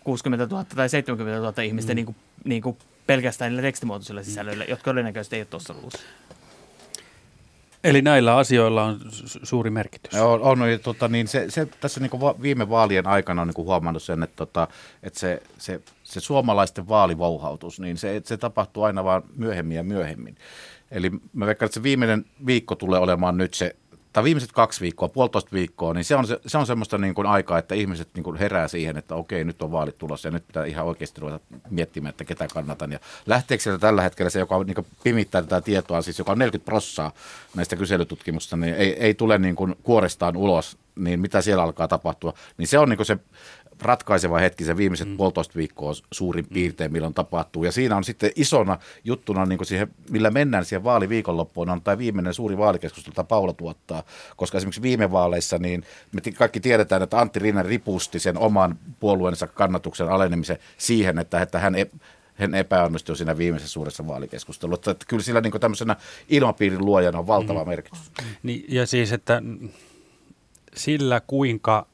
60 000 tai 70 000 ihmistä mm. niin kuin, niin kuin pelkästään niillä tekstimuotoisilla sisällöillä, jotka todennäköisesti ei ole tuossa luvussa. Eli näillä asioilla on suuri merkitys. On, on tota, niin se, se, tässä niin viime vaalien aikana on niin huomannut sen, että, tota, että se, se, se suomalaisten vaalivouhautus, niin se, se tapahtuu aina vaan myöhemmin ja myöhemmin. Eli mä veikkaan, että se viimeinen viikko tulee olemaan nyt se tai viimeiset kaksi viikkoa, puolitoista viikkoa, niin se on, se, se on semmoista niin kuin aikaa, että ihmiset niin kuin herää siihen, että okei, nyt on vaalit tulossa ja nyt pitää ihan oikeasti ruveta miettimään, että ketä kannatan. Ja lähteekö sieltä tällä hetkellä se, joka niin kuin pimittää tätä tietoa, siis joka on 40 prossaa näistä kyselytutkimuksista, niin ei, ei tule niin kuin kuorestaan ulos, niin mitä siellä alkaa tapahtua, niin se on niin kuin se ratkaiseva hetki, se viimeiset mm. puolitoista viikkoa suurin mm. piirtein, milloin tapahtuu. Ja siinä on sitten isona juttuna, niin kuin siihen, millä mennään siihen vaaliviikonloppuun, on tämä viimeinen suuri vaalikeskustelu, jota Paula tuottaa. Koska esimerkiksi viime vaaleissa, niin me kaikki tiedetään, että Antti Rinne ripusti sen oman puolueensa kannatuksen alenemisen siihen, että, että hän e- hän epäonnistui siinä viimeisessä suuressa vaalikeskustelussa. Että kyllä sillä niin tämmöisenä ilmapiirin luojana on valtava mm. merkitys. Niin, ja siis, että sillä kuinka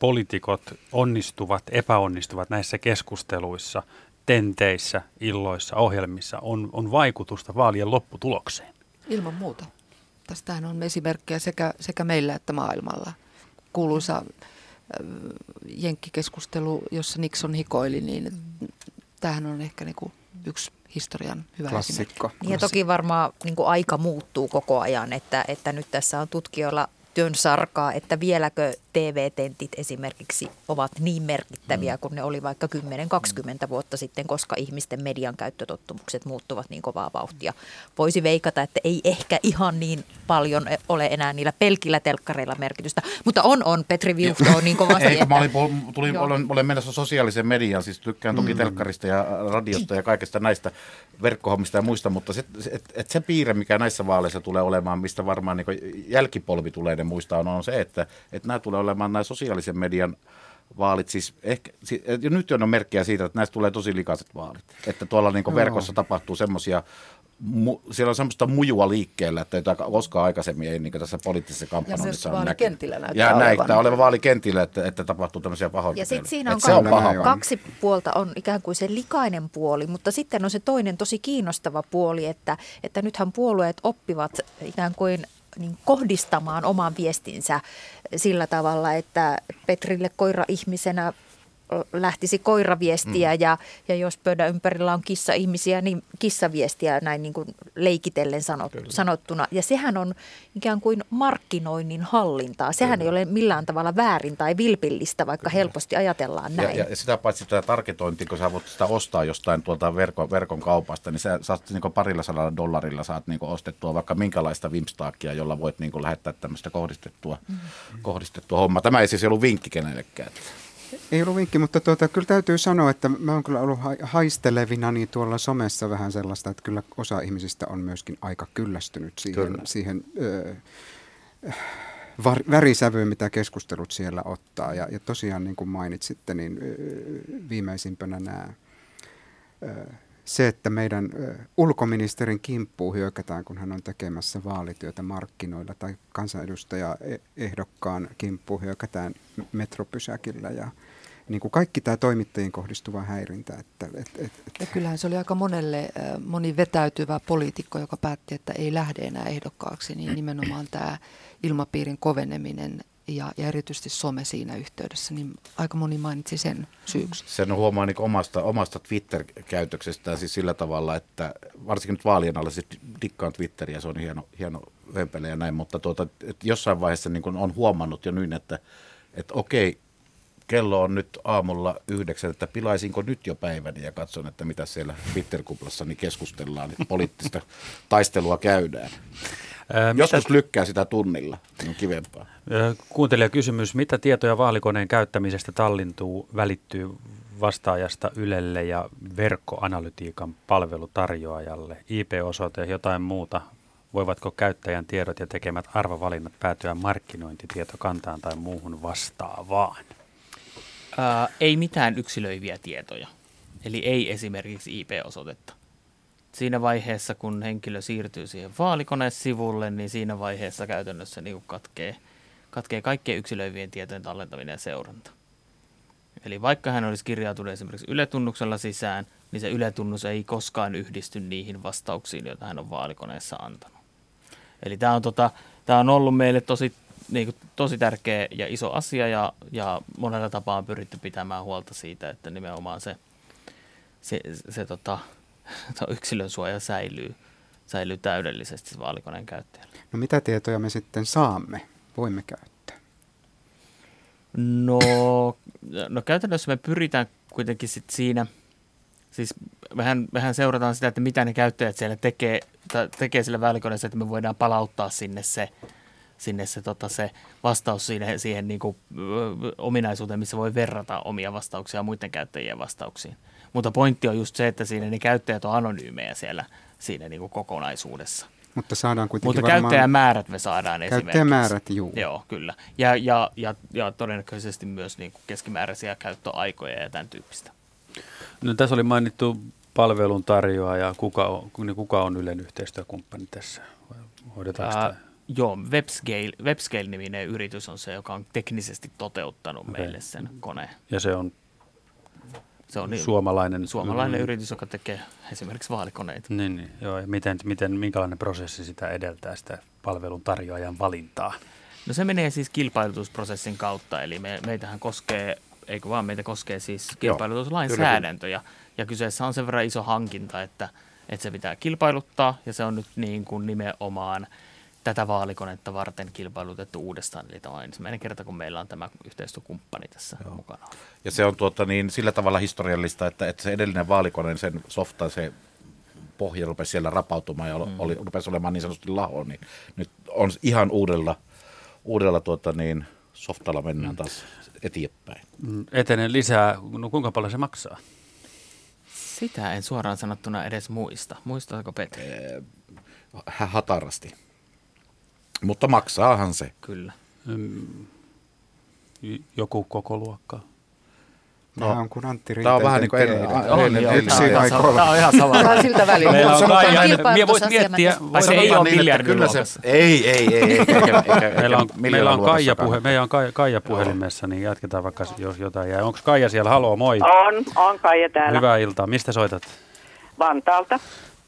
poliitikot onnistuvat, epäonnistuvat näissä keskusteluissa, tenteissä, illoissa, ohjelmissa, on, on vaikutusta vaalien lopputulokseen. Ilman muuta. Tästähän on esimerkkejä sekä, sekä meillä että maailmalla. Kuuluisa äh, jenkkikeskustelu, jossa Nixon hikoili, niin tämähän on ehkä niinku yksi historian hyvä Klassikko. esimerkki. Ja toki varmaan niin aika muuttuu koko ajan, että, että nyt tässä on tutkijoilla työn sarkaa, että vieläkö TV-tentit esimerkiksi ovat niin merkittäviä kuin ne oli vaikka 10-20 vuotta sitten, koska ihmisten median käyttötottumukset muuttuvat niin kovaa vauhtia. Voisi veikata, että ei ehkä ihan niin paljon ole enää niillä pelkillä telkkareilla merkitystä, mutta on, on, Petri on niin kovasti. Ei, että... mä olin, tulin, olen, olen menossa sosiaalisen median, siis tykkään toki mm. telkkarista ja radiosta ja kaikesta näistä verkkohommista ja muista, mutta se, et, et se piirre, mikä näissä vaaleissa tulee olemaan, mistä varmaan niin jälkipolvi tulee ne muistaa, on, on se, että, että nämä tulee olemaan nämä sosiaalisen median vaalit, siis ehkä, jo nyt on merkkejä siitä, että näistä tulee tosi likaiset vaalit. Että tuolla niin verkossa tapahtuu semmoisia mu, siellä on semmoista mujua liikkeellä, että jota koskaan aikaisemmin ei niin tässä poliittisessa kampanjassa ole näyttää Ja näyttää olevan vaalikentillä, että, että tapahtuu tämmöisiä pahoja. Ja sitten siinä on, on paha. kaksi puolta, on ikään kuin se likainen puoli, mutta sitten on se toinen tosi kiinnostava puoli, että, että nythän puolueet oppivat ikään kuin niin kohdistamaan oman viestinsä sillä tavalla, että Petrille koira-ihmisenä lähtisi koiraviestiä mm. ja, ja jos pöydän ympärillä on kissa-ihmisiä, niin kissaviestiä näin niin kuin leikitellen sanot, sanottuna. Ja sehän on ikään kuin markkinoinnin hallintaa. Sehän Kyllä. ei ole millään tavalla väärin tai vilpillistä, vaikka Kyllä. helposti ajatellaan näin. Ja, ja sitä paitsi tätä targetointia, kun sä voit sitä ostaa jostain tuolta verkon, verkon kaupasta, niin sä saat niin parilla sadalla dollarilla saat niin ostettua vaikka minkälaista vimpstaakia, jolla voit niin lähettää tämmöistä kohdistettua, mm. kohdistettua hommaa. Tämä ei siis ollut vinkki kenellekään. Ei ollut vinkki, mutta tuota, kyllä täytyy sanoa, että mä oon kyllä ollut haistelevina niin tuolla somessa vähän sellaista, että kyllä osa ihmisistä on myöskin aika kyllästynyt siihen, siihen ö, var, värisävyyn, mitä keskustelut siellä ottaa. Ja, ja tosiaan niin kuin mainitsitte, niin viimeisimpänä nämä se, että meidän ulkoministerin kimppuun hyökätään, kun hän on tekemässä vaalityötä markkinoilla, tai kansanedustaja-ehdokkaan kimppuun hyökätään metropysäkillä ja niin kuin kaikki tämä toimittajiin kohdistuva häirintä. Että, et, et, et. Ja kyllähän se oli aika monelle moni vetäytyvä poliitikko, joka päätti, että ei lähde enää ehdokkaaksi, niin nimenomaan tämä ilmapiirin koveneminen ja, ja erityisesti some siinä yhteydessä, niin aika moni mainitsi sen syyksi. Sen huomaa niin omasta, omasta Twitter-käytöksestään siis sillä tavalla, että varsinkin nyt vaalien alla siis dikkaan Twitteriä, se on hieno, hieno vempele ja näin, mutta tuota, jossain vaiheessa niin on huomannut jo niin, että, että okei, kello on nyt aamulla yhdeksän, että pilaisinko nyt jo päiväni ja katson, että mitä siellä Twitter-kuplassa niin keskustellaan, että poliittista taistelua käydään. Ää, Joskus mitä... lykkää sitä tunnilla, niin on kivempaa. kysymys, mitä tietoja vaalikoneen käyttämisestä tallintuu, välittyy vastaajasta Ylelle ja verkkoanalytiikan palvelutarjoajalle, IP-osoite ja jotain muuta? Voivatko käyttäjän tiedot ja tekemät arvovalinnat päätyä markkinointitietokantaan tai muuhun vastaavaan? Ää, ei mitään yksilöiviä tietoja, eli ei esimerkiksi IP-osoitetta siinä vaiheessa, kun henkilö siirtyy siihen vaalikoneesivulle, niin siinä vaiheessa käytännössä niin katkee, katkee kaikkien yksilöivien tietojen tallentaminen ja seuranta. Eli vaikka hän olisi kirjautunut esimerkiksi yletunnuksella sisään, niin se yletunnus ei koskaan yhdisty niihin vastauksiin, joita hän on vaalikoneessa antanut. Eli tämä on, tota, tämä on ollut meille tosi, niin kuin, tosi tärkeä ja iso asia ja, ja monella tapaa on pyritty pitämään huolta siitä, että nimenomaan se, se, se, se tota, yksilön suoja säilyy, säilyy täydellisesti vaalikoneen käyttäjällä. No mitä tietoja me sitten saamme, voimme käyttää? No, no käytännössä me pyritään kuitenkin sit siinä, siis mehän, mehän seurataan sitä, että mitä ne käyttäjät siellä tekee, tekee sillä vaalikoneessa, että me voidaan palauttaa sinne se, sinne se, tota, se vastaus siihen, siihen niin kuin, ö, ominaisuuteen, missä voi verrata omia vastauksia muiden käyttäjien vastauksiin. Mutta pointti on just se, että siinä ne käyttäjät on anonyymejä siellä siinä niin kuin kokonaisuudessa. Mutta saadaan kuitenkin Mutta käyttäjämäärät me saadaan esimerkiksi. Käyttäjämäärät, juu. Joo, kyllä. Ja, ja, ja, ja todennäköisesti myös niin kuin keskimääräisiä käyttöaikoja ja tämän tyyppistä. No, tässä oli mainittu palvelun tarjoaja. Kuka on, niin kuka on Ylen yhteistyökumppani tässä? Hoidetaanko uh, Joo, Webscale, Webscale-niminen yritys on se, joka on teknisesti toteuttanut okay. meille sen koneen. Ja se on se on niin, suomalainen, suomalainen mm. yritys, joka tekee esimerkiksi vaalikoneita. Niin, niin joo. Ja miten, miten, minkälainen prosessi sitä edeltää, sitä palvelun tarjoajan valintaa? No se menee siis kilpailutusprosessin kautta, eli me, meitähän koskee, eikö vaan meitä koskee siis kilpailutuslainsäädäntö, ja, ja kyseessä on sen verran iso hankinta, että, että se pitää kilpailuttaa, ja se on nyt niin kuin nimenomaan – tätä vaalikonetta varten kilpailutettu uudestaan. Eli tämä on ensimmäinen kerta, kun meillä on tämä yhteistyökumppani tässä Joo. mukana. Ja se on tuota, niin, sillä tavalla historiallista, että, että se edellinen vaalikone, sen softa, se pohja rupesi siellä rapautumaan ja mm. oli, rupesi olemaan niin sanotusti laho, niin nyt on ihan uudella, uudella tuota, niin, softalla mennään mm. taas eteenpäin. Mm, etenen lisää. No kuinka paljon se maksaa? Sitä en suoraan sanottuna edes muista. Muistatko Petri? Eh, hatarasti. Mutta maksaahan se. Kyllä. Joku koko luokka. No, Tämä on kuin Antti Tämä on vähän niin kuin ennen. Tämä on ihan sama. Tämä on siltä välillä. Meillä on Kaija. Voit miettiä. Vai se ei ole miljardiluokassa. Ei, ei, ei. Meillä on, meillä on Kaija, puhe, meillä on Kaija, Kaija puhelimessa, niin jatketaan vaikka jos jotain jää. Onko Kaija siellä? Haloo, moi. On, on Kaija täällä. Hyvää iltaa. Mistä soitat? Vantaalta.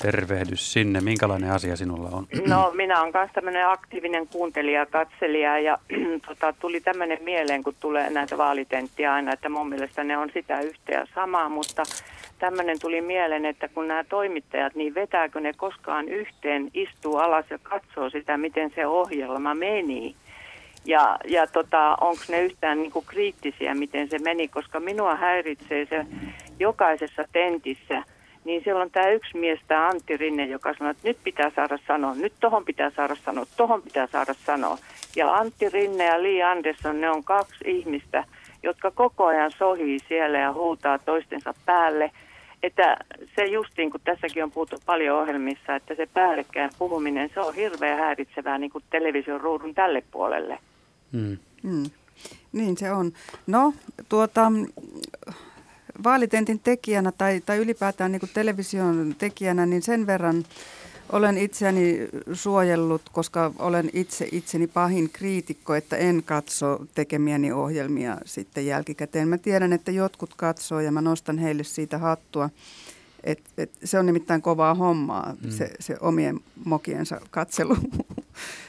Tervehdys sinne. Minkälainen asia sinulla on? No minä olen myös tämmöinen aktiivinen kuuntelija, katselija ja tota, tuli tämmöinen mieleen, kun tulee näitä vaalitenttiä aina, että mun mielestä ne on sitä yhtä ja samaa, mutta tämmöinen tuli mieleen, että kun nämä toimittajat, niin vetääkö ne koskaan yhteen, istuu alas ja katsoo sitä, miten se ohjelma meni. Ja, ja tota, onko ne yhtään niinku kriittisiä, miten se meni, koska minua häiritsee se jokaisessa tentissä – niin siellä on tämä yksi mies, tämä Antti Rinne, joka sanoo, että nyt pitää saada sanoa, nyt tohon pitää saada sanoa, tohon pitää saada sanoa. Ja Antti Rinne ja Lee Anderson, ne on kaksi ihmistä, jotka koko ajan sohii siellä ja huutaa toistensa päälle. Että se justiin, kun tässäkin on puhuttu paljon ohjelmissa, että se päällekkäin puhuminen, se on hirveän häiritsevää niin kuin television ruudun tälle puolelle. Mm. Mm. Niin se on. No, tuota, vaalitentin tekijänä tai, tai ylipäätään niin kuin television tekijänä, niin sen verran olen itseäni suojellut, koska olen itse itseni pahin kriitikko, että en katso tekemiäni ohjelmia sitten jälkikäteen. Mä tiedän, että jotkut katsoo ja mä nostan heille siitä hattua. Et, et se on nimittäin kovaa hommaa, mm. se, se omien mokiensa katselu.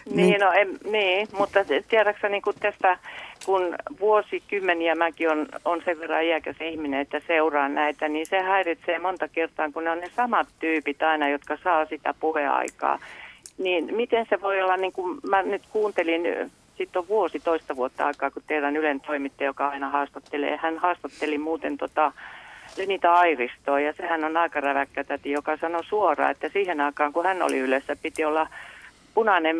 Niin, niin, no, en, niin mutta tiedätkö niin kuin tästä, kun vuosikymmeniä mäkin on, on sen verran iäkäs ihminen, että seuraan näitä, niin se häiritsee monta kertaa, kun ne on ne samat tyypit aina, jotka saa sitä puheaikaa. Niin miten se voi olla, niin kuin mä nyt kuuntelin, sitten on vuosi, toista vuotta aikaa, kun teidän Ylen toimittaja, joka aina haastattelee, hän haastatteli muuten tota, Lenita Airistoa, ja sehän on aika räväkkä täti, joka sanoi suoraan, että siihen aikaan, kun hän oli yleensä, piti olla punainen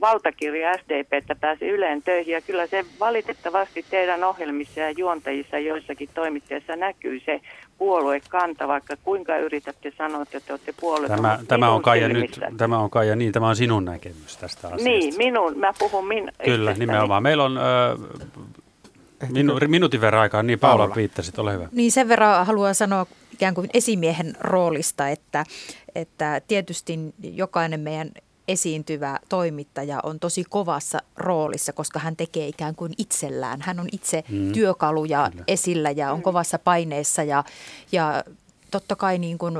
valtakirja SDP, että pääsi Yleen töihin. Ja kyllä se valitettavasti teidän ohjelmissa ja juontajissa joissakin toimittajissa näkyy se puoluekanta, vaikka kuinka yritätte sanoa, että te olette puolue. Tämä, tämä, on Kaija nyt, tämä on Kaija, niin tämä on sinun näkemys tästä asiasta. Niin, minun, mä puhun min, Kyllä, itsestäni. nimenomaan. Meillä on äh, minu, minuutin verran aikaa, niin Paula, Paula viittasit, ole hyvä. Niin sen verran haluan sanoa ikään kuin esimiehen roolista, että, että tietysti jokainen meidän esiintyvä toimittaja on tosi kovassa roolissa, koska hän tekee ikään kuin itsellään. Hän on itse mm. työkaluja Kyllä. esillä ja on kovassa paineessa ja, ja totta kai niin kuin,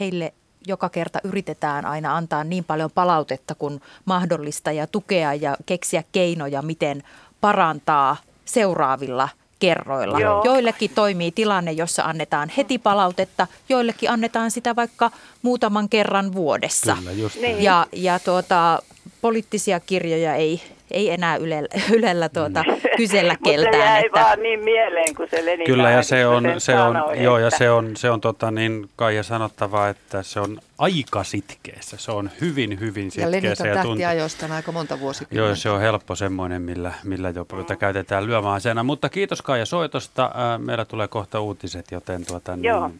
heille joka kerta yritetään aina antaa niin paljon palautetta kuin mahdollista ja tukea ja keksiä keinoja, miten parantaa seuraavilla kerroilla. Joo. Joillekin toimii tilanne, jossa annetaan heti palautetta, joillekin annetaan sitä vaikka muutaman kerran vuodessa. Kyllä, just niin. Ja, ja tuota, poliittisia kirjoja ei, ei enää Ylellä, ylellä tuota, mm. kysellä keltään. Mutta jäi että... vaan niin mieleen, kun se Lenin Kyllä, ja se on, se on, sanoi, joo, että... ja se on, se on tota, niin Kaija sanottava, että se on aika sitkeässä. Se on hyvin, hyvin sitkeässä. Ja Lenin on tähtiajoista on aika monta vuosikymmentä. Joo, se on helppo semmoinen, millä, millä jopa, jota käytetään lyömäaseena. Mutta kiitos Kaija soitosta. Meillä tulee kohta uutiset, joten tuota, niin, joo,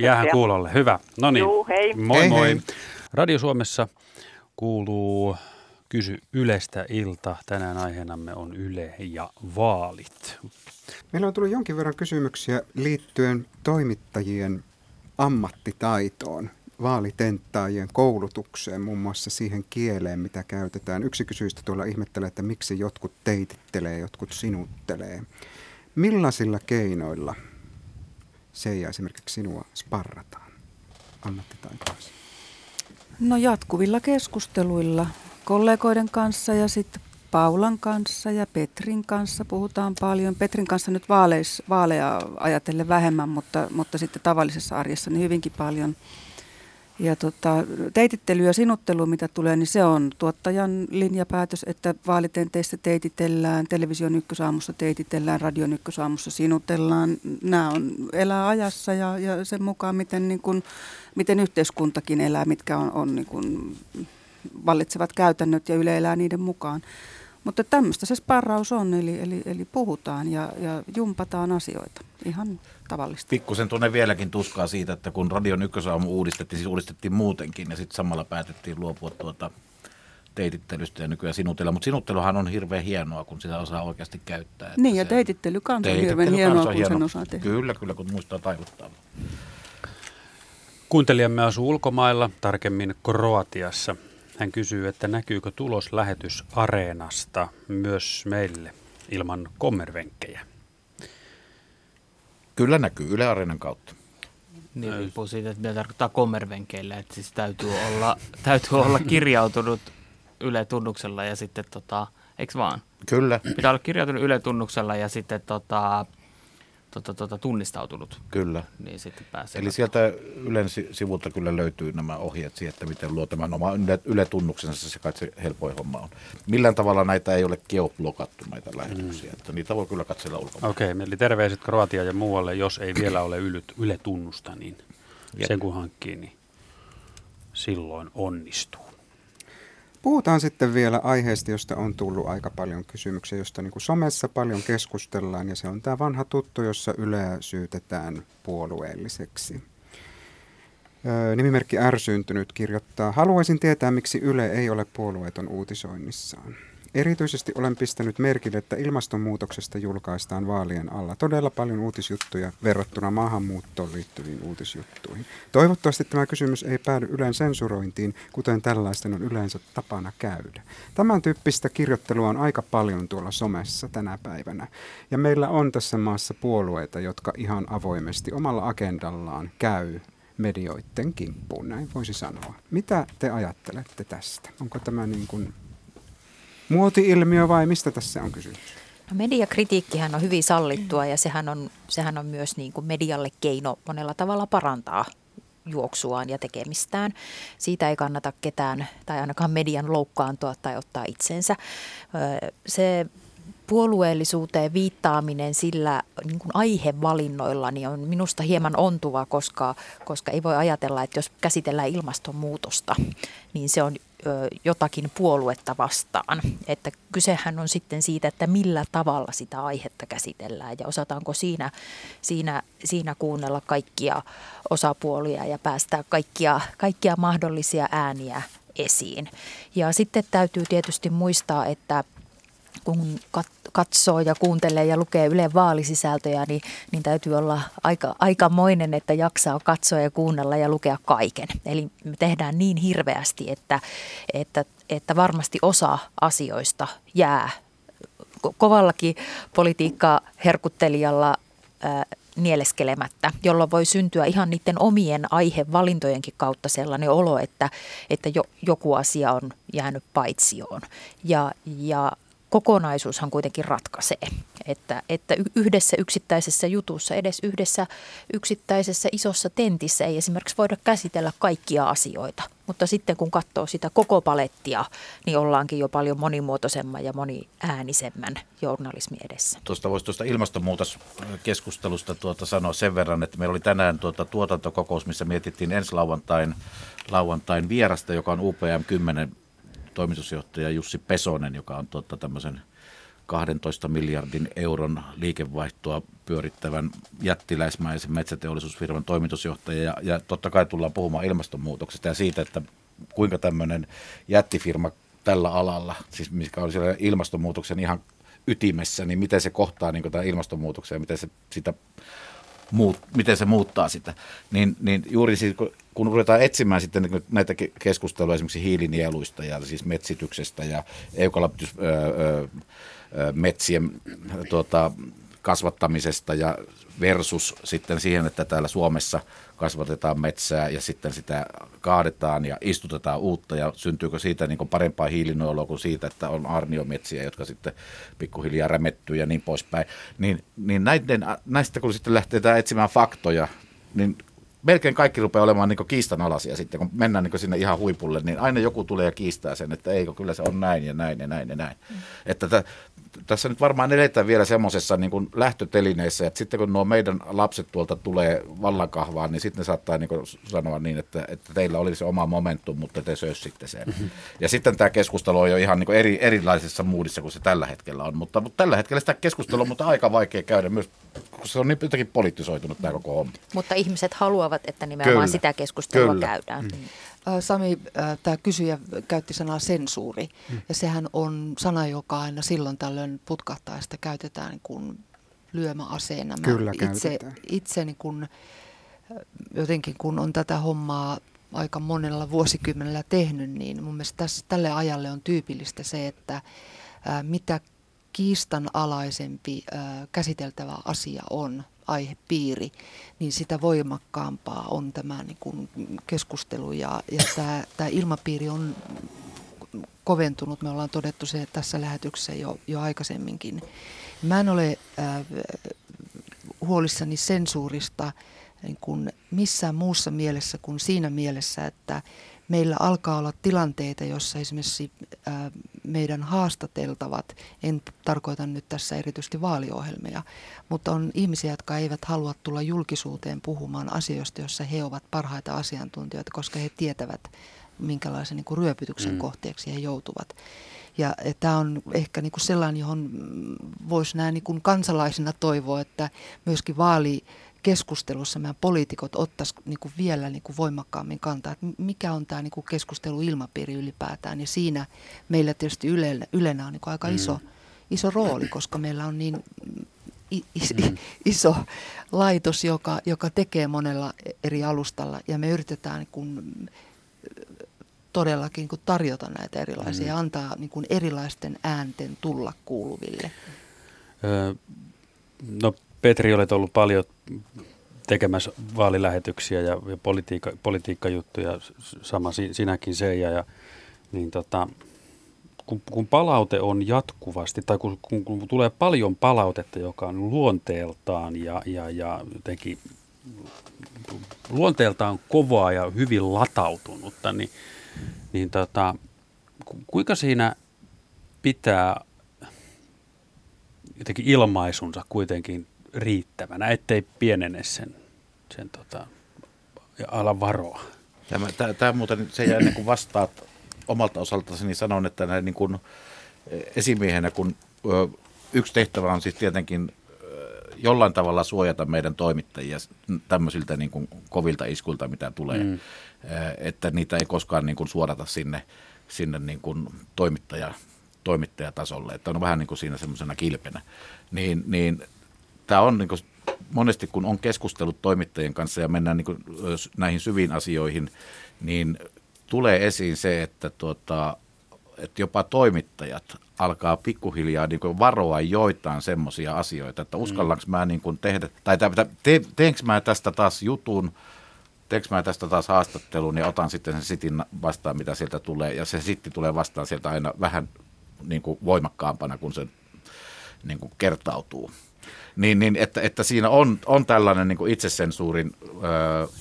jäähän kuulolle. Hyvä. No niin, moi hei, moi. Hei. Radio Suomessa kuuluu Kysy Ylestä ilta. Tänään aiheenamme on Yle ja vaalit. Meillä on tullut jonkin verran kysymyksiä liittyen toimittajien ammattitaitoon, vaalitenttaajien koulutukseen, muun muassa siihen kieleen, mitä käytetään. Yksi kysyistä tuolla ihmettelee, että miksi jotkut teitittelee, jotkut sinuttelee. Millaisilla keinoilla Seija esimerkiksi sinua sparrataan ammattitaitoisi? No jatkuvilla keskusteluilla kollegoiden kanssa ja sitten Paulan kanssa ja Petrin kanssa puhutaan paljon. Petrin kanssa nyt vaaleis, vaaleja ajatellen vähemmän, mutta, mutta sitten tavallisessa arjessa niin hyvinkin paljon. Ja tota, teitittely ja sinuttelu, mitä tulee, niin se on tuottajan linjapäätös, että vaalitenteissä teititellään, television ykkösaamussa teititellään, radion ykkösaamussa sinutellaan. Nämä on elää ajassa ja, ja sen mukaan, miten, niin kun, miten yhteiskuntakin elää, mitkä on, on niin kun vallitsevat käytännöt ja Yle elää niiden mukaan. Mutta tämmöistä se sparraus on, eli, eli, eli puhutaan ja, ja jumpataan asioita. Ihan tavallista. Pikkusen tunne vieläkin tuskaa siitä, että kun Radion ykkösaamu uudistettiin, siis uudistettiin muutenkin ja sitten samalla päätettiin luopua tuota teitittelystä ja nykyään sinutella. Mutta sinutteluhan on hirveän hienoa, kun sitä osaa oikeasti käyttää. Niin ja teitittely kanssa on hirveän hienoa, kun hieno. sen osaa tehdä. Kyllä, kyllä, kun muistaa taivuttaa. Kuuntelijamme asuu ulkomailla, tarkemmin Kroatiassa. Hän kysyy, että näkyykö tulos lähetysareenasta myös meille ilman kommervenkkejä? Kyllä näkyy Yle Areenan kautta. Niin riippuu siitä, että mitä tarkoittaa kommervenkeillä. Että siis täytyy olla, täytyy olla kirjautunut Yle tunnuksella ja sitten tota, eikö vaan? Kyllä. Pitää olla kirjautunut Yle tunnuksella ja sitten tota, tota, tota, tunnistautunut. Kyllä. Niin sitten pääsee. Eli sieltä Ylen sivulta kyllä löytyy nämä ohjeet siihen, että miten luo tämän oma Yle-tunnuksensa, se kai se helpoin homma on. Millään tavalla näitä ei ole geoblokattu näitä lähetyksiä, mm. että niitä voi kyllä katsella ulkomailla. Okei, okay, eli terveiset Kroatia ja muualle, jos ei vielä ole Yle-tunnusta, niin Jep. sen kun hankkii, niin silloin onnistuu. Puhutaan sitten vielä aiheesta, josta on tullut aika paljon kysymyksiä, josta niin kuin somessa paljon keskustellaan, ja se on tämä vanha tuttu, jossa Yleä syytetään puolueelliseksi. nimimerkki Ärsyntynyt kirjoittaa, haluaisin tietää, miksi Yle ei ole puolueeton uutisoinnissaan. Erityisesti olen pistänyt merkille, että ilmastonmuutoksesta julkaistaan vaalien alla todella paljon uutisjuttuja verrattuna maahanmuuttoon liittyviin uutisjuttuihin. Toivottavasti tämä kysymys ei päädy yleen sensurointiin, kuten tällaisten on yleensä tapana käydä. Tämän tyyppistä kirjoittelua on aika paljon tuolla somessa tänä päivänä. Ja meillä on tässä maassa puolueita, jotka ihan avoimesti omalla agendallaan käy medioiden kimppuun, näin voisi sanoa. Mitä te ajattelette tästä? Onko tämä niin kuin muoti-ilmiö vai mistä tässä on kysymys? No mediakritiikkihän on hyvin sallittua ja sehän on, sehän on myös niin kuin medialle keino monella tavalla parantaa juoksuaan ja tekemistään. Siitä ei kannata ketään tai ainakaan median loukkaantua tai ottaa itsensä. Se puolueellisuuteen viittaaminen sillä niin kuin aihevalinnoilla niin on minusta hieman ontuva, koska, koska ei voi ajatella, että jos käsitellään ilmastonmuutosta, niin se on jotakin puoluetta vastaan. Että kysehän on sitten siitä, että millä tavalla sitä aihetta käsitellään ja osataanko siinä, siinä, siinä kuunnella kaikkia osapuolia ja päästää kaikkia, kaikkia mahdollisia ääniä esiin. Ja sitten täytyy tietysti muistaa, että kun katsoo ja kuuntelee ja lukee Ylen vaalisisältöjä, niin, niin täytyy olla aika, aikamoinen, että jaksaa katsoa ja kuunnella ja lukea kaiken. Eli me tehdään niin hirveästi, että, että, että varmasti osa asioista jää kovallakin politiikkaa herkuttelijalla nieleskelemättä, jolloin voi syntyä ihan niiden omien aihevalintojenkin kautta sellainen olo, että, että jo, joku asia on jäänyt paitsioon. Ja, ja kokonaisuushan kuitenkin ratkaisee. Että, että yhdessä yksittäisessä jutussa, edes yhdessä yksittäisessä isossa tentissä ei esimerkiksi voida käsitellä kaikkia asioita. Mutta sitten kun katsoo sitä koko palettia, niin ollaankin jo paljon monimuotoisemman ja moniäänisemmän journalismin edessä. Tuosta voisi tuosta ilmastonmuutoskeskustelusta tuota sanoa sen verran, että meillä oli tänään tuota tuotantokokous, missä mietittiin ensi lauantain, lauantain vierasta, joka on UPM 10 toimitusjohtaja Jussi Pesonen, joka on tuota, tämmöisen 12 miljardin euron liikevaihtoa pyörittävän jättiläismäisen metsäteollisuusfirman toimitusjohtaja. Ja, ja totta kai tullaan puhumaan ilmastonmuutoksesta ja siitä, että kuinka tämmöinen jättifirma tällä alalla, siis mikä on siellä ilmastonmuutoksen ihan ytimessä, niin miten se kohtaa niin tämän ilmastonmuutoksen ja miten se sitä muut, miten se muuttaa sitä. Niin, niin juuri siis, kun, kun ruvetaan etsimään sitten näitä keskusteluja esimerkiksi hiilinieluista ja siis metsityksestä ja eukalyptusmetsien tuota, kasvattamisesta ja versus sitten siihen, että täällä Suomessa kasvatetaan metsää ja sitten sitä kaadetaan ja istutetaan uutta ja syntyykö siitä niin kuin parempaa hiilinuoloa kuin siitä, että on arniometsiä, jotka sitten pikkuhiljaa rämettyy ja niin poispäin. Niin, niin näiden, näistä kun sitten lähtee etsimään faktoja, niin melkein kaikki rupeaa olemaan niin kiistanalaisia sitten, kun mennään niin sinne ihan huipulle, niin aina joku tulee ja kiistää sen, että eikö, kyllä se on näin ja näin ja näin ja näin. Mm. Että t- tässä nyt varmaan eletään vielä semmoisessa niin kuin lähtötelineessä, että sitten kun nuo meidän lapset tuolta tulee vallankahvaan, niin sitten ne saattaa niin kuin sanoa niin, että, että teillä oli se oma momentum, mutta te sössitte sen. Mm-hmm. Ja sitten tämä keskustelu on jo ihan niin kuin eri, erilaisessa muudissa kuin se tällä hetkellä on, mutta, mutta tällä hetkellä sitä keskustelua on mutta aika vaikea käydä myös, koska se on niin jotenkin poliittisoitunut tämä koko homma. Mutta ihmiset haluavat, että nimenomaan Kyllä. sitä keskustelua Kyllä. käydään. Mm. Sami, tämä kysyjä käytti sanaa sensuuri, mm. ja sehän on sana, joka aina silloin tällöin putkahtaa, ja sitä käytetään kuin lyömäaseena. Mä Kyllä itse, käytetään. itse niin kun, jotenkin kun on tätä hommaa aika monella vuosikymmenellä tehnyt, niin mun mielestä tässä, tälle ajalle on tyypillistä se, että ää, mitä kiistanalaisempi ää, käsiteltävä asia on, aihepiiri, niin sitä voimakkaampaa on tämä niin kuin keskustelu ja, ja tämä, tämä ilmapiiri on koventunut. Me ollaan todettu se tässä lähetyksessä jo, jo aikaisemminkin. Mä en ole äh, huolissani sensuurista niin kuin missään muussa mielessä kuin siinä mielessä, että meillä alkaa olla tilanteita, jossa esimerkiksi meidän haastateltavat, en tarkoita nyt tässä erityisesti vaaliohjelmia, mutta on ihmisiä, jotka eivät halua tulla julkisuuteen puhumaan asioista, joissa he ovat parhaita asiantuntijoita, koska he tietävät, minkälaisen niin kuin ryöpytyksen mm. kohteeksi he joutuvat. Ja tämä on ehkä niin kuin sellainen, johon voisi näin niin kuin kansalaisina toivoa, että myöskin vaali keskustelussa meidän poliitikot ottaisiin niin vielä niin voimakkaammin kantaa, että mikä on tämä niin keskusteluilmapiiri ylipäätään. Ja siinä meillä tietysti Yle, Ylenä on niin aika iso, mm. iso rooli, koska meillä on niin is, mm. iso laitos, joka, joka tekee monella eri alustalla ja me yritetään niin kuin todellakin niin kuin tarjota näitä erilaisia mm. ja antaa niin kuin erilaisten äänten tulla kuuluville. Öö, no Petri, olet ollut paljon tekemässä vaalilähetyksiä ja, ja politiikka, politiikkajuttuja, sama sinäkin se. Ja, ja, niin tota, kun, kun palaute on jatkuvasti, tai kun, kun, kun tulee paljon palautetta, joka on luonteeltaan ja, ja, ja jotenkin luonteeltaan kovaa ja hyvin latautunutta, niin, niin tota, kuinka siinä pitää jotenkin ilmaisunsa kuitenkin riittävänä, ettei pienene sen, sen tota, ja ala varoa. Tämä, tämä, tämä muuten, se jää ennen kuin vastaat omalta osaltasi, niin sanon, että näin niin kuin esimiehenä, kun ö, yksi tehtävä on siis tietenkin jollain tavalla suojata meidän toimittajia tämmöisiltä niin kuin kovilta iskuilta, mitä tulee, mm. että niitä ei koskaan niin kuin suorata sinne, sinne niin kuin toimittaja, toimittajatasolle, että on vähän niin kuin siinä semmoisena kilpenä. Niin, niin tämä on niin kuin, monesti, kun on keskustellut toimittajien kanssa ja mennään niin kuin, näihin syviin asioihin, niin tulee esiin se, että, tuota, että jopa toimittajat alkaa pikkuhiljaa niin kuin varoa joitain semmoisia asioita, että uskallanko mä niin kuin tehdä, tai te, teenkö mä tästä taas jutun, teekö mä tästä taas haastattelun ja otan sitten sen sitin vastaan, mitä sieltä tulee, ja se sitti tulee vastaan sieltä aina vähän niin kuin voimakkaampana, kun se niin kuin kertautuu. Niin, niin että, että siinä on, on tällainen niin kuin itsesensuurin ö,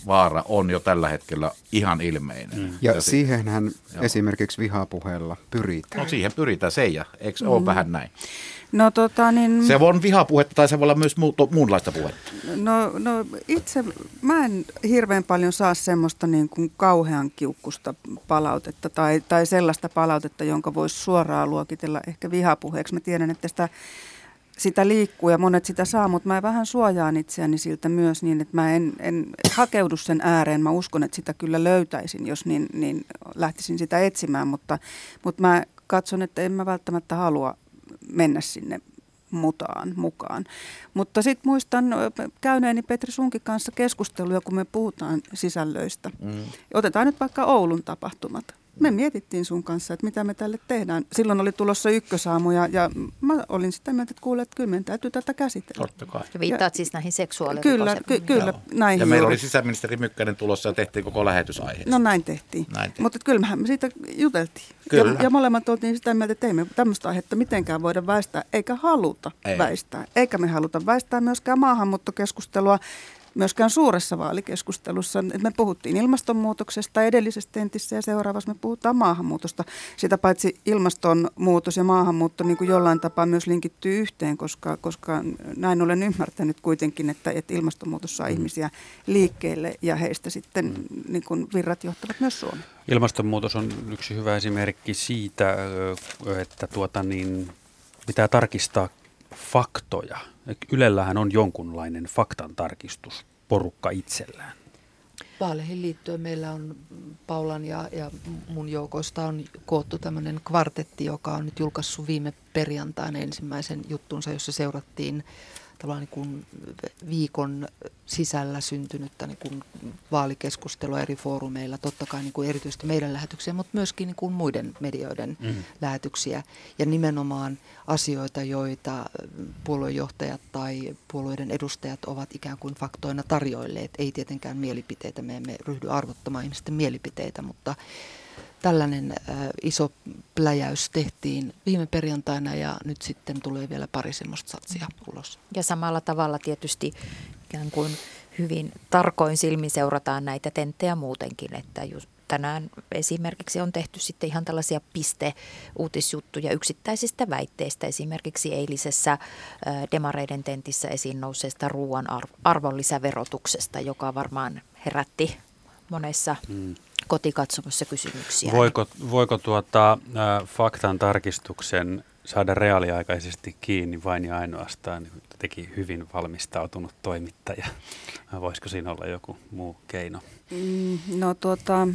vaara on jo tällä hetkellä ihan ilmeinen. Mm. Ja, ja siihenhän joo. esimerkiksi vihapuheella pyritään. No siihen pyritään, se ja eikö mm. ole vähän näin? No, tota, niin... Se on vihapuhetta tai se voi olla myös mu- muunlaista puhetta. No, no itse mä en hirveän paljon saa semmoista niin kuin kauhean kiukkusta palautetta tai, tai sellaista palautetta, jonka voisi suoraan luokitella ehkä vihapuheeksi. Mä tiedän, että sitä sitä liikkuu ja monet sitä saa, mutta mä vähän suojaan itseäni siltä myös niin, että mä en, en hakeudu sen ääreen. Mä uskon, että sitä kyllä löytäisin, jos niin, niin lähtisin sitä etsimään, mutta, mutta mä katson, että en mä välttämättä halua mennä sinne mutaan mukaan. Mutta sitten muistan käyneeni Petri Sunkin kanssa keskusteluja, kun me puhutaan sisällöistä. Mm. Otetaan nyt vaikka Oulun tapahtumat me mietittiin sun kanssa, että mitä me tälle tehdään. Silloin oli tulossa ykkösaamu ja, ja mä olin sitä mieltä, että kuulet, että kyllä meidän täytyy tätä käsitellä. Totta kai. Ja viittaat siis näihin Kyllä, ky- kyllä näihin Ja meillä juuri. oli sisäministeri Mykkänen tulossa ja tehtiin koko lähetysaiheesta. No näin tehtiin. Näin tehtiin. Mutta kyllähän me siitä juteltiin. Kyllä. Ja, ja molemmat oltiin sitä mieltä, että ei me tämmöistä aihetta mitenkään voida väistää, eikä haluta ei. väistää. Eikä me haluta väistää myöskään maahanmuuttokeskustelua myöskään suuressa vaalikeskustelussa. Me puhuttiin ilmastonmuutoksesta edellisessä tentissä ja seuraavassa me puhutaan maahanmuutosta. Sitä paitsi ilmastonmuutos ja maahanmuutto niin kuin jollain tapaa myös linkittyy yhteen, koska, koska näin olen ymmärtänyt kuitenkin, että, että ilmastonmuutos saa mm. ihmisiä liikkeelle ja heistä sitten mm. niin kuin virrat johtavat myös Suomeen. Ilmastonmuutos on yksi hyvä esimerkki siitä, että tuota niin, pitää tarkistaa faktoja. Ylellähän on jonkunlainen faktan tarkistusporukka itsellään. Vaaleihin liittyen meillä on Paulan ja, ja mun joukoista on koottu tämmöinen kvartetti, joka on nyt julkaissut viime perjantaina ensimmäisen juttunsa, jossa seurattiin tavallaan niin kuin viikon sisällä syntynyttä niin kuin vaalikeskustelua eri foorumeilla, totta kai niin kuin erityisesti meidän lähetyksiä, mutta myöskin niin kuin muiden medioiden mm. lähetyksiä. Ja nimenomaan asioita, joita puoluejohtajat tai puolueiden edustajat ovat ikään kuin faktoina tarjoilleet. Ei tietenkään mielipiteitä, me emme ryhdy arvottamaan ihmisten mielipiteitä, mutta tällainen äh, iso pläjäys tehtiin viime perjantaina ja nyt sitten tulee vielä pari semmoista satsia ulos. Ja samalla tavalla tietysti ikään kuin hyvin tarkoin silmin seurataan näitä tenttejä muutenkin, että just tänään esimerkiksi on tehty sitten ihan tällaisia pisteuutisjuttuja yksittäisistä väitteistä. Esimerkiksi eilisessä demareiden tentissä esiin nousseesta ruoan arvonlisäverotuksesta, joka varmaan herätti monessa mm kotikatsomossa kysymyksiä. Voiko, voiko tuota, äh, faktan tarkistuksen saada reaaliaikaisesti kiinni vain ja ainoastaan niin teki hyvin valmistautunut toimittaja. Voisiko siinä olla joku muu keino? Mm, no tuota,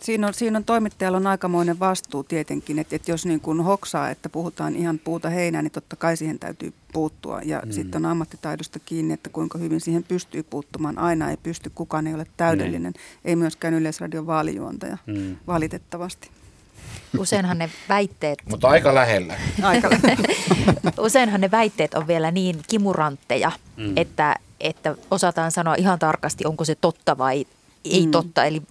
siinä on, siinä on toimittajalla on aikamoinen vastuu tietenkin, että, että jos niin kuin hoksaa, että puhutaan ihan puuta heinää, niin totta kai siihen täytyy puuttua. Ja mm. sitten on ammattitaidosta kiinni, että kuinka hyvin siihen pystyy puuttumaan. Aina ei pysty, kukaan ei ole täydellinen. Mm. Ei myöskään Yleisradion vaalijuontaja, mm. valitettavasti. Useinhan ne väitteet... Mutta aika lähellä. Aika lähellä. Useinhan ne väitteet on vielä niin kimurantteja, mm. että, että osataan sanoa ihan tarkasti, onko se totta vai ei mm. totta, eli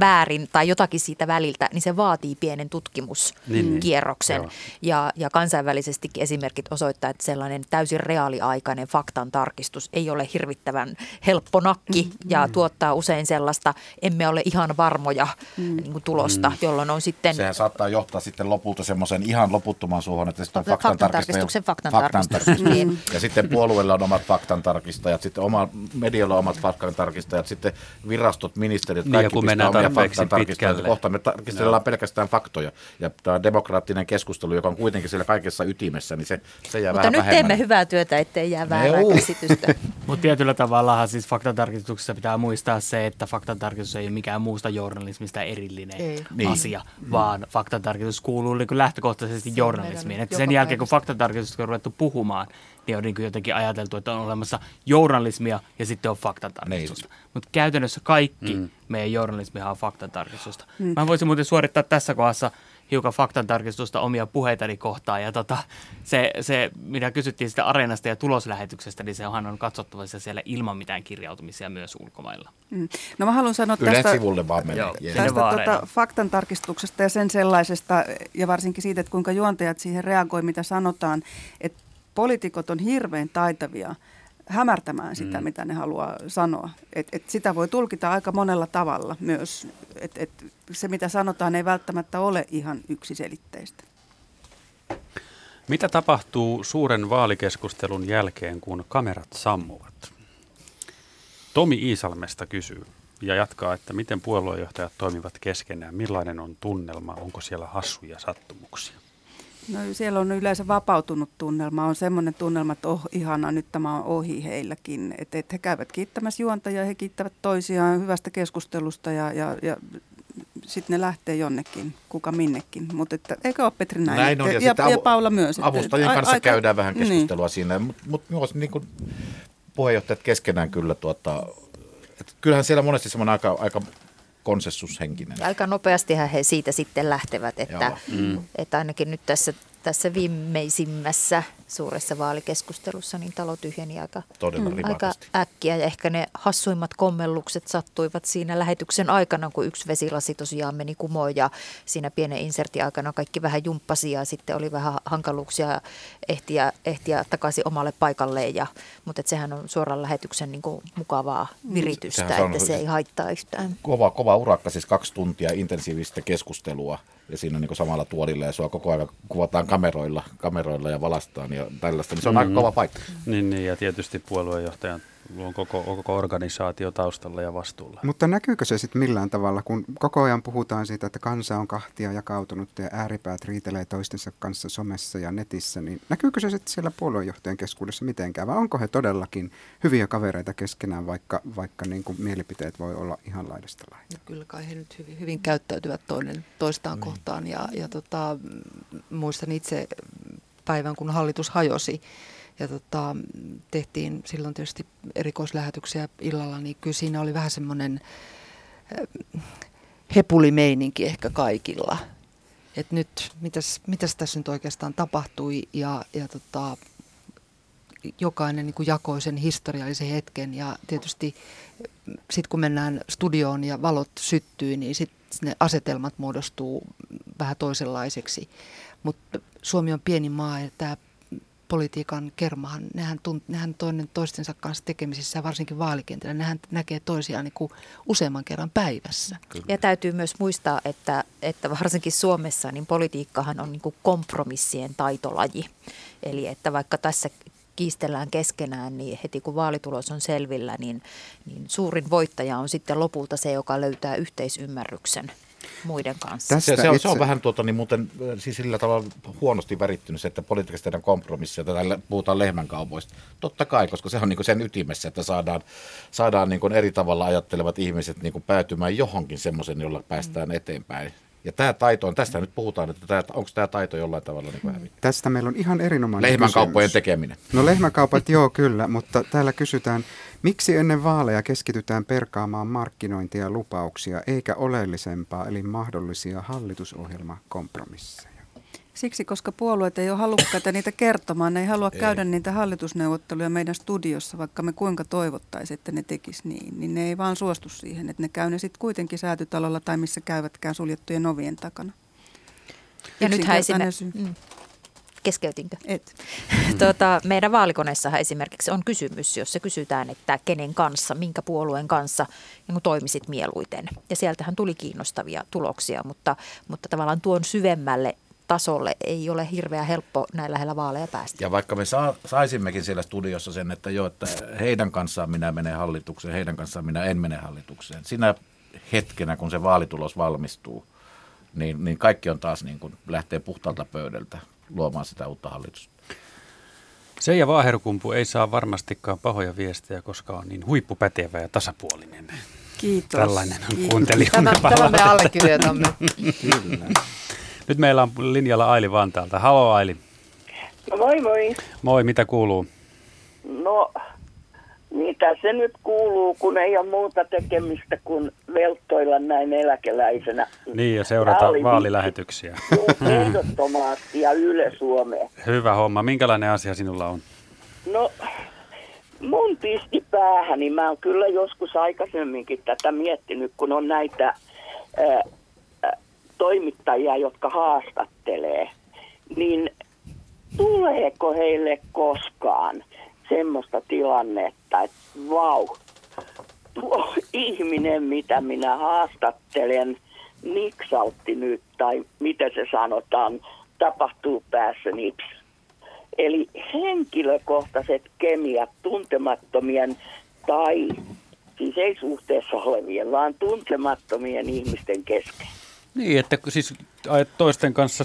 väärin tai jotakin siitä väliltä, niin se vaatii pienen tutkimuskierroksen. Niin, niin. ja, ja kansainvälisesti esimerkit osoittaa, että sellainen täysin reaaliaikainen faktan tarkistus ei ole hirvittävän helppo nakki mm. ja mm. tuottaa usein sellaista, emme ole ihan varmoja mm. niin kuin tulosta, mm. jolloin on sitten... Sehän saattaa johtaa sitten lopulta semmoisen ihan loputtoman suohon, että sitten on faktan, tarkistuksen faktan, faktan tarkistus. Niin. Ja sitten puolueella on omat faktan tarkistajat, sitten oma medialla on omat faktan tarkistajat, sitten virasto virastot, ministeriöt, niin, kaikki kun mennään tarpeeksi pitkälle. Kohta me tarkistellaan no. pelkästään faktoja. Ja tämä demokraattinen keskustelu, joka on kuitenkin siellä kaikessa ytimessä, niin se, se jää Mutta vähän nyt vähemmän. teemme hyvää työtä, ettei jää väärää käsitystä. Mutta tietyllä tavalla siis faktatarkistuksessa pitää muistaa se, että faktatarkistus ei ole mikään muusta journalismista erillinen ei. Niin. asia, niin. vaan faktatarkistus kuuluu niin lähtökohtaisesti se journalismiin. Että sen jälkeen, kun faktatarkistusta on ruvettu puhumaan, niin on niin kuin jotenkin ajateltu, että on olemassa journalismia ja sitten on faktatarkistusta. Niin. Mutta käytännössä kaikki mm. meidän journalismia on faktatarkistusta. Mm. Mä voisin muuten suorittaa tässä kohdassa hiukan faktantarkistusta omia puheitani kohtaan. Ja tota, se, se, mitä kysyttiin sitä areenasta ja tuloslähetyksestä, niin sehän on katsottavissa siellä ilman mitään kirjautumisia myös ulkomailla. Mm. No mä haluan sanoa Ylen tästä, sivulle vaan Joo, tästä tota, faktantarkistuksesta ja sen sellaisesta, ja varsinkin siitä, että kuinka juontajat siihen reagoi, mitä sanotaan, että poliitikot on hirveän taitavia hämärtämään sitä, mm. mitä ne haluaa sanoa. Et, et sitä voi tulkita aika monella tavalla myös. Et, et se, mitä sanotaan, ei välttämättä ole ihan yksiselitteistä. Mitä tapahtuu suuren vaalikeskustelun jälkeen, kun kamerat sammuvat? Tomi Iisalmesta kysyy ja jatkaa, että miten puoluejohtajat toimivat keskenään, millainen on tunnelma, onko siellä hassuja sattumuksia? No siellä on yleensä vapautunut tunnelma. On semmoinen tunnelma, että oh, ihana, nyt tämä on ohi heilläkin. Että et he käyvät kiittämässä juontajaa, he kiittävät toisiaan hyvästä keskustelusta ja, ja, ja sitten ne lähtee jonnekin, kuka minnekin. Mutta eikö ole Petri näin? Näin on, ja, ja, ja, ja Paula myös. Avustajien että, kanssa aika, käydään vähän niin. keskustelua niin. siinä, mutta mut myös niin kuin puheenjohtajat keskenään kyllä tuota, että kyllähän siellä monesti semmoinen aika, aika konsensushenkinen. Aika nopeastihan he siitä sitten lähtevät, että, mm. että ainakin nyt tässä tässä viimeisimmässä suuressa vaalikeskustelussa niin talo tyhjeni aika, mm, aika äkkiä. Ja ehkä ne hassuimmat kommellukset sattuivat siinä lähetyksen aikana, kun yksi vesilasi tosiaan meni kumoon ja siinä pienen insertin aikana kaikki vähän jumppasi ja sitten oli vähän hankaluuksia ehtiä, ehtiä takaisin omalle paikalleen. Ja, mutta et sehän on suoran lähetyksen niin kuin mukavaa mm. viritystä, Sehän että se ei haittaa yhtään. Kova, kova urakka, siis kaksi tuntia intensiivistä keskustelua ja siinä on niin samalla tuolilla ja sua koko ajan kuvataan kameroilla, kameroilla ja valastaan ja tällaista, niin se on mm-hmm. aika kova paikka. Niin, niin, ja tietysti puoluejohtajan on koko, koko organisaatio taustalla ja vastuulla. Mutta näkyykö se sitten millään tavalla, kun koko ajan puhutaan siitä, että kansa on kahtia jakautunut ja ääripäät riitelee toistensa kanssa somessa ja netissä, niin näkyykö se sitten siellä puoluejohtajan keskuudessa mitenkään, vai onko he todellakin hyviä kavereita keskenään, vaikka, vaikka niin kuin mielipiteet voi olla ihan laidasta lailla? No, kyllä kai he nyt hyvin, hyvin käyttäytyvät toinen toistaan mm. kohtaan, ja, ja tota, muistan itse päivän, kun hallitus hajosi, ja tota, tehtiin silloin tietysti erikoislähetyksiä illalla, niin kyllä siinä oli vähän semmoinen äh, hepulimeininki ehkä kaikilla. Et nyt, mitäs, mitäs tässä nyt oikeastaan tapahtui ja, ja tota, jokainen niin kuin jakoi sen historiallisen hetken ja tietysti sitten kun mennään studioon ja valot syttyy, niin sitten ne asetelmat muodostuu vähän toisenlaiseksi. Mutta Suomi on pieni maa ja tämä politiikan kermahan, nehän, tunt, nehän toinen toistensa kanssa tekemisissä ja varsinkin vaalikentillä, nehän näkee toisiaan niin kuin useamman kerran päivässä. Kyllä. Ja täytyy myös muistaa, että, että varsinkin Suomessa niin politiikkahan on niin kuin kompromissien taitolaji. Eli että vaikka tässä kiistellään keskenään, niin heti kun vaalitulos on selvillä, niin, niin suurin voittaja on sitten lopulta se, joka löytää yhteisymmärryksen muiden kanssa. Se, se, on, se on vähän tuota, niin muuten, siis sillä tavalla huonosti värittynyt se, että politiikasta tehdään kompromissia, että täällä puhutaan lehmänkaupoista. Totta kai, koska se on niin sen ytimessä, että saadaan, saadaan niin eri tavalla ajattelevat ihmiset niin päätymään johonkin semmoisen, jolla päästään mm. eteenpäin. Ja tämä taito on, tästä nyt puhutaan, että tämä, onko tämä taito jollain tavalla niin hävinnyt? Tästä meillä on ihan erinomainen Lehmänkauppojen kysymys. tekeminen. No lehmänkaupat joo kyllä, mutta täällä kysytään, miksi ennen vaaleja keskitytään perkaamaan markkinointia ja lupauksia, eikä oleellisempaa, eli mahdollisia hallitusohjelmakompromisseja? Siksi, koska puolueet ei ole halukkaita niitä kertomaan. Ne ei halua ei. käydä niitä hallitusneuvotteluja meidän studiossa, vaikka me kuinka toivottaisiin, että ne tekis niin. Niin ne ei vaan suostu siihen, että ne käy ne sitten kuitenkin säätytalolla tai missä käyvätkään suljettujen ovien takana. Ja nythän esimerkiksi... Keskeytinkö? Et. tuota, meidän vaalikoneessahan esimerkiksi on kysymys, jossa kysytään, että kenen kanssa, minkä puolueen kanssa niin toimisit mieluiten. Ja sieltähän tuli kiinnostavia tuloksia, mutta, mutta tavallaan tuon syvemmälle tasolle ei ole hirveän helppo näin lähellä vaaleja päästä. Ja vaikka me saa, saisimmekin siellä studiossa sen, että jo, että heidän kanssaan minä menen hallitukseen, heidän kanssaan minä en mene hallitukseen. Sinä hetkenä, kun se vaalitulos valmistuu, niin, niin kaikki on taas niin kuin lähtee puhtaalta pöydältä luomaan sitä uutta hallitusta. Seija Vaaherukumpu ei saa varmastikaan pahoja viestejä, koska on niin huippupätevä ja tasapuolinen. Kiitos. Tällainen on kuuntelijamme Tämä, tämä me allekirjoitamme. Kyllä. Nyt meillä on linjalla Aili Vantaalta. Halo Aili. No moi moi. Moi, mitä kuuluu? No, mitä se nyt kuuluu, kun ei ole muuta tekemistä kuin velttoilla näin eläkeläisenä. Niin, ja seurata vaalilähetyksiä. Ehdottomasti ja Yle Suomeen. Hyvä homma. Minkälainen asia sinulla on? No, mun pisti päähäni. Mä oon kyllä joskus aikaisemminkin tätä miettinyt, kun on näitä... Ää, toimittajia, jotka haastattelee, niin tuleeko heille koskaan semmoista tilannetta, että vau, tuo ihminen, mitä minä haastattelen, niksautti nyt, tai mitä se sanotaan, tapahtuu päässä nips. Eli henkilökohtaiset kemiat tuntemattomien tai siis ei suhteessa olevien, vaan tuntemattomien ihmisten kesken. Niin, että siis toisten kanssa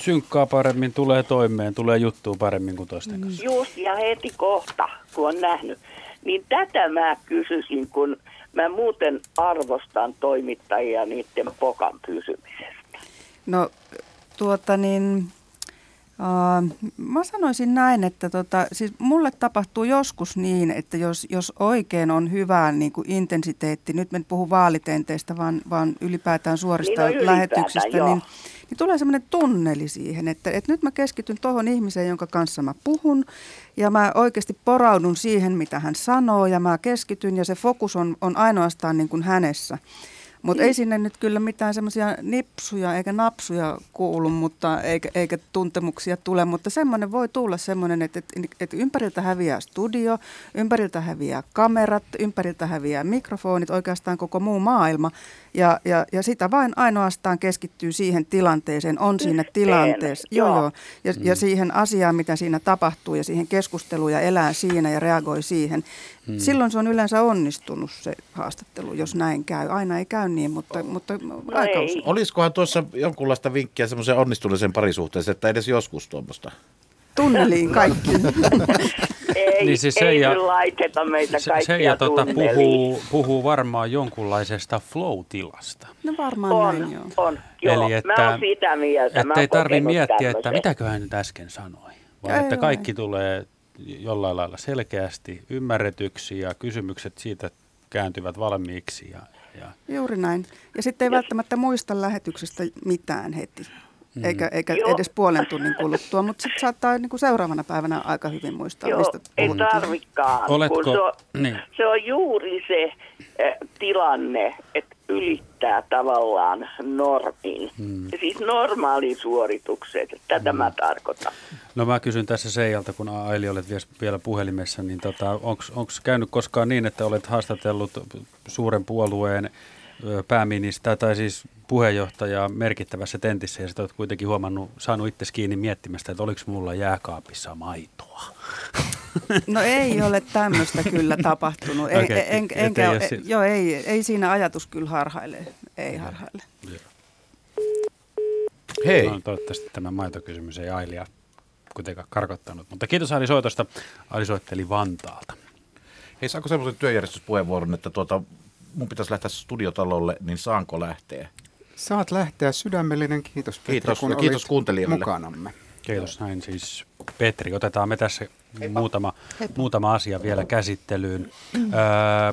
synkkaa paremmin, tulee toimeen, tulee juttua paremmin kuin toisten kanssa. Just, ja heti kohta, kun on nähnyt. Niin tätä mä kysyisin, kun mä muuten arvostan toimittajia niiden pokan pysymisestä. No, tuota niin, Uh, mä sanoisin näin, että tota, siis mulle tapahtuu joskus niin, että jos, jos oikein on hyvä niin kuin intensiteetti, nyt en puhu vaalitenteistä, vaan, vaan ylipäätään suorista niin no lähetyksistä, niin, niin tulee semmoinen tunneli siihen, että, että nyt mä keskityn tuohon ihmiseen, jonka kanssa mä puhun, ja mä oikeasti poraudun siihen, mitä hän sanoo, ja mä keskityn, ja se fokus on, on ainoastaan niin kuin hänessä. Mutta ei sinne nyt kyllä mitään semmoisia nipsuja eikä napsuja kuulu, mutta eikä, eikä tuntemuksia tule, mutta semmoinen voi tulla semmoinen, että, että, että ympäriltä häviää studio, ympäriltä häviää kamerat, ympäriltä häviää mikrofonit, oikeastaan koko muu maailma. Ja, ja, ja sitä vain ainoastaan keskittyy siihen tilanteeseen, on siinä tilanteessa, joo, joo, ja, mm. ja siihen asiaan, mitä siinä tapahtuu ja siihen keskusteluun ja elää siinä ja reagoi siihen. Mm. Silloin se on yleensä onnistunut se haastattelu, jos näin käy. Aina ei käy niin, mutta, mutta no aika usein. Olisikohan tuossa jonkunlaista vinkkiä semmoisen onnistuneeseen parisuhteeseen, että edes joskus tuommoista? Tunneliin kaikki. ei, niin siis ei ja, laiteta meitä kaikkia se, ja tota, puhuu, puhuu varmaan jonkunlaisesta flow-tilasta. No varmaan on, näin, joo. On, joo. Eli että, Mä oon sitä mieltä. Että ei tarvitse miettiä, tämmöisen. että mitäköhän nyt äsken sanoi, vaan ei, että kaikki tulee jollain lailla selkeästi ymmärretyksi ja kysymykset siitä kääntyvät valmiiksi. Ja, ja. Juuri näin. Ja sitten ei välttämättä muista lähetyksestä mitään heti. Mm. Eikä, eikä edes puolen tunnin kuluttua, mutta sitten saattaa niin kuin seuraavana päivänä aika hyvin muistaa, Joo, mistä ei tarvikaan. Oletko, se, on, niin. se on juuri se eh, tilanne, että ylittää tavallaan normin. Hmm. Siis normaalisuoritukset, tätä hmm. mä tarkoitan. No mä kysyn tässä Seijalta, kun Aili olet vielä puhelimessa, niin tota, onko käynyt koskaan niin, että olet haastatellut suuren puolueen pääministeriä tai siis puheenjohtajaa merkittävässä tentissä ja sitten olet kuitenkin huomannut, saanut itse kiinni miettimästä, että oliko mulla jääkaapissa maitoa. No ei ole tämmöistä kyllä tapahtunut. Ei, Okei, en, et enkä, ei ei, ole si- joo, ei, ei siinä ajatus kyllä harhaile. Ei harhaile. Hei. No, toivottavasti tämä maitokysymys ei Ailia kuitenkaan karkottanut. Mutta kiitos Aili soitosta. Aili soitteli Vantaalta. Hei, saanko semmoisen työjärjestyspuheenvuoron, että tuota, mun pitäisi lähteä studiotalolle, niin saanko lähteä? Saat lähteä. Sydämellinen kiitos, Petri, Kiitos, kun kiitos olit kuuntelijoille. mukanamme. Kiitos näin siis Petri. Otetaan me tässä muutama, muutama asia vielä käsittelyyn. Öö,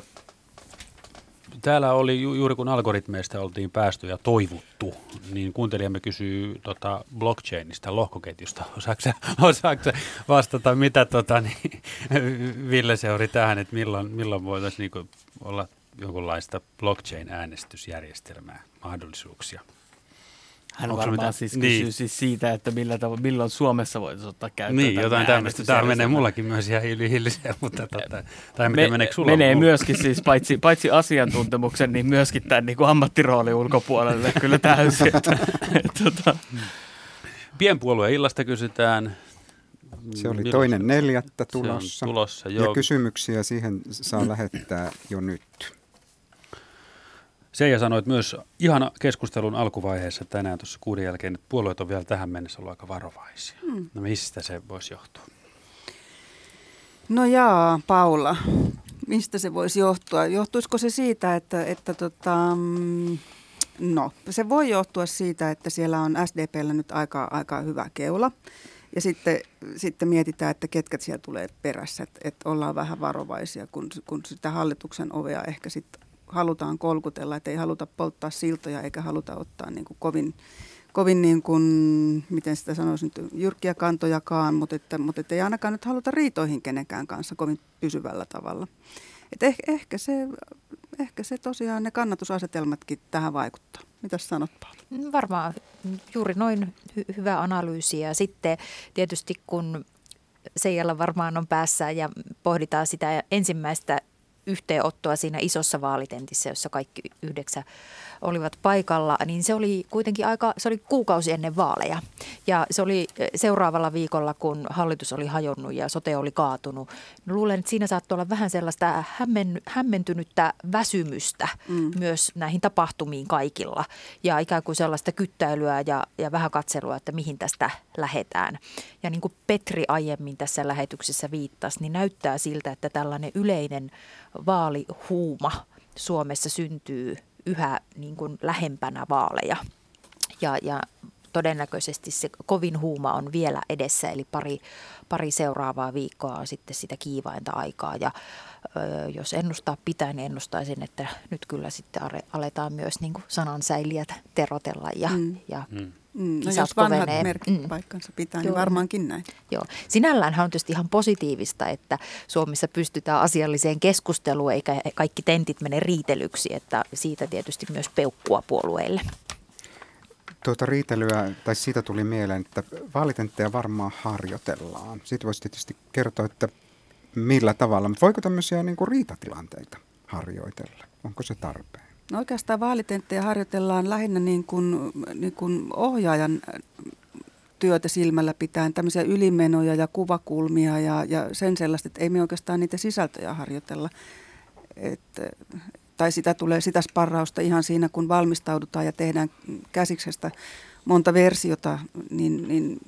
täällä oli ju- juuri kun algoritmeista oltiin päästy ja toivuttu, niin kuuntelijamme kysyy tota, blockchainista, lohkoketjusta. Osaatko sä, osaatko vastata, mitä tota, niin, Ville seuri tähän, että milloin, milloin voitaisiin niinku olla jonkunlaista blockchain-äänestysjärjestelmää, mahdollisuuksia? Hän Onko varmaan mitään- siis Niin. kysyy siis siitä, että millä tavo- milloin Suomessa voitaisiin ottaa käyttöön Niin, jotain tämmöistä. Tämä menee mullakin myös ihan yli hilliseen, mutta tota, tai tiedä, meneekö sulla? menee Mulla- myöskin siis paitsi, paitsi asiantuntemuksen, niin myöskin tämän niin kuin ammattiroolin ulkopuolelle kyllä täysin. Että, että, tota, Pienpuolueen illasta kysytään. Se oli toinen neljättä se on tulossa. tulossa, ja joo. kysymyksiä siihen saa lähettää jo nyt. Seija sanoi että myös ihan keskustelun alkuvaiheessa tänään tuossa kuuden jälkeen, että puolueet on vielä tähän mennessä ollut aika varovaisia. Hmm. No mistä se voisi johtua? No jaa, Paula, mistä se voisi johtua? Johtuisiko se siitä, että, että tota, mm, no, se voi johtua siitä, että siellä on SDPllä nyt aika, aika hyvä keula. Ja sitten, sitten mietitään, että ketkä siellä tulee perässä, että, että ollaan vähän varovaisia, kun, kun sitä hallituksen ovea ehkä sitten halutaan kolkutella, että ei haluta polttaa siltoja eikä haluta ottaa niin kuin kovin, kovin niin kuin, miten sitä sanoisin, jyrkkiä kantojakaan, mutta, että, mutta että ei ainakaan nyt haluta riitoihin kenenkään kanssa kovin pysyvällä tavalla. Et ehkä, ehkä, se, ehkä se tosiaan ne kannatusasetelmatkin tähän vaikuttaa. Mitäs sanot Paula? Mm, Varmaan juuri noin hy- hyvä analyysi ja sitten tietysti kun Seijalla varmaan on päässä ja pohditaan sitä ensimmäistä yhteenottoa siinä isossa vaalitentissä, jossa kaikki yhdeksän olivat paikalla, niin se oli kuitenkin aika, se oli kuukausi ennen vaaleja. Ja se oli eh, seuraavalla viikolla, kun hallitus oli hajonnut ja sote oli kaatunut. No, luulen, että siinä saattoi olla vähän sellaista hämmen, hämmentynyttä väsymystä mm. myös näihin tapahtumiin kaikilla. Ja ikään kuin sellaista kyttäilyä ja, ja vähän katselua, että mihin tästä lähetään. Ja niin kuin Petri aiemmin tässä lähetyksessä viittasi, niin näyttää siltä, että tällainen yleinen vaalihuuma Suomessa syntyy yhä niin kuin lähempänä vaaleja. Ja, ja todennäköisesti se kovin huuma on vielä edessä, eli pari, pari seuraavaa viikkoa on sitten sitä kiivainta aikaa. Ja ö, jos ennustaa pitää, niin ennustaisin, että nyt kyllä sitten aletaan myös niin kuin sanansäilijät terotella ja, Mm. ja Mm. No kisat jos vanhat kovenee. merkit mm. paikkansa pitää, niin Joo. varmaankin näin. Joo. Sinällään on tietysti ihan positiivista, että Suomessa pystytään asialliseen keskusteluun eikä kaikki tentit mene riitelyksi, että siitä tietysti myös peukkua puolueille. Tuota riitelyä, tai siitä tuli mieleen, että vaalitentteja varmaan harjoitellaan. Siitä voisi tietysti kertoa, että millä tavalla. Mutta voiko tämmöisiä niin kuin riitatilanteita harjoitella? Onko se tarpeen? No oikeastaan vaalitenttejä harjoitellaan lähinnä niin kuin, niin kuin ohjaajan työtä silmällä pitäen, tämmöisiä ylimenoja ja kuvakulmia ja, ja sen sellaista, että ei me oikeastaan niitä sisältöjä harjoitella. Et, tai sitä tulee sitä sparrausta ihan siinä, kun valmistaudutaan ja tehdään käsiksestä monta versiota, niin, niin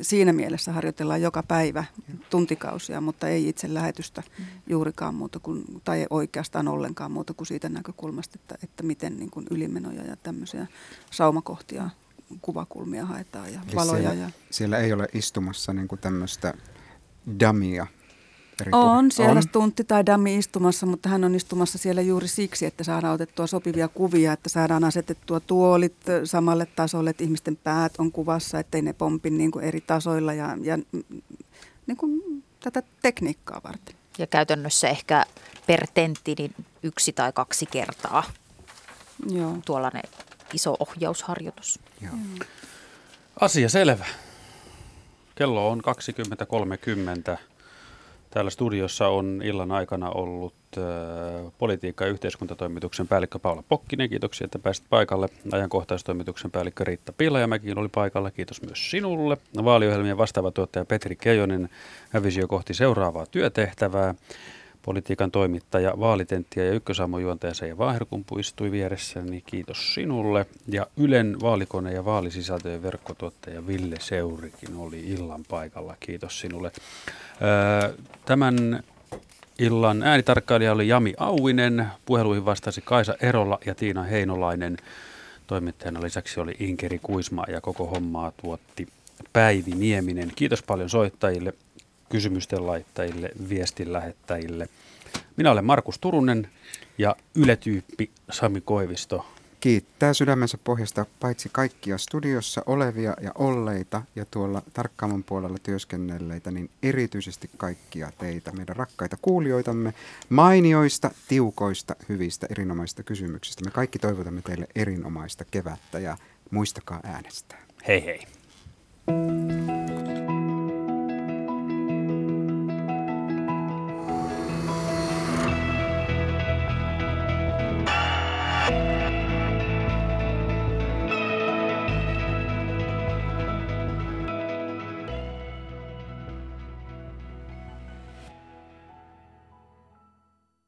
siinä mielessä harjoitellaan joka päivä tuntikausia, mutta ei itse lähetystä juurikaan muuta kuin, tai oikeastaan ollenkaan muuta kuin siitä näkökulmasta, että, että miten niin kuin ylimenoja ja tämmöisiä saumakohtia, kuvakulmia haetaan ja Eli valoja. siellä, Ja... siellä ei ole istumassa niin kuin tämmöistä damia. Eri On siellä stuntti tai dammi istumassa, mutta hän on istumassa siellä juuri siksi, että saadaan otettua sopivia kuvia, että saadaan asetettua tuolit samalle tasolle, että ihmisten päät on kuvassa, ettei ne pompi niin kuin eri tasoilla ja, ja niin kuin tätä tekniikkaa varten. Ja käytännössä ehkä per tentti niin yksi tai kaksi kertaa Joo. tuollainen iso ohjausharjoitus. Joo. Asia selvä. Kello on 20.30. Täällä studiossa on illan aikana ollut äh, politiikka- ja yhteiskuntatoimituksen päällikkö Paula Pokkinen. Kiitoksia, että pääsit paikalle. Ajankohtaistoimituksen päällikkö Riitta Pihlajamäki oli paikalla. Kiitos myös sinulle. Vaaliohjelmien vastaava tuottaja Petri Keijonen visio kohti seuraavaa työtehtävää. Politiikan toimittaja, vaalitentti ja ykkösaamon juontaja Seija Vaaherkumpu istui vieressä, niin kiitos sinulle. Ja Ylen vaalikone ja vaalisisältöjen verkkotuottaja Ville Seurikin oli illan paikalla. Kiitos sinulle. Tämän illan äänitarkkailija oli Jami Auinen, puheluihin vastasi Kaisa Erola ja Tiina Heinolainen. Toimittajana lisäksi oli Inkeri Kuisma ja koko hommaa tuotti Päivi Nieminen. Kiitos paljon soittajille, kysymysten laittajille, viestin lähettäjille. Minä olen Markus Turunen ja yletyyppi Sami Koivisto kiittää sydämensä pohjasta paitsi kaikkia studiossa olevia ja olleita ja tuolla tarkkaamon puolella työskennelleitä, niin erityisesti kaikkia teitä, meidän rakkaita kuulijoitamme, mainioista, tiukoista, hyvistä, erinomaisista kysymyksistä. Me kaikki toivotamme teille erinomaista kevättä ja muistakaa äänestää. Hei hei.